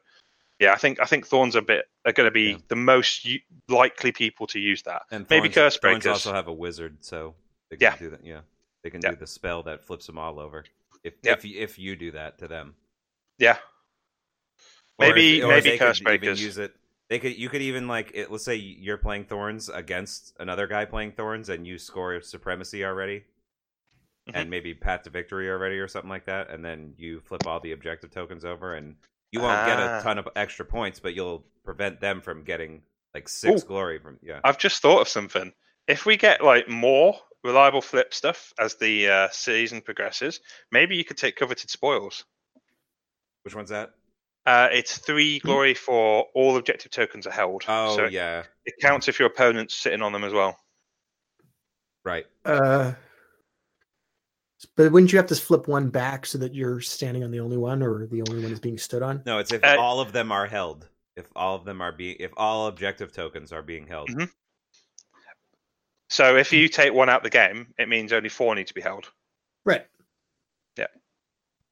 S4: yeah, I think I think Thorns are a bit are going to be
S3: Yeah.
S4: the most u- likely people to use that.
S3: And
S4: Maybe
S3: Thorns,
S4: Curse
S3: Thorns
S4: Breakers.
S3: also have a wizard, so they can
S4: Yeah.
S3: do that. Yeah, they can
S4: Yeah.
S3: do the spell that flips them all over. If
S4: Yeah.
S3: if you- if you do that to them,
S4: Yeah, Maybe-
S3: or
S4: maybe Curse
S3: even
S4: Breakers.
S3: use it. They could you could even like it, let's say you're playing Thorns against another guy playing Thorns, and you score supremacy already,
S4: Mhm.
S3: and maybe path to victory already or something like that, and then you flip all the objective tokens over, and you won't get
S4: Ah.
S3: a ton of extra points, but you'll prevent them from getting like six
S4: Ooh.
S3: glory from yeah.
S4: I've just thought of something. If we get like more reliable flip stuff as the uh, season progresses, maybe you could take coveted spoils.
S3: Which one's that?
S4: Uh, it's three glory for all objective tokens are held.
S3: Oh
S4: so
S3: yeah,
S4: it counts if your opponent's sitting on them as well.
S3: right.
S2: Uh, but wouldn't you have to flip one back so that you're standing on the only one, or the only one is being stood on?
S3: No, it's if
S4: Uh,
S3: all of them are held. If all of them are being, if all objective tokens are being held.
S4: Mhm. So if you take one out the game, it means only four need to be held.
S2: Right.
S4: Yeah.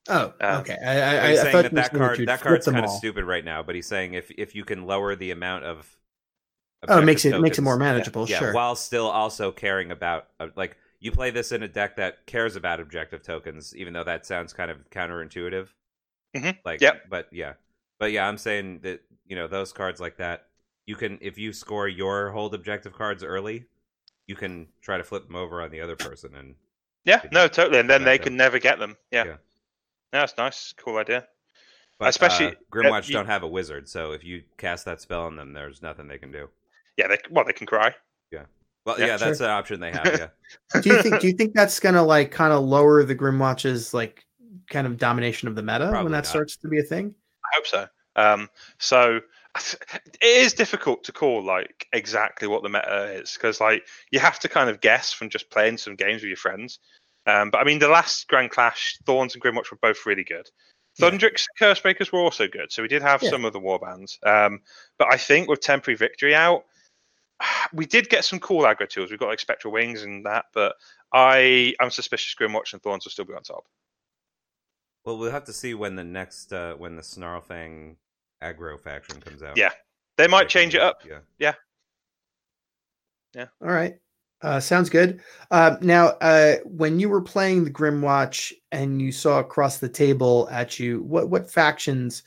S2: Oh,
S4: Um,
S2: okay. I, I, I,
S3: he's
S2: I
S3: saying
S2: thought
S3: that that card that card's kind of stupid right now. But he's saying if if you can lower the amount of
S2: Oh, it makes it
S3: objective
S2: makes it more manageable.
S3: yeah,
S2: sure.
S3: while still also caring about uh, like you play this in a deck that cares about objective tokens, even though that sounds kind of counterintuitive.
S4: Mhm.
S3: Like,
S4: Yep.
S3: but yeah, but yeah, I'm saying that you know those cards like that, you can if you score your hold objective cards early, you can try to flip them over on the other person, and
S4: Yeah,
S3: Yeah.
S4: no, totally. And then they can
S3: up.
S4: never get them. Yeah.
S3: Yeah.
S4: No, that's nice. Cool idea.
S3: but,
S4: Especially-
S3: uh, Grymwatch
S4: uh, you-
S3: don't have a wizard, so if you cast that spell on them, there's nothing they can do.
S4: Yeah, they well they can cry. Yeah.
S3: Well,
S4: Yeah,
S3: yeah, that's an option they have. Yeah.
S2: do you think do you think that's gonna like kind of lower the Grymwatch's like kind of domination of the meta
S3: Probably
S2: when that
S3: not.
S2: starts to be a thing?
S4: I hope so. Um, so it is difficult to call like exactly what the meta is because like you have to kind of guess from just playing some games with your friends. Um, but I mean, the last Grand Clash, Thorns and Grymwatch were both really good.
S2: Yeah.
S4: Thundrik's, Cursebreakers were also good, so we did have
S2: Yeah.
S4: some of the warbands. Um, but I think with Temporary Victory out, we did get some cool aggro tools. We've got like Spectral Wings and that, but I I'm suspicious Grymwatch and Thorns will still be on top.
S3: Well, we'll have to see when the next uh, when the Snarlfang aggro faction comes out.
S4: Yeah, They might change it up.
S3: Yeah. Yeah, yeah.
S2: All right. Uh, sounds good. Uh, now, uh, when you were playing the Grymwatch and you saw across the table at you, what what factions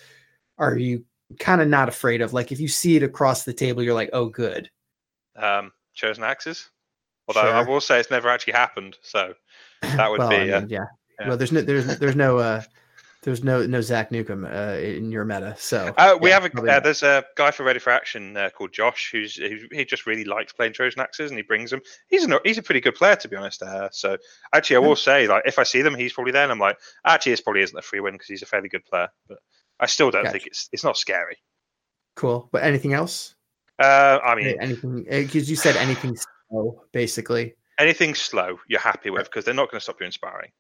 S2: are you kind of not afraid of? Like, if you see it across the table, you're like, "Oh, good."
S4: Um, chosen axes. Although I will say it's never actually happened. So That would
S2: well,
S4: be,
S2: I
S4: uh,
S2: mean, yeah.
S4: yeah.
S2: Well, there's no, there's, there's no, uh, there's no, no Zach Newcomb uh, in your meta. So
S4: uh, we
S2: yeah,
S4: have a uh, there's a guy for Ready for Action uh, called Josh who's he, he just really likes playing Chosen Axes and he brings them. He's an, he's a pretty good player to be honest. Uh, so actually, I will say like if I see them, he's probably there. And I'm like, actually, this probably isn't a free win because he's a fairly good player. But I still don't
S2: Gotcha.
S4: think it's it's not scary.
S2: cool. But anything else?
S4: Uh, I mean,
S2: anything? Because you said anything slow, basically.
S4: anything slow, you're happy with because they're not going to stop you inspiring.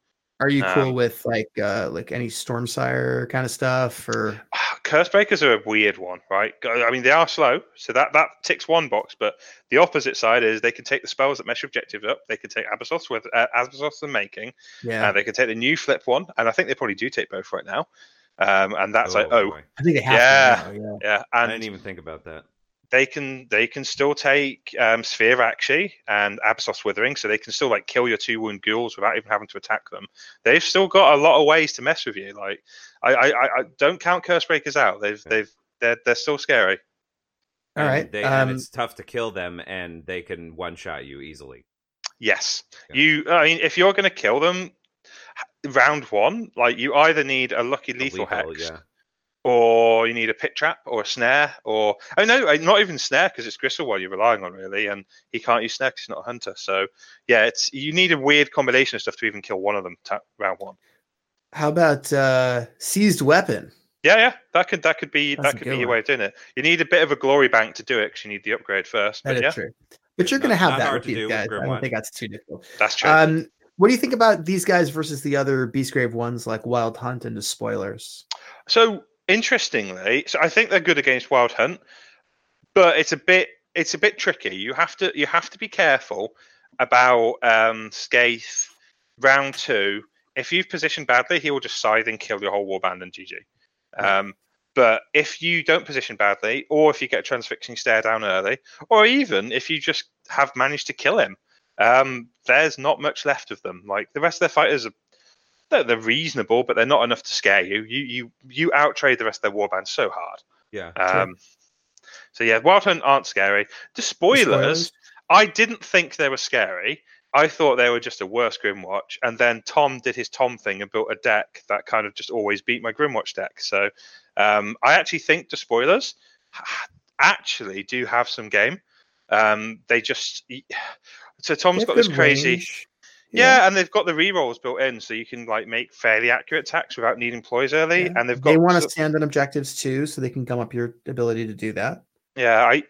S2: Are you cool
S4: Um,
S2: with like uh like any Stormsire kind of stuff or
S4: Curse breakers are a weird one, right? I mean, they are slow, so that that ticks one box. But the opposite side is they can take the spells that mess your objectives up. They can take Abyssos with uh, Abasoth's Unmaking.
S2: yeah?
S4: Uh, they can take the new flip one, and I think they probably do take both right now. Um, and that's like, oh,
S3: boy.
S2: I think they have
S4: yeah.
S2: to now, yeah.
S4: yeah,
S3: I didn't even think about that.
S4: They can they can still take um, Sphere Aqshy and Abasoth's Withering, so they can still like kill your two wound ghouls without even having to attack them. They've still got a lot of ways to mess with you. Like I I, I I don't count Curse Breakers out. They've
S3: Yeah.
S4: they've they're they're still scary.
S2: All
S3: And
S2: right.
S3: they,
S2: um,
S3: and it's tough to kill them, and they can one shot you easily.
S4: Yes,
S3: Yeah.
S4: you. I mean, if you're going to kill them, round one, like you either need a lucky
S3: A
S4: lethal, hex,
S3: yeah.
S4: Or you need a pit trap or a snare, or oh no, uh, not even snare because it's Gristlewel you're relying on really, and he can't use snare because he's not a hunter. So yeah, it's you need a weird combination of stuff to even kill one of them ta- round one.
S2: how about uh seized weapon?
S4: Yeah, yeah, that could that could be
S2: That's
S4: that could
S2: good
S4: be your
S2: one.
S4: way of doing it. You need a bit of a glory bank to do it because you need the upgrade first.
S2: That
S4: But
S2: is
S4: yeah,
S2: true. But you're
S3: Not-
S2: gonna have that
S3: hard to do
S2: guys. I don't
S3: Grymwatch.
S2: think that's too difficult.
S4: that's true.
S2: Um, what do you think about these guys versus the other Beastgrave ones like Wild Hunt and the spoilers?
S4: So interestingly, so I think they're good against Wild Hunt, but it's a bit it's a bit tricky. You have to you have to be careful about um, Skaeth round two. If you've positioned badly, he will just scythe and kill your whole warband and GG. Um, But if you don't position badly, or if you get a transfixing stare down early, or even if you just have managed to kill him, um, there's not much left of them. Like the rest of their fighters are they're, they're reasonable, but they're not enough to scare you. You you you outtrade the rest of their warbands so hard.
S3: Yeah.
S4: Um, so yeah, Wild Hunt aren't scary. The spoilers,
S2: Spoilers?
S4: I didn't think they were scary. I thought they were just a worse Grymwatch, and then Tom did his Tom thing and built a deck that kind of just always beat my Grymwatch deck. So um, I actually think the spoilers actually do have some game. Um, they just so Tom's got this crazy.
S2: range.
S4: Yeah, and they've got the rerolls built in, so you can like make fairly accurate attacks without needing ploys early.
S2: Yeah.
S4: And they've got
S2: They want to stand on objectives too, so they can gum up your ability to do that.
S4: Yeah, I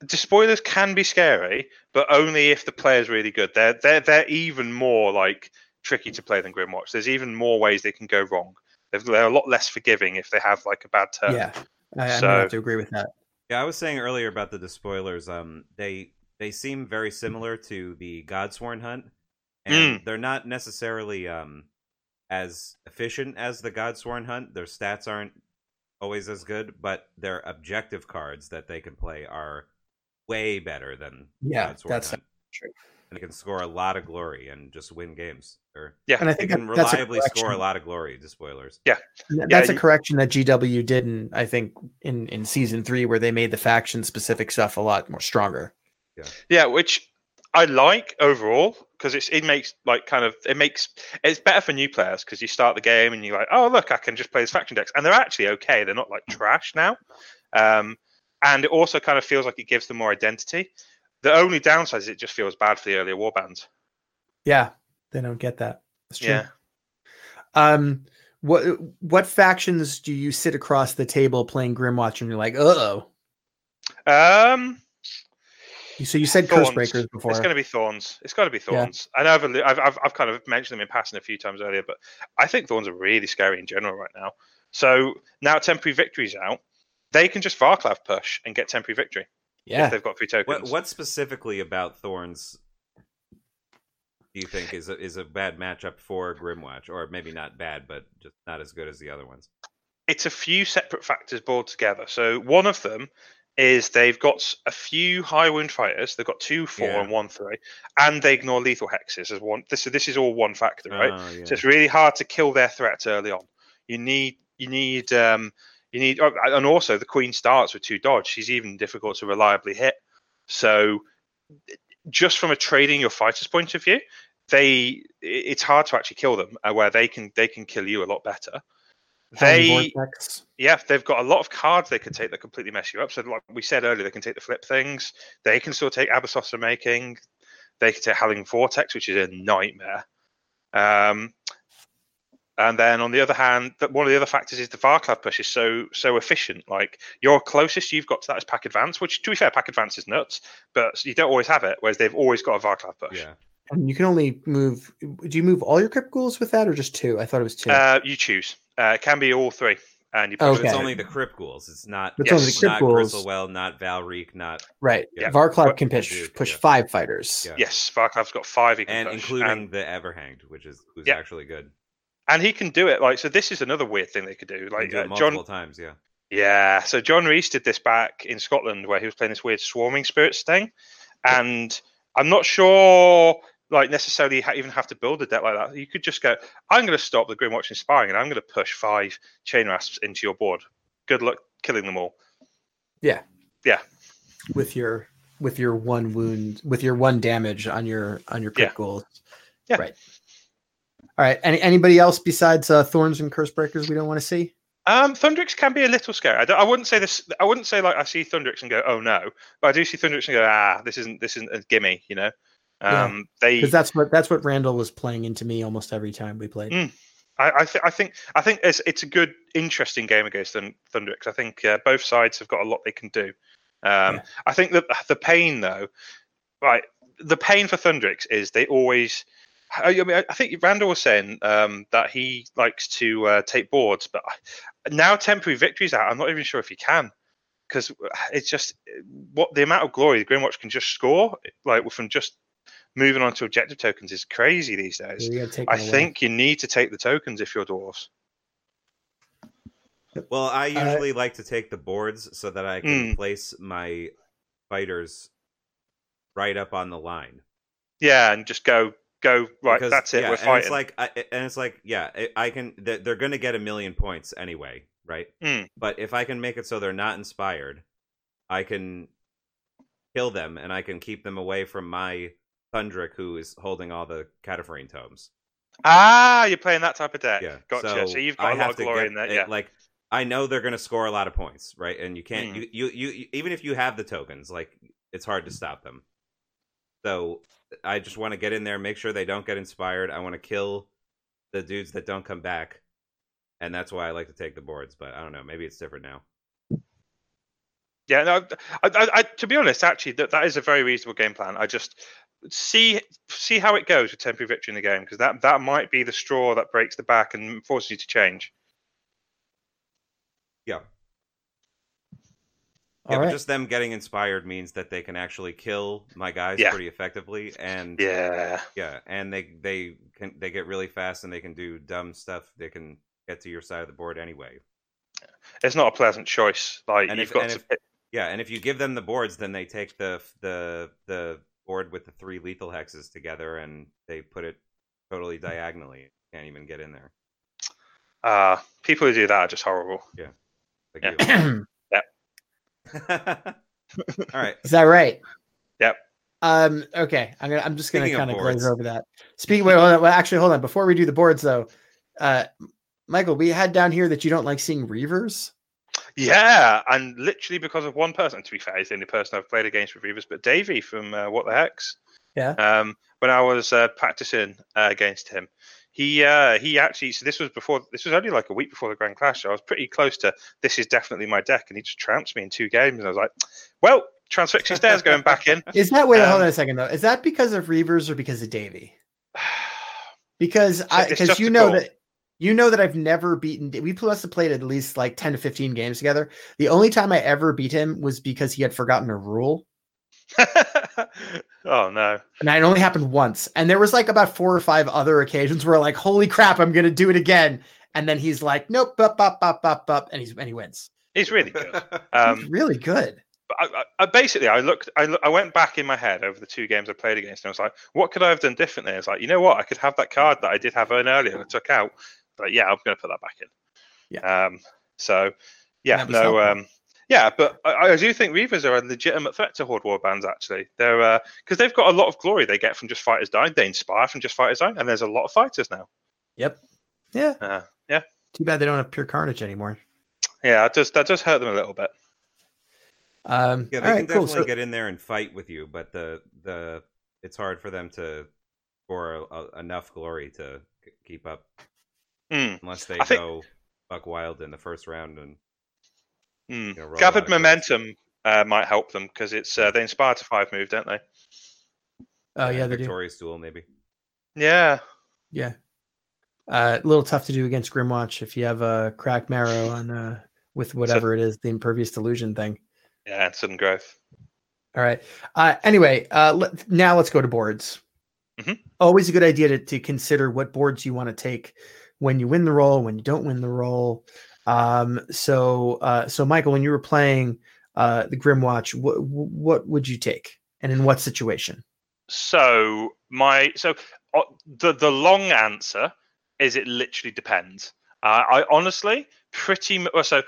S4: the spoilers can be scary, but only if the player's really good. They're they're they're even more like tricky to play than Grymwatch. There's even more ways they can go wrong. They're, they're a lot less forgiving if they have like a bad turn.
S2: yeah, I, I'm
S4: so-
S2: gonna have to agree with that.
S3: Yeah, I was saying earlier about the despoilers. Um, they they seem very similar to the Godsworn hunt, and they're not necessarily um as efficient as the Godsworn hunt. Their stats aren't always as good, but their objective cards that they can play are way better than
S2: Yeah,
S3: Godsworn
S2: that's
S3: hunt.
S2: true.
S3: And they can score a lot of glory and just win games. Or
S4: Yeah,
S2: And I think they
S3: can
S2: that- that's a
S3: reliably score a lot of glory. Despoilers.
S2: Yeah, That's a correction that GW didn't, I think, in in season three, where they made the faction specific stuff a lot more stronger.
S4: Yeah, Yeah, which I like overall because it's it makes like kind of it makes it's better for new players because you start the game and you're like, oh look, I can just play this faction decks, and they're actually okay. They're not like trash now, um, and it also kind of feels like it gives them more identity. The only downside is it just feels bad for the earlier warbands.
S2: Yeah, they don't get that. That's true.
S4: Yeah.
S2: Um, what what factions do you sit across the table playing Grymwatch and you're like, oh?
S4: Um,
S2: So you said
S4: Thorns.
S2: Cursebreakers before.
S4: It's going to be Thorns. It's got to be
S2: Yeah.
S4: Thorns. I know I've, I've, I've, I've kind of mentioned them in passing a few times earlier, but I think Thorns are really scary in general right now. So now temporary victory's out, they can just Varclav push and get temporary victory
S2: yeah,
S4: if they've got three tokens.
S3: What what specifically about Thorns do you think is a, is a bad matchup for Grymwatch, or maybe not bad, but just not as good as the other ones?
S4: It's a few separate factors boiled together. So one of them is they've got a few high wound fighters. They've got two four
S3: Yeah.
S4: and one three, and they ignore lethal hexes as one. This this is all one factor, right?
S3: Oh, yeah.
S4: So it's really hard to kill their threats early on. You need you need um you need oh, and also the queen starts with two dodge. She's even difficult to reliably hit. So just from a trading your fighters point of view, they it's hard to actually kill them uh, where they can they can kill you a lot better.
S2: Howling
S4: They
S2: Vortex.
S4: yeah, they've got a lot of cards they can take that completely mess you up. So, like we said earlier, they can take the flip things. They can still take Abasoth's Unmaking. They can take Howling Vortex, which is a nightmare. Um, and then on the other hand, that one of the other factors is the Varclav push is so so efficient. Like your closest you've got to that is Pack Advance, which to be fair, Pack Advance is nuts, but you don't always have it. Whereas they've always got a Varclav push.
S3: yeah.
S2: And you can only move. Do you move all your crypt ghouls with that, or just two? I thought it was two.
S4: Uh, you choose. Uh, it can be all three, and you push
S2: Okay.
S3: It's only the Crypt Ghouls. It's not.
S2: It's
S4: only the
S3: it's
S2: Crypt
S3: not
S2: Ghouls.
S3: Gristlewel, not Valreek, not
S2: right.
S3: yeah.
S2: Varclav
S4: But-
S2: can push
S3: Dude,
S2: push
S3: yeah.
S2: five fighters.
S3: Yeah.
S4: Yes, Varclav's got five. He can
S3: and
S4: push,
S3: including
S4: and-
S3: the Everhanged, which is who's
S4: Yeah.
S3: actually good.
S4: and he can do it like so this is another weird thing they could do like
S3: do it
S4: uh,
S3: multiple
S4: john
S3: times. Yeah.
S4: yeah so john reese did this back in scotland where he was playing this weird swarming spirits thing and i'm not sure like necessarily ha- even have to build a deck like that you could just go i'm going to stop the grymwatch inspiring and i'm going to push five chain rasps into your board good luck killing them all Yeah. Yeah.
S2: With your with your one wound with your one damage on your on your crypt
S4: Yeah.
S2: ghouls.
S4: Yeah.
S2: Right. All right. Any anybody else besides uh, thorns and cursebreakers we don't want to see?
S4: um thundrik's can be a little scary I, don't- I wouldn't say this i wouldn't say like i see thundrik's and go oh no but i do see thundrik's and go ah this isn't this isn't a gimme you know
S2: Yeah.
S4: um they
S2: Because that's what that's what Randall was playing into me almost every time we played.
S4: Mm. I, I, th- I think I think it's it's a good, interesting game against Thun- Thundrik's. I think uh, both sides have got a lot they can do. Um,
S2: Yeah.
S4: I think that the pain, though, right, the pain for Thundrik's is they always. I, I mean, I think Randall was saying um, that he likes to uh, take boards, but now temporary victories out. I'm not even sure if he can because it's just what the amount of glory the Grymwatch can just score, like from just moving on to objective tokens, is crazy these days.
S2: So you gotta take
S4: I
S2: them away.
S4: think you need to take the tokens if you're dwarves.
S3: Well, I
S2: Uh,
S3: usually like to take the boards so that I can
S4: Mm.
S3: place my fighters right up on the line.
S4: Yeah, and just go go right.
S3: Because,
S4: that's it.
S3: yeah,
S4: we're
S3: and
S4: fighting.
S3: it's like, I, and it's like, yeah, I- I can. They're, they're going to get a million points anyway, right?
S4: Mm.
S3: But if I can make it so they're not inspired, I can kill them and I can keep them away from my Thundrik, who is holding all the Katophrane tomes.
S4: ah, you're playing that type of deck.
S3: Yeah,
S4: Gotcha. So, you've got a lot of glory
S3: get
S4: in there.
S3: it-
S4: Yeah.
S3: like I know they're going to score a lot of points, right? And you can't,
S4: Mm.
S3: you, you, you, even if you have the tokens, like it's hard to stop them. So I just want to get in there, make sure they don't get inspired. I want to kill the dudes that don't come back, and that's why I like to take the boards. But I don't know, maybe it's different now.
S4: Yeah, no, I, I, I, to be honest, actually, that, that is a very reasonable game plan. I just see see how it goes with temporary victory in the game because that that might be the straw that breaks the back and forces you to change.
S3: Yeah,
S2: All
S3: yeah, but just them getting inspired means that they can actually kill my guys
S4: Yeah.
S3: pretty effectively, and
S4: Yeah,
S3: yeah, and they they can they get really fast and they can do dumb stuff. They can get to your side of the board anyway.
S4: it's not a pleasant choice. Like
S3: And
S4: you've
S3: if-
S4: got
S3: and
S4: to.
S3: if- Yeah, and if you give them the boards, then they take the the the board with the three lethal hexes together and they put it totally diagonally. Can't even get in there.
S4: Uh, people who do that are just horrible.
S3: Like
S4: Yeah.
S3: you. All right.
S2: Is that right?
S4: Yep.
S2: Um. Okay. I'm gonna. I'm just gonna kind of glaze over that. Speaking. Wait. Hold on. Well, actually, hold on. Before we do the boards, though, uh, Michael, we had down here that you don't like seeing reavers.
S4: Yeah, and literally because of one person. To be fair, he's the only person I've played against with Reavers, but Davey from uh, What the Hex.
S2: Yeah.
S4: Um, when I was uh, practicing uh, against him, he uh, he actually. So this was before. This was only like a week before the Grand Clash. So I was pretty close to. This is definitely my deck, and he just trounced me in two games. And I was like, well, transfixing stairs going back in.
S2: Is that wait? hold
S4: Um,
S2: on a second though. Is that because of reavers or because of Davy? Because I because you know that you know that I've never beaten. We must have played at least like ten to fifteen games together. The only time I ever beat him was because he had forgotten a rule.
S4: oh no.
S2: And it only happened once. And there was like about four or five other occasions where like, holy crap, I'm gonna do it again. And then he's like, nope, up, up, up, up, up, and he's and he wins.
S4: He's really good.
S2: He's
S4: Um,
S2: really good.
S4: but I, I, I basically I looked I, loo- I went back in my head over the two games I played against and I was like, what could I have done differently? I was like, you know what, I could have that card that I did have in earlier and I took out. But yeah, I'm gonna put that back in.
S2: Yeah.
S4: Um so yeah,
S2: That
S4: no um yeah, but I, I do think Reavers are a legitimate threat to Horde Warbands. Actually, they're because they've got a lot of glory they get from just fighters dying. They inspire from just fighters dying, and there's a lot of fighters now.
S2: Yep. Yeah.
S4: Uh,
S2: Too bad they don't have pure carnage anymore.
S4: yeah, that does that does hurt them a little bit.
S2: Um,
S3: Yeah, they
S2: right,
S3: can
S2: cool.
S3: definitely
S2: So,
S3: get in there and fight with you, but the the it's hard for them to score a, a, enough glory to keep up
S4: Hmm.
S3: unless they
S4: I think-
S3: go buck wild in the first round and
S4: Hmm.
S3: you know, roll a lot
S4: Gathered momentum uh, might help them because it's uh, they inspire to five move, don't they?
S2: oh yeah, they do.
S3: victorious duel maybe.
S4: Yeah.
S2: Yeah. Uh, a little tough to do against Grymwatch if you have a Crakmarrow on uh with whatever it is, the impervious delusion thing.
S4: Yeah, and sudden growth.
S2: All right. Uh, anyway, uh, let, now let's go to boards.
S4: Mhm.
S2: Always a good idea to, to consider what boards you want to take when you win the role, when you don't win the role. Um, so, uh, so Michael, when you were playing uh, the Grymwatch, what what would you take, and in what situation?
S4: So my so uh, the the long answer is it literally depends. Uh, I honestly pretty much so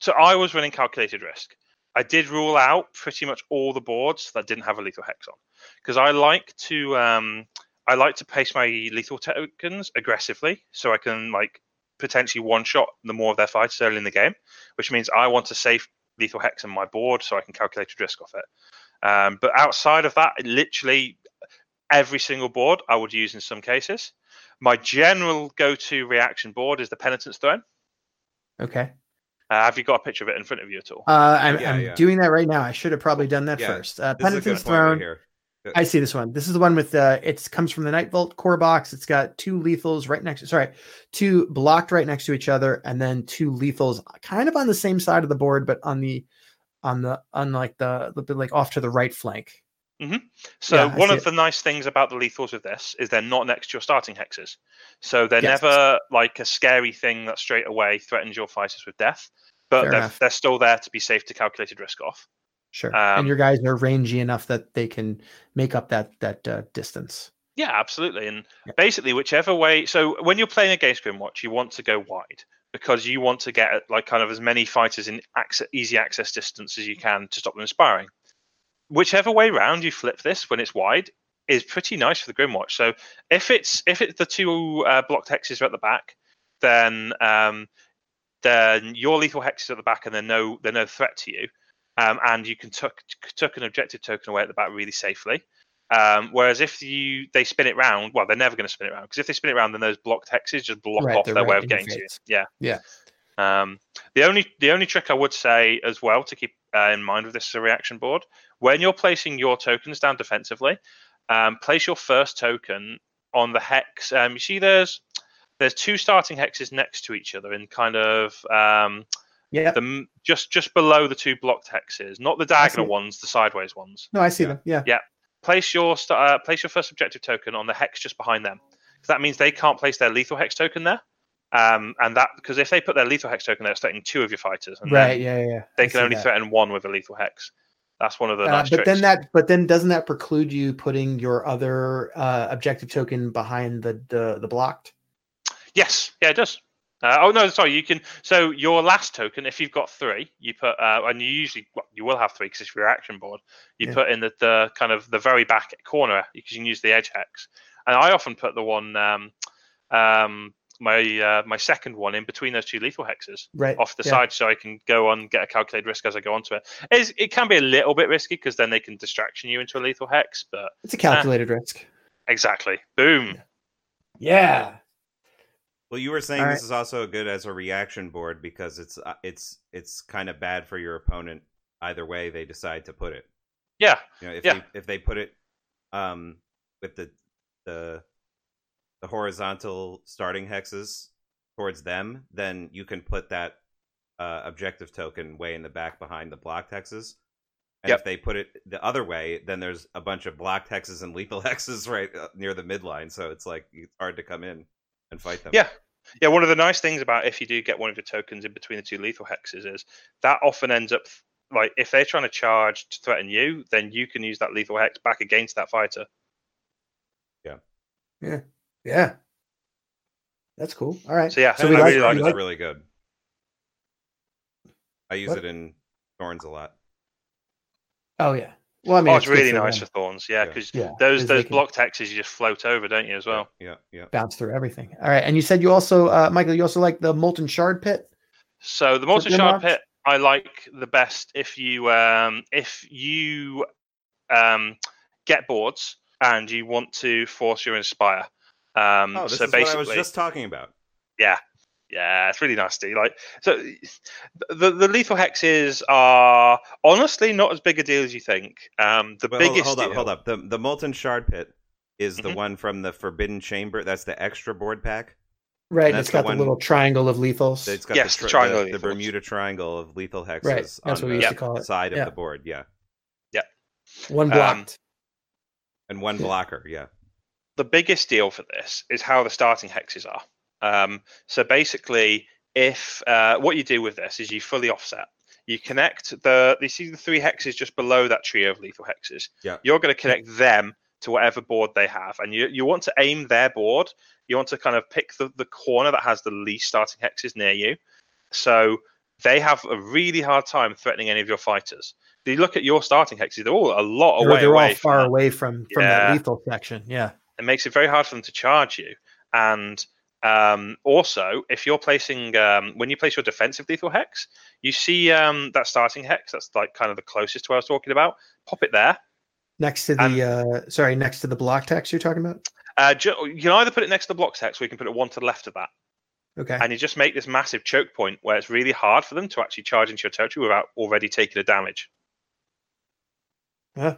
S4: so I was running calculated risk. I did rule out pretty much all the boards that didn't have a lethal hex on because I like to um I like to pace my lethal tokens aggressively so I can like potentially one shot the more of their fighters early in the game, which means I want to save lethal hex on my board so I can calculate a risk off it. Um, but outside of that, literally every single board I would use in some cases. My general go-to reaction board is the Penitence Throne.
S2: Okay.
S4: Uh, have you got a picture of it in front of you at all?
S2: Uh, I'm,
S3: Yeah,
S2: I'm
S3: yeah.
S2: doing that right now. I should have probably done that
S3: Yeah,
S2: first. Uh,
S3: This is a good
S2: Penitence
S3: point right
S2: Throne.
S3: here.
S2: I see this one. This is the one with uh it comes from the Night Vault core box. It's got two lethals right next sorry, two blocked right next to each other, and then two lethals kind of on the same side of the board, but on the on the on like the like off to the right flank.
S4: So
S2: Yeah,
S4: one of
S2: it.
S4: the nice things about the lethals with this is they're not next to your starting hexes. So they're
S2: Yes.
S4: never like a scary thing that straight away threatens your fighters with death, but they're, they're still there to be safe to calculated risk off.
S2: Sure.
S4: Um,
S2: and your guys are rangy enough that they can make up that that uh, distance.
S4: Yeah, absolutely. And
S2: Yeah.
S4: basically, whichever way. So when you're playing against Grymwatch, you want to go wide because you want to get like kind of as many fighters in access, easy access distance as you can to stop them inspiring. Whichever way round you flip this when it's wide is pretty nice for the Grymwatch. So if it's if it's the two uh, blocked hexes are at the back, then um, then your lethal hexes at the back, and they're no they're no threat to you, um, and you can tuck tuck an objective token away at the back really safely. Um, whereas if you they spin it round, well, they're never going to spin it round because if they spin it round, then those blocked hexes just block
S2: Right,
S4: off their way of getting to you. Yeah,
S2: Yeah.
S4: Um, the only the only trick I would say as well to keep uh, in mind with this as a reaction board when you're placing your tokens down defensively, um, place your first token on the hex. Um, you see, there's there's two starting hexes next to each other in kind of um,
S2: Yeah.
S4: the just just below the two blocked hexes, not the diagonal ones, the sideways ones
S2: No, I see
S3: Yeah.
S2: them. Yeah.
S4: Yeah. place your st- uh, place your first objective token on the hex just behind them. Because that means they can't place their lethal hex token there. Um, and that because if they put their lethal hex token, they're threatening two of your fighters, and
S2: Right. Yeah. Yeah. yeah.
S4: they
S2: I
S4: can only
S2: that.
S4: threaten one with a lethal hex. That's one of the
S2: Uh,
S4: nice
S2: but
S4: tricks.
S2: then that, but then doesn't that preclude you putting your other uh, objective token behind the the, the blocked?
S4: Yes, yeah, it does. Uh, oh no, sorry. You can. So your last token, if you've got three, you put, uh, and you usually, well, you will have three because it's your action board. You
S2: Yeah.
S4: put in the, the kind of the very back corner because you can use the edge hex. And I often put the one, um, um, my uh, my second one in between those two lethal hexes
S2: Right.
S4: off the
S2: yeah.
S4: side, so I can go on get a calculated risk as I go onto it. It's, it can be a little bit risky because then they can distraction you into a lethal hex, but
S2: It's a calculated risk.
S4: exactly, boom.
S2: Yeah.
S3: Well, you were saying
S2: All
S3: this is also good as a reaction board because it's uh, it's it's kind of bad for your opponent either way they decide to put it.
S4: Yeah,
S3: You know, if
S4: Yeah.
S3: they if they put it um with the the the horizontal starting hexes towards them, then you can put that uh, objective token way in the back behind the blocked hexes. And
S4: Yep.
S3: if they put it the other way, then there's a bunch of blocked hexes and lethal hexes right uh, near the midline, so it's like it's hard to come in and fight them.
S4: Yeah. Yeah, one of the nice things about if you do get one of your tokens in between the two lethal hexes is that often ends up like if they're trying to charge to threaten you, then you can use that lethal hex back against that fighter.
S2: Yeah. Yeah. Yeah. That's cool. All right.
S4: So yeah,
S2: So
S4: I
S2: we
S4: really
S2: like-
S4: like
S2: we
S3: it's
S2: like-
S3: really good. I use
S2: What?
S3: it in Thorns a lot.
S2: Oh yeah. Well, I mean,
S4: oh, it's
S2: good
S4: really nice
S2: them.
S4: for thorns, yeah,
S3: Yeah.
S4: because
S2: Yeah.
S4: those
S2: 'cause they
S4: those
S2: can
S4: blocked hexes you just float over, don't you, as well?
S3: Yeah, yeah.
S2: bounce through everything. All right. And you said you also, uh, Michael, you also like the molten shard pit.
S4: So the molten
S2: Grimlock?
S4: shard pit I like the best if you um if you um get boards and you want to force your inspire. Um
S3: Oh, this
S4: so
S3: is what I was just talking about.
S4: Yeah, yeah, it's really nasty. Like, so the the lethal hexes are honestly not as big a deal as you think. Um, the
S3: But hold,
S4: biggest
S3: hold up,
S4: deal,
S3: hold up. The the molten shard pit is the
S4: Mhm.
S3: one from the Forbidden Chamber. That's the extra board pack.
S2: Right. And
S3: that's
S2: it's
S3: the
S2: got the,
S3: one-
S2: little triangle of lethals.
S3: It's got
S4: Yes,
S3: the,
S4: the
S3: tri-
S4: triangle
S3: the, the. Bermuda Triangle of lethal hexes
S2: Right, that's
S3: on
S2: what we used to call it.
S3: side of the board. Yeah, Yeah.
S2: One
S4: um,
S2: blocked.
S3: and one blocker. Yeah,
S4: the biggest deal for this is how the starting hexes are. Um, so basically, if uh, what you do with this is you fully offset. You connect the you see the three hexes just below that trio of lethal hexes.
S3: Yeah.
S4: You're going to connect them to whatever board they have, and you you want to aim their board. You want to kind of pick the, the corner that has the least starting hexes near you. So they have a really hard time threatening any of your fighters. If you look at your starting hexes, they're all a lot
S2: They're,
S4: away
S2: they're
S4: away
S2: all
S4: from
S2: far away from from
S4: Yeah.
S2: that lethal section. Yeah.
S4: it makes it very hard for them to charge you. And um, also, if you're placing um, when you place your defensive lethal hex, you see um, that starting hex. That's like kind of the closest to what I was talking about. Pop it there.
S2: Next to the uh sorry, next to the blocked hex you're talking about.
S4: Uh, you can either put it next to the blocked hex, or you can put it one to the left of that,
S2: Okay.
S4: and you just make this massive choke point where it's really hard for them to actually charge into your territory without already taking the damage.
S2: Huh.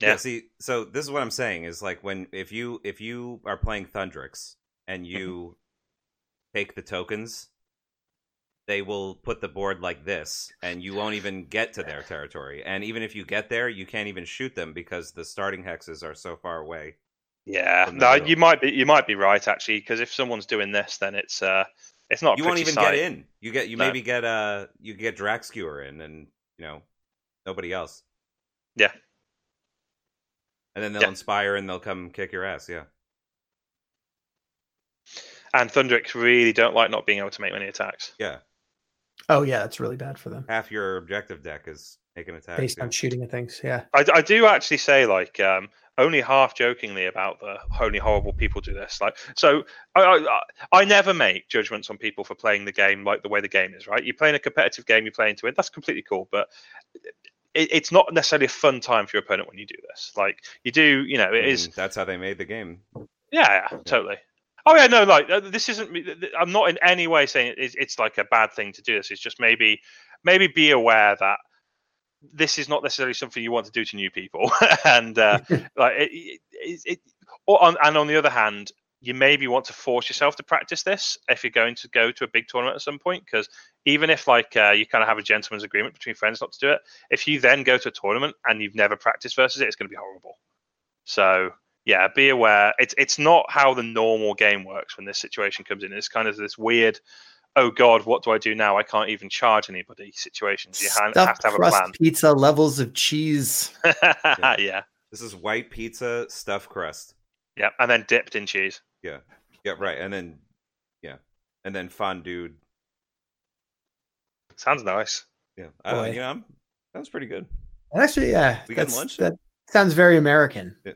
S4: Yeah.
S3: See, so this is what I'm saying is like when if you if you are playing Thundrik's and
S4: Mm-hmm.
S3: you take the tokens, they will put the board like this, and you won't even get to their territory. And even if you get there, you can't even shoot them because the starting hexes are so far away.
S4: Yeah, no,
S3: middle.
S4: you might be you might be right actually because if someone's doing this, then it's uh it's not.
S3: you won't even
S4: sight.
S3: get in. You get you
S4: No.
S3: maybe get uh you get Drakkskewer in, and you know nobody else.
S4: Yeah.
S3: And then they'll
S4: Yeah.
S3: inspire and they'll come kick your ass. Yeah.
S4: And Thundrik's really don't like not being able to make many attacks.
S3: Yeah.
S2: Oh yeah, that's really bad for them.
S3: Half your objective deck is making attacks.
S2: Based
S3: yeah.
S2: on shooting at things. Yeah.
S4: I, I do actually say like um, only half jokingly about the only horrible people do this. Like so, I, I I never make judgments on people for playing the game like the way the game is. Right, you're playing a competitive game, you're playing to win. That's completely cool, but it, it's not necessarily a fun time for your opponent when you do this. Like you do, you know, it is.
S3: And that's how they made the game.
S4: Yeah, yeah, totally. Oh yeah, no, like uh, this isn't. me- th- th- I'm not in any way saying it's, it's like a bad thing to do this. It's just maybe, maybe be aware that this is not necessarily something you want to do to new people, and uh, like it, it, it, it or on, and on the other hand, you maybe want to force yourself to practice this if you're going to go to a big tournament at some point. Because even if like uh, you kind of have a gentleman's agreement between friends not to do it, if you then go to a tournament and you've never practiced versus it, it's going to be horrible. So yeah, be aware. It's it's not how the normal game works when this situation comes in. It's kind of this weird, oh god, what do I do now? I can't even charge anybody situations. You ha- have to have a plan.
S2: pizza levels of cheese.
S4: yeah,
S3: This is white pizza stuffed crust.
S4: yeah, and then dipped in cheese.
S3: Yeah. Yeah. Right. And then yeah. And then fondue.
S4: Sounds nice.
S3: Yeah. I don't, you know, I'm, that was pretty good.
S2: Actually, yeah.
S3: We
S2: got
S3: lunch?
S2: That sounds very American.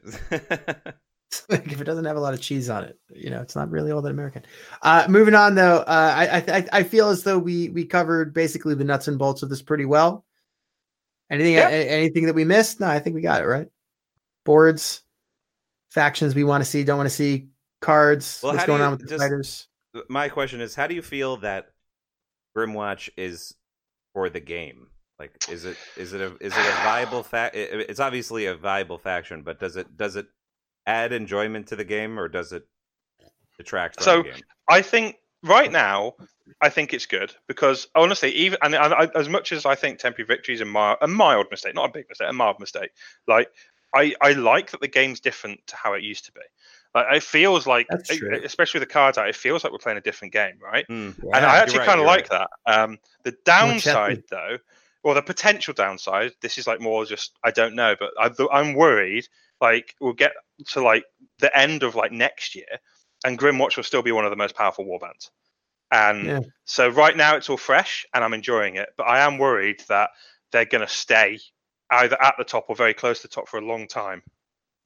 S2: Like if it doesn't have a lot of cheese on it, you know, it's not really all that American. Uh, moving on though, uh, I, I I- feel as though we we covered basically the nuts and bolts of this pretty well. Anything
S4: Yeah.
S2: a- anything that we missed? No, I think we got it right. Boards, factions we want to see, don't want to see, cards.
S3: Well,
S2: what's going
S3: you
S2: on with the
S3: just-
S2: fighters?
S3: My question is, how do you feel that Grymwatch is for the game? Like, is it is it a is it a viable fact? It's obviously a viable faction, but does it does it add enjoyment to the game or does it detract from
S4: So-
S3: game?
S4: I think right now, I think it's good because honestly, even and, and I, as much as I think temporary victory is a mild, a mild mistake, not a big mistake, a mild mistake. Like I, I like that the game's different to how it used to be. Like it feels like,
S2: That's
S4: especially with the cards out, it feels like we're playing a different game, right?
S3: Hmm.
S4: and I actually
S3: right,
S4: kind of
S3: you're
S4: like that. Um, the downside, though, or the potential downside, this is like more just I don't know, but I, I'm worried. Like we'll get to like the end of like next year, and Grymwatch will still be one of the most powerful warbands. And
S2: Yeah.
S4: so right now it's all fresh, and I'm enjoying it. But I am worried that they're going to stay either at the top or very close to the top for a long time.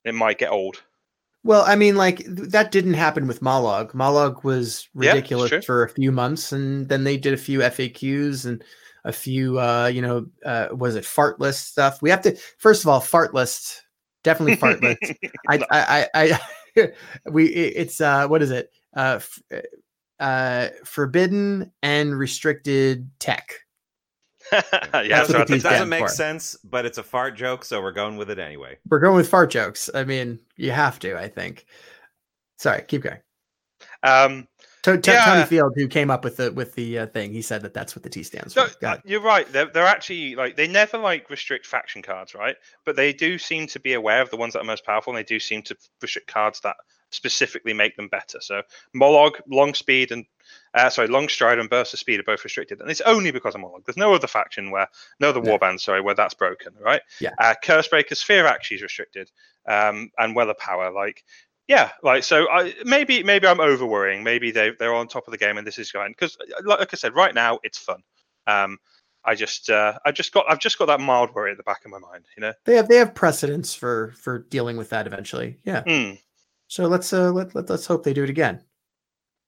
S4: It might get old.
S2: Well, I mean, like th- that didn't happen with Mollog. Mollog was ridiculous
S4: true.
S2: for a few months, and then they did a few FAQs and a few, uh, you know, uh, was it fart list stuff? We have to first of all fart list, definitely fart list. I, I, I, I we, it's uh, what is it? Uh, f- uh, forbidden and restricted tech.
S4: yeah,
S2: That's
S4: so
S2: what
S4: I
S2: the
S3: it doesn't make
S2: for.
S3: sense, but it's a fart joke, so we're going with it anyway.
S2: We're going with fart jokes. I mean, you have to. I think. Sorry, keep going.
S4: um,
S2: To
S4: Yeah.
S2: Tony Field, who came up with the with the uh, thing, he said that that's what the T stands for. It.
S4: you're right. They're, they're actually like they never like restrict faction cards, right? But they do seem to be aware of the ones that are most powerful, and they do seem to restrict cards that specifically make them better. So Mollog, Long Speed, and uh, sorry, Long Stride and Burst of Speed are both restricted, and it's only because of Mollog. There's no other faction where no other
S2: No.
S4: warband, sorry, where that's broken, right?
S2: Yeah.
S4: Uh, Cursebreaker, Sphere actually is restricted, um, and Weather Power, like. Yeah, like so. I, maybe maybe I'm over worrying. Maybe they they're on top of the game and this is going because, like, like I said, right now it's fun. Um, I just uh, I just got I've just got that mild worry at the back of my mind, you know.
S2: They have they have precedents for for dealing with that eventually. Yeah.
S4: Mm.
S2: So let's uh let, let let's hope they do it again.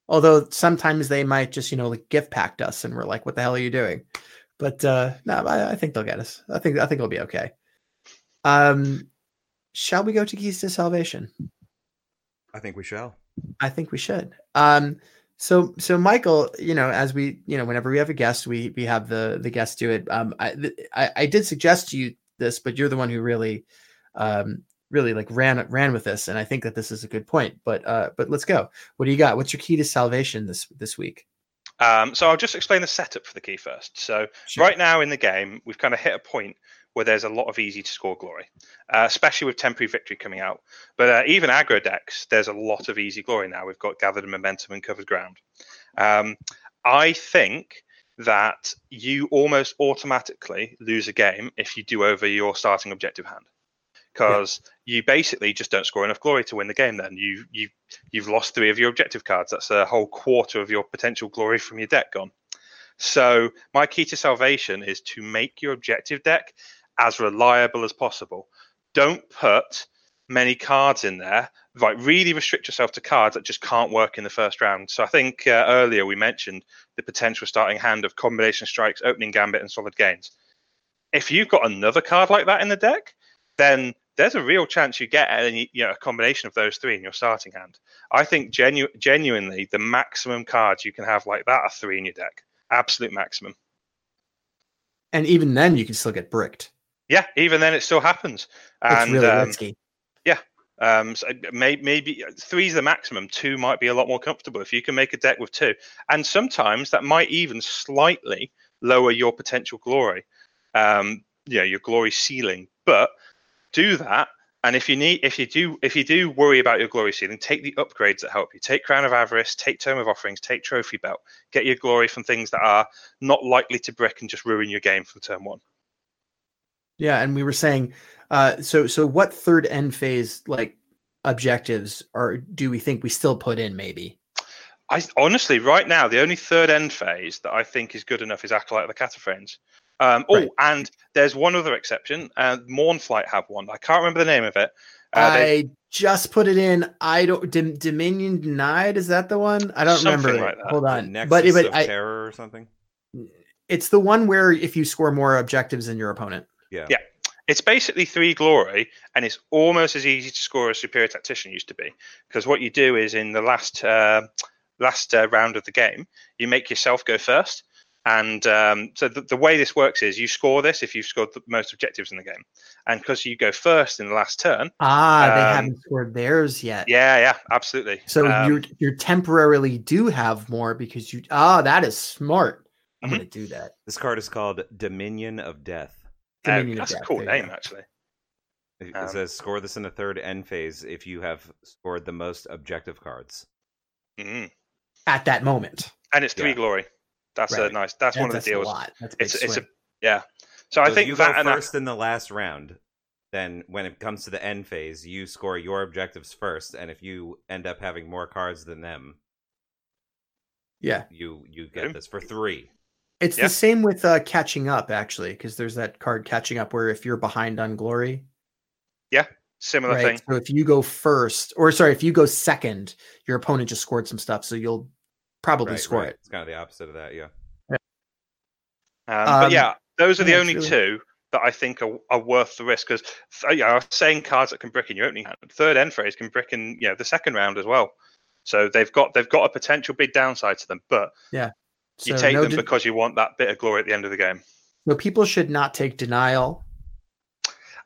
S2: Although sometimes they might just you know like gift packed us and we're like, what the hell are you doing? But uh no, I, I think they'll get us. I think I think it'll be okay. Um, shall we go to keys to salvation?
S3: I think we shall.
S2: I think we should. Um, so so Michael, you know, as we you know, whenever we have a guest, we we have the the guest do it. Um, I th- I, I did suggest to you this, but you're the one who really, um, really like ran ran with this, and I think that this is a good point. But uh, but let's go. What do you got? What's your key to salvation this this week?
S4: Um, so I'll just explain the setup for the key first. So
S2: Sure.
S4: right now in the game, we've kind of hit a point where there's a lot of easy to score glory, uh, especially with temporary victory coming out. But uh, even aggro decks, there's a lot of easy glory now. We've got gathered momentum and covered ground. Um, I think that you almost automatically lose a game if you do over your starting objective hand because you basically just don't score enough glory to win the game then you you you've lost three of your objective cards that's a whole quarter of your potential glory from your deck gone so my key to salvation is to make your objective deck as reliable as possible don't put many cards in there right really restrict yourself to cards that just can't work in the first round so i think uh, earlier we mentioned the potential starting hand of combination strikes opening gambit and solid gains if you've got another card like that in the deck then there's a real chance you get a, you know, a combination of those three in your starting hand. I think genu- genuinely the maximum cards you can have like that are three in your deck. Absolute maximum.
S2: And even then, you can still get bricked.
S4: Yeah, even then it still happens.
S2: It's
S4: And
S2: really
S4: um,
S2: risky.
S4: um, so may, maybe three's the maximum. Two might be a lot more comfortable if you can make a deck with two. And sometimes that might even slightly lower your potential glory, um, you know, your glory ceiling. But do that. And if you need, if you do, if you do worry about your glory ceiling, take the upgrades that help you. Take Crown of Avarice, take Tome of Offerings, take Trophy Belt. Get your glory from things that are not likely to brick and just ruin your game from turn one.
S2: Yeah, and we were saying, uh, so so what third end phase like objectives are do we think we still put in? Maybe.
S4: I honestly, right now, the only third end phase that I think is good enough is Acolyte of the Katophranes. Um, oh,
S2: Right.
S4: and there's one other exception. Uh, Mournflight have one. I can't remember the name of it. Uh, they-
S2: I just put it in. I don't Dim, Dominion denied. Is that the one? I don't
S4: Something
S2: remember.
S4: like that.
S2: Hold on,
S3: Nexus
S2: but but
S3: of
S2: I,
S3: Terror or something.
S2: it's the one where if you score more objectives than your opponent.
S3: Yeah.
S4: Yeah. it's basically three glory, and it's almost as easy to score as Superior Tactician used to be. Because what you do is in the last uh, last uh, round of the game, you make yourself go first. And um, so the, the way this works is you score this if you've scored the most objectives in the game, and because you go first in the last turn,
S2: Ah, they
S4: Um,
S2: haven't scored theirs yet.
S4: yeah, yeah, absolutely.
S2: So
S4: Um,
S2: you you temporarily do have more because you ah that is smart. I'm
S4: Mhm.
S2: gonna do that.
S3: This card is called Dominion of Death.
S4: Uh,
S2: Dominion of
S4: that's a cool name,
S2: go.
S4: actually.
S3: It it
S4: Um,
S3: says score this in the third end phase if you have scored the most objective cards.
S4: Mhm.
S2: At that moment.
S4: And it's three
S3: Yeah.
S4: glory. That's a nice. That's, one of
S2: That's
S4: the
S2: a
S4: deals.
S2: lot. That's a big
S4: It's it's a yeah. So,
S3: So
S4: I think
S3: you
S4: that
S3: go
S4: and a-
S3: first in the last round, then when it comes to the end phase, you score your objectives first, and if you end up having more cards than them,
S2: yeah.
S3: you you
S4: Okay.
S3: get this for three.
S2: It's
S4: Yeah.
S2: the same with uh, catching up actually, because there's that card catching up where if you're behind on glory, Yeah,
S4: similar
S2: right?
S4: thing.
S2: So if you go first, or sorry, if you go second, your opponent just scored some stuff, so you'll probably
S3: Right,
S2: score
S3: right.
S2: it.
S3: It's kind of the opposite of that, yeah.
S4: Um,
S2: Um,
S4: but yeah, those are the
S2: yeah,
S4: only
S2: really-
S4: two that I think are, are worth the risk because yeah, I was saying cards that can brick in your opening hand. Third end phase can brick in you know the second round as well. So they've got they've got a potential big downside to them, but you
S2: So
S4: take
S2: no
S4: them
S2: de-
S4: because you want that bit of glory at the end of the game.
S2: No, people should not take denial.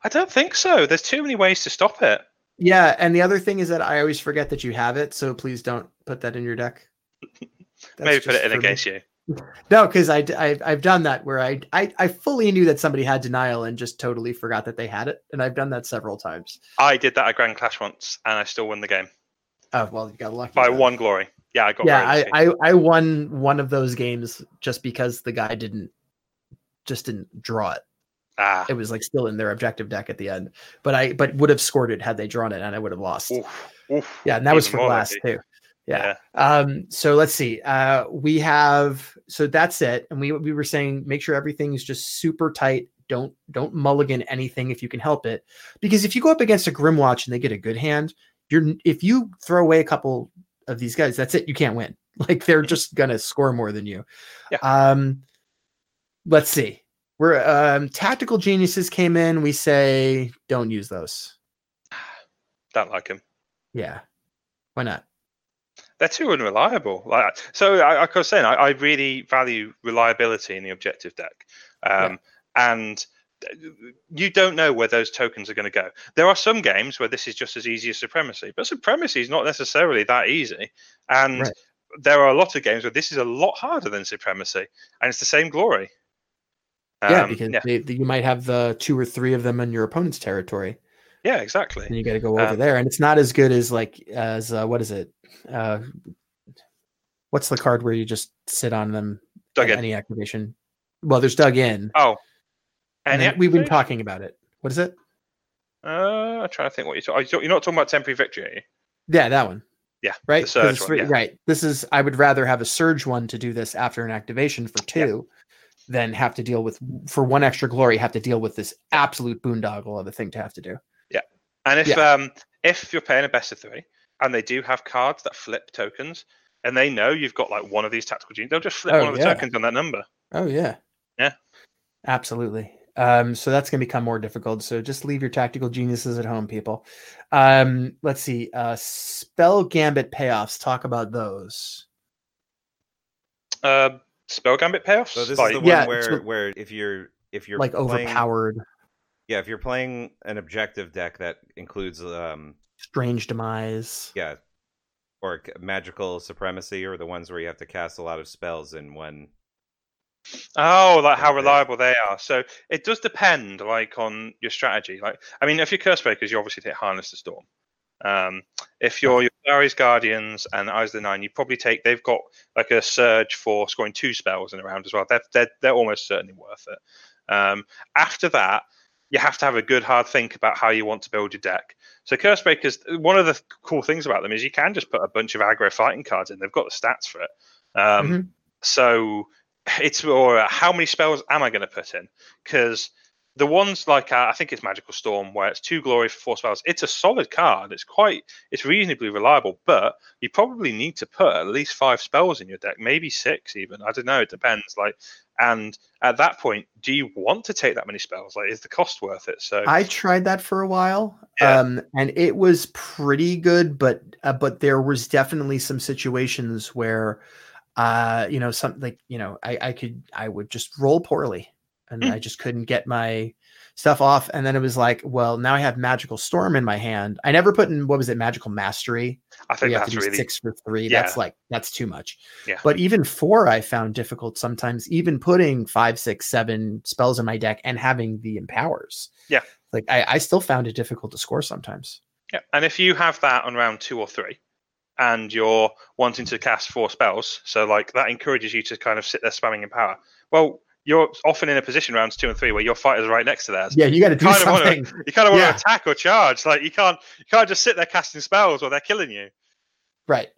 S4: I don't think so. There's too many ways to stop it.
S2: Yeah, and the other thing is that I always forget that you have it, so please don't put that in your deck.
S4: Maybe put it in
S2: for me.
S4: against you.
S2: No, because I, I I've done that where I, I I fully knew that somebody had denial and just totally forgot that they had it, and I've done that several times.
S4: I did that at Grand Clash once, and I still won the game
S2: Oh well, you got lucky
S4: by one glory. Yeah, I got
S2: Yeah, I. I I won one of those games just because the guy didn't just didn't draw it.
S4: ah,
S2: It was like still in their objective deck at the end, but I but would have scored it had they drawn it, and I would have lost.
S4: oof, oof,
S2: Yeah, and that was for last
S4: lucky.
S2: too. Yeah. Um, so let's see. Uh, we have so that's it, and we we were saying make sure everything's just super tight. Don't don't mulligan anything if you can help it, because if you go up against a Grymwatch and they get a good hand, you're if you throw away a couple of these guys, that's it. You can't win. Like they're just gonna score more than you.
S4: Yeah.
S2: Um, let's see. We're um, tactical geniuses came in. We say don't use those.
S4: Don't like him.
S2: Yeah. Why not?
S4: they're too unreliable. Like so, I, like I was saying, I, I really value reliability in the objective deck, um, and you don't know where those tokens are going to go. There are some games where this is just as easy as supremacy, but supremacy is not necessarily that easy. And
S2: Right.
S4: there are a lot of games where this is a lot harder than Supremacy, and it's the same glory.
S2: yeah,
S4: Um,
S2: because
S4: yeah,
S2: They, you might have the two or three of them in your opponent's territory,
S4: yeah, exactly.
S2: and you got to go over
S4: Um,
S2: there, and it's not as good as like as uh, what is it? Uh, what's the card where you just sit on them?
S4: Dug in.
S2: Any activation? Well, there's dug in.
S4: Oh,
S2: and we've been talking about it. What is it?
S4: Uh, I'm trying to think what you're talking. You're not talking about temporary victory, are you?
S2: Yeah, that one.
S4: Yeah,
S2: Right.
S4: surge one, yeah.
S2: Right. This is. I would rather have a surge one to do this after an activation for two, than have to deal with for one extra glory. Have to deal with this absolute boondoggle of a thing to have to do. Yeah.
S4: And if
S2: Yeah.
S4: um if you're paying a best of three and they do have cards that flip tokens and they know you've got like one of these tactical genius, they'll just flip
S2: Oh,
S4: one of the
S2: yeah.
S4: tokens on that number.
S2: Oh yeah.
S4: Yeah.
S2: Absolutely. Um, so that's going to become more difficult. So just leave your tactical geniuses at home, people. Um, let's see. Uh, spell gambit payoffs. Talk about those.
S4: Uh, spell gambit payoffs.
S3: So this
S4: Like-
S3: is the one
S2: Yeah,
S3: where
S2: so-
S3: where if you're if you're
S2: like
S3: playing,
S2: overpowered,
S3: yeah, if you're playing an objective deck that includes um
S2: strange demise.
S3: yeah, or magical supremacy, or the ones where you have to cast a lot of spells in one.
S4: Oh, like how reliable they are. So it does depend, like on your strategy. Like, I mean, if you're curse breakers, you obviously take harness the storm. Um, if you're your Darius Guardians and Eyes of the Nine, you probably take. They've got like a surge for scoring two spells in a round as well. They're they're, they're almost certainly worth it. Um, after that, you have to have a good hard think about how you want to build your deck. So curse breakers, one of the cool things about them is you can just put a bunch of aggro fighting cards in. They've got the stats for it. Um,
S2: Mhm.
S4: so it's or uh, how many spells am I going to put in? Because the ones like uh, I think it's Magical Storm, where it's two glory for four spells. It's a solid card. It's quite, it's reasonably reliable, but you probably need to put at least five spells in your deck, maybe six even. I don't know. It depends. Like, and at that point, do you want to take that many spells? Like, is the cost worth it? So
S2: I tried that for a while,
S4: Yeah.
S2: um, and it was pretty good, but uh, but there was definitely some situations where, uh, you know, something like you know, I I could I would just roll poorly, and
S4: Mm.
S2: I just couldn't get my stuff off, and then it was like, well, now I have magical storm in my hand. I never put in what was it, magical mastery.
S4: I think
S2: you have
S4: that's
S2: to do
S4: really
S2: six for three.
S4: Yeah.
S2: That's like that's too much.
S4: Yeah.
S2: But even four, I found difficult sometimes. Even putting five, six, seven spells in my deck and having the empowers.
S4: Yeah.
S2: Like I, I still found it difficult to score sometimes.
S4: Yeah, and if you have that on round two or three, and you're wanting to cast four spells, so like that encourages you to kind of sit there spamming empower. Well, you're often in a position rounds two and three where your fighters are right next to theirs.
S2: Yeah, you got to do
S4: kind of wanna-
S2: something.
S4: You kind of want
S2: Yeah.
S4: to attack or charge. Like you can't, you can't just sit there casting spells while they're killing you.
S2: Right.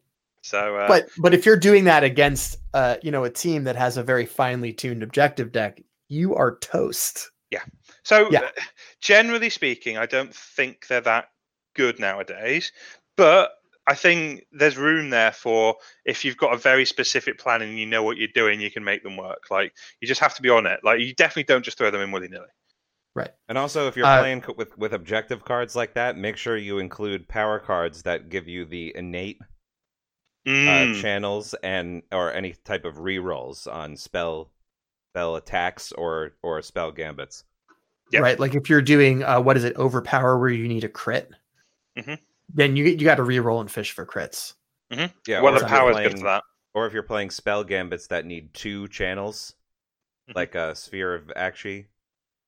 S4: So, uh,
S2: But but if you're doing that against uh, you know, a team that has a very finely tuned objective deck, you are toast. Yeah.
S4: So,
S2: Yeah.
S4: uh, generally speaking, I don't think they're that good nowadays. But I think there's room there for if you've got a very specific plan and you know what you're doing, you can make them work. Like you just have to be on it. Like you definitely don't just throw them in willy nilly. Right.
S3: And also, if you're
S2: Uh,
S3: playing with with objective cards like that, make sure you include power cards that give you the innate uh,
S4: Mm,
S3: channels and or any type of rerolls on spell spell attacks or or spell gambits.
S4: Yeah.
S2: Right. Like if you're doing uh what is it, overpower where you need a crit,
S4: Mhm.
S2: Then you you got to re-roll and fish for crits.
S3: Yeah,
S4: well,
S3: or
S4: the
S3: if you're
S4: power's good
S3: playing-
S4: for that.
S3: Or if you're playing spell gambits that need two channels,
S4: Mhm.
S3: like a sphere of Aqshy.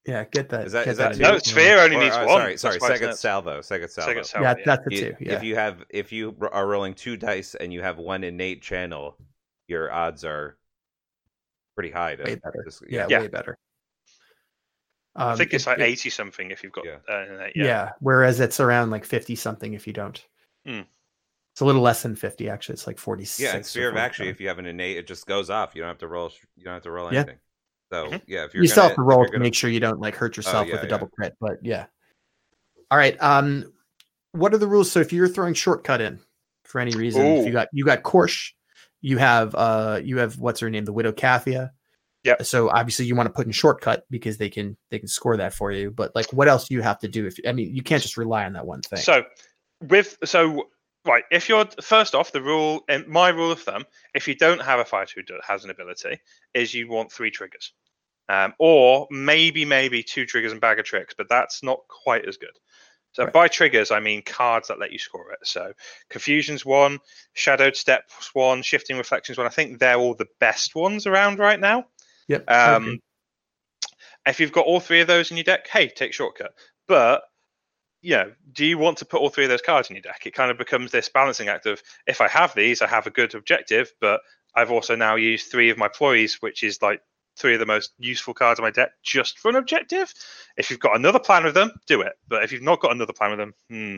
S2: Yeah, get that.
S3: Is that-
S2: get
S3: is that
S2: in
S3: two?
S4: No, Sphere only
S3: Or,
S4: needs
S3: uh,
S4: one.
S3: Sorry, sorry,
S4: why
S3: second salvo, second salvo.
S4: Second salvo.
S2: Yeah,
S4: yeah.
S2: that's the two. Yeah.
S3: If you have if you are rolling two dice and you have one innate channel, your odds are pretty high. To
S2: way better.
S3: just-
S2: yeah,
S4: Yeah.
S2: way better.
S4: I
S2: Um,
S4: think it's
S2: it-
S4: like
S2: it-
S4: eighty something if you've got.
S3: Yeah.
S4: Uh,
S2: Yeah.
S4: yeah.
S2: Whereas it's around like 50 something if you don't.
S4: Hmm.
S2: It's a little less than 50, Aqshy. It's like 46.
S3: Yeah, and
S2: or
S3: sphere of
S2: actually,
S3: if you have an innate, it just goes off. You don't have to roll. You don't have to roll
S2: Yeah.
S3: anything. So
S4: Mhm.
S3: yeah, if you're
S2: you still have
S3: gonna-
S2: to roll to
S3: gonna-
S2: make sure you don't like hurt yourself
S3: yeah,
S2: with a
S3: yeah.
S2: double crit, but yeah. All right. Um, what are the rules? So if you're throwing shortcut in for any reason, if you got you got Korsh, you have uh you have what's her name, the Widow Caitha.
S4: Yep.
S2: So obviously you want to put in shortcut because they can they can score that for you. But like, what else do you have to do? If I mean, you can't just rely on that one thing.
S4: So with so right, if you're first off the rule and my rule of thumb, if you don't have a fighter who has an ability, is you want three triggers, um, or maybe maybe two triggers and bag of tricks, but that's not quite as good. So
S2: Right.
S4: by triggers, I mean cards that let you score it. So Confusion's one, Shadowed Steps one, Shifting Reflections one. I think they're all the best ones around right now.
S2: Yep.
S4: Um, if you've got all three of those in your deck, hey, take shortcut. But you know, do you want to put all three of those cards in your deck? It kind of becomes this balancing act of if I have these, I have a good objective, but I've also now used three of my ploys, which is like three of the most useful cards in my deck just for an objective. If you've got another plan with them, do it. But if you've not got another plan with them, hmm.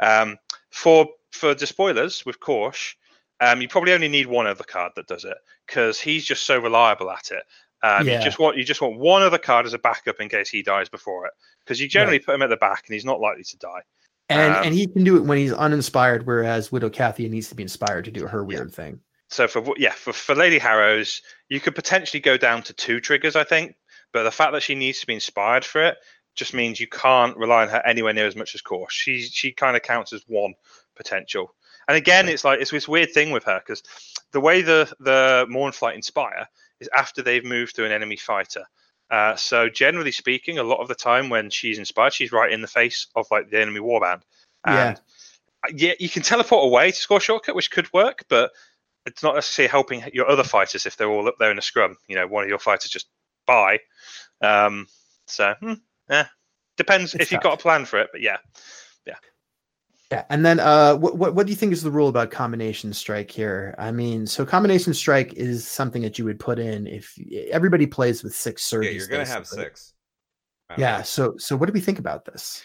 S4: Um, for for despoilers with Korsh, um, you probably only need one other card that does it because he's just so reliable at it. Um,
S2: Yeah.
S4: You just want you just want one other card as a backup in case he dies before it because you generally put him at the back and he's not likely to die.
S2: and
S4: um,
S2: and he can do it when he's uninspired, whereas Widow Caitha needs to be inspired to do her weird thing.
S4: So for yeah, for, for Lady Harrows, you could potentially go down to two triggers, I think. But the fact that she needs to be inspired for it just means you can't rely on her anywhere near as much as Core. She she kind of counts as one potential. And again, it's like it's this weird thing with her because the way the the Mournflight inspire is after they've moved to an enemy fighter. Uh, so generally speaking, a lot of the time when she's inspired, she's right in the face of like the enemy warband.
S2: Yeah.
S4: And yeah, you can teleport away to score shortcut, which could work, but it's not necessarily helping your other fighters if they're all up there in a scrum. You know, one of your fighters just by. Um, so, hmm, yeah, depends
S2: It's
S4: if you've got a plan for it. But yeah,
S2: Yeah, and then uh, what, what what do you think is the rule about combination strike here? I mean, so combination strike is something that you would put in if everybody plays with six
S3: Yeah, you're gonna have six.
S2: Yeah.
S3: know.
S2: So so what do we think about this?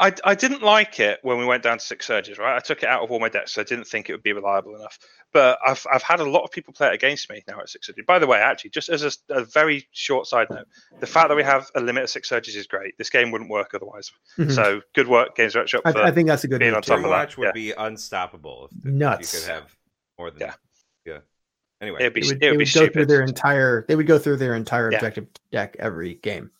S4: I, I didn't like it when we went down to six surges. Right, I took it out of all my decks. So I didn't think it would be reliable enough. But I've I've had a lot of people play it against me now at six surges. By the way, actually, just as a, a very short side note, the fact that we have a limit of six surges is great. This game wouldn't work otherwise.
S2: Mhm.
S4: So good work, Games Workshop.
S2: I,
S4: for-
S2: I think that's a good
S4: being
S2: move
S4: on top of that,
S3: would
S4: yeah.
S3: be unstoppable if, if
S2: Nuts.
S3: you could have more than
S4: Yeah.
S3: yeah. Anyway,
S4: it'd be
S2: It would,
S4: it
S2: it
S4: would be
S2: would go through their entire. They would go through their entire
S4: Yeah.
S2: objective deck every game.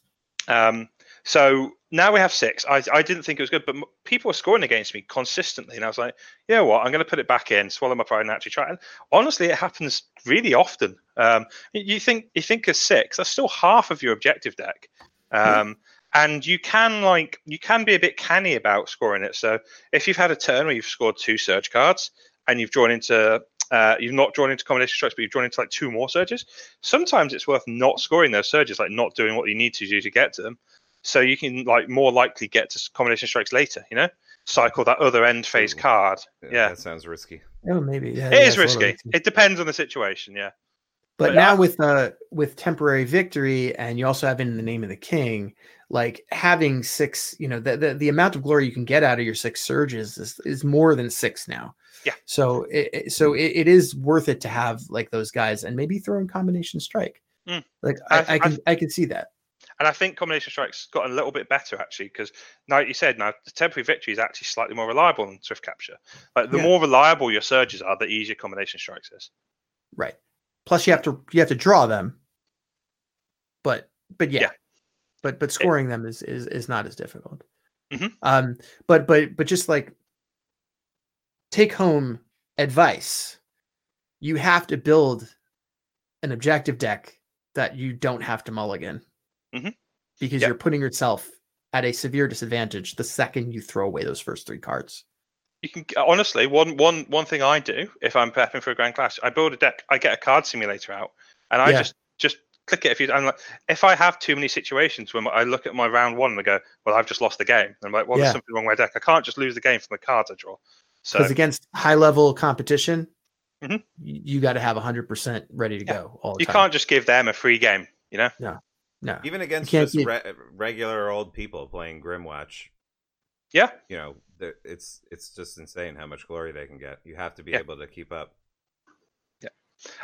S4: Um, so now we have six. I, I didn't think it was good, but people were scoring against me consistently, and I was like, you know what? I'm going to put it back in, swallow my pride, and actually try. And honestly, it happens really often. Um, you think you think of six, that's still half of your objective deck. Um, and you can like you can be a bit canny about scoring it. So if you've had a turn where you've scored two surge cards and you've drawn into uh, you've not drawn into combination strikes, but you've drawn into like two more surges. Sometimes it's worth not scoring those surges, like not doing what you need to do to get to them, so you can like more likely get to combination strikes later. You know, cycle that other end phase
S3: Ooh.
S4: card. yeah.
S3: that sounds risky.
S2: Oh, maybe. Yeah,
S4: It
S2: yeah,
S4: is
S2: it's
S4: risky.
S2: risky.
S4: It depends on the situation. Yeah,
S2: But
S4: But
S2: now
S4: I-
S2: with uh with temporary victory, and you also have in the name of the king, like having six, you know, the the, the amount of glory you can get out of your six surges is, is more than six now.
S4: Yeah.
S2: So it, it- so it, it is worth it to have like those guys, and maybe throw in combination strike.
S4: Mm.
S2: Like I,
S4: I-
S2: I can I can see that.
S4: And I think combination strikes got a little bit better actually because, like you said, now the temporary victory is actually slightly more reliable than swift capture. Like the
S2: Yeah.
S4: more reliable your surges are, the easier combination strikes is.
S2: Right. Plus, you have to you have to draw them. But but yeah,
S4: Yeah.
S2: but but scoring them is is is not as difficult.
S4: Mhm.
S2: Um, but but but just like take home advice, you have to build an objective deck that you don't have to mulligan
S4: Mhm.
S2: because
S4: Yep.
S2: you're putting yourself at a severe disadvantage the second you throw away those first three cards.
S4: You can honestly one one one thing I do if I'm prepping for a grand clash, I build a deck. I get a card simulator out, and I
S2: Yeah.
S4: just just click it. If you, I'm like, if I have too many situations when I look at my round one and I go, well, I've just lost the game. And I'm like, well,
S2: Yeah.
S4: there's something wrong with my deck. I can't just lose the game from the cards I draw. So
S2: Because against high level competition,
S4: Mhm.
S2: you, you got to have 100% ready to
S4: Yeah.
S2: go all the
S4: you
S2: time.
S4: can't just give them a free game. You know.
S2: No.
S3: Even against just
S2: be-
S3: re- regular old people playing Grymwatch,
S4: Yeah.
S3: you know, it's it's just insane how much glory they can get. You have to be
S4: Yeah.
S3: able to keep up.
S4: Yeah,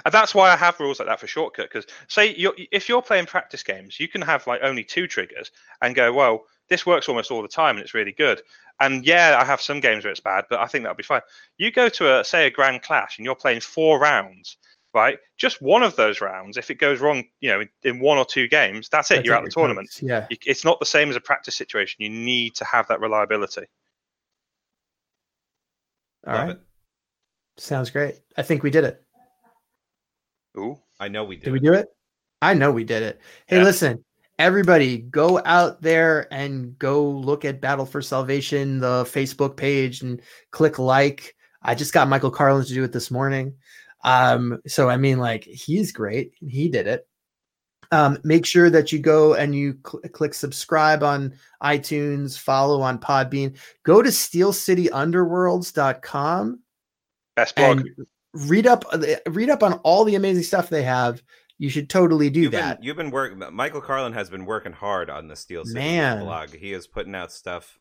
S4: and that's why I have rules like that for shortcut. Because say you're, if you're playing practice games, you can have like only two triggers and go, well, this works almost all the time and it's really good. And yeah, I have some games where it's bad, but I think that'll be fine. You go to a say a grand clash and you're playing four rounds, right? Just one of those rounds, if it goes wrong, you know, in, in one or two games, that's it.
S2: That's
S4: you're
S2: it,
S4: out the tournament.
S2: cooked. Yeah.
S4: You, it's not the same as a practice situation. You need to have that reliability.
S2: All
S3: Love
S2: right.
S3: it.
S2: Sounds great. I think we did it.
S4: Ooh.
S3: I know we did.
S2: Did we do it? I know we did it. Hey,
S4: Yeah.
S2: listen, everybody go out there and go look at Battle for Salvation, the Facebook page, and click like. I just got Michael Carlin to do it this morning. Um, so I mean, like he's great. He did it. Um, make sure that you go and you cl- click subscribe on iTunes, follow on Podbean. Go to steelcityunderworlds.com
S4: Best blog.
S2: read up uh, read up on all the amazing stuff they have. You should totally do
S3: you've
S2: that.
S3: Been, you've been working. Michael Carlin has been working hard on the Steel City
S2: Man.
S3: blog. He is putting out stuff,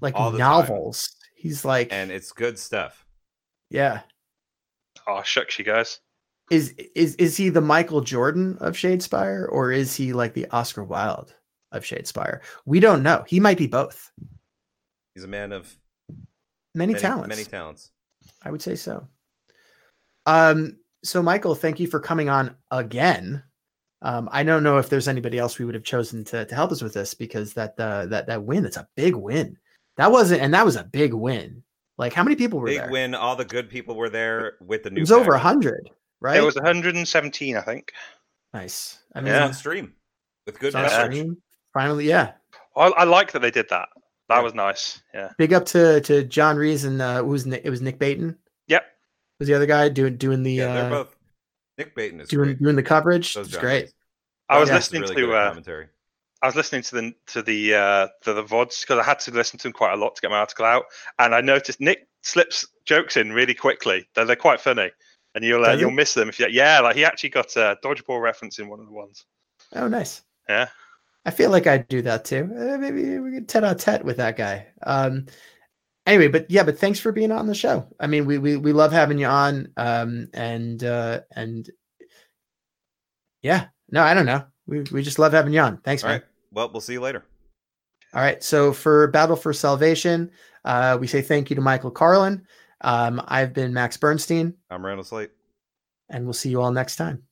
S2: like
S3: all the
S2: novels. He's like,
S3: and it's good stuff.
S2: yeah.
S4: Oh, shucks, you guys.
S2: Is is is he the Michael Jordan of Shadespire, or is he like the Oscar Wilde of Shadespire? We don't know. He might be both.
S3: He's a man of
S2: Many,
S3: many
S2: talents.
S3: Many talents.
S2: I would say so. Um, so Michael, thank you for coming on again. Um, I don't know if there's anybody else we would have chosen to, to help us with this because that uh, that that win, it's a big win. That wasn't, and that was a big win. Like, how many people were
S3: Big
S2: there?
S3: win. All the good people were there with the new.
S2: It
S3: new.
S2: was over a hundred, right?
S4: It was 117, I think.
S2: nice. I mean,
S3: was
S4: Yeah.
S3: on stream with good
S2: it's on
S4: Yeah.
S2: stream. Finally, yeah.
S4: I, I like that they did that. That
S3: Yeah.
S4: was nice. Yeah.
S2: Big up to to John Rees and uh, who was Nick, it was Nick Baton.
S4: Yep.
S2: Was the other guy doing doing the
S3: Yeah, they're
S2: uh,
S3: both. Nick Baton is
S2: doing
S3: great.
S2: doing the coverage?
S3: So
S2: It's
S3: John
S2: great.
S3: Reese.
S4: I was
S2: Yeah.
S4: Listening
S3: really
S4: to
S3: good
S4: uh,
S3: commentary.
S4: I was listening to the to the uh, to the vods because I had to listen to them quite a lot to get my article out, and I noticed Nick slips jokes in really quickly. They're, they're quite funny, and you'll uh, you'll miss them if you yeah. Like he actually got a dodgeball reference in one of the ones.
S2: Oh, nice.
S4: Yeah.
S2: I feel like I'd do that too. Uh, maybe we could tete a tete with that guy. Um, anyway, but yeah, but thanks for being on the show. I mean, we we we love having you on. Um, and uh, and yeah, no, I don't know. We we just love having you on. Thanks,
S3: All
S2: man.
S3: right. Well, we'll see you later.
S2: All right. So for Battle for Salvation, uh, we say thank you to Michael Carlin. Um, I've been Max Bernstein,
S3: I'm Randall Slate.
S2: and we'll see you all next time.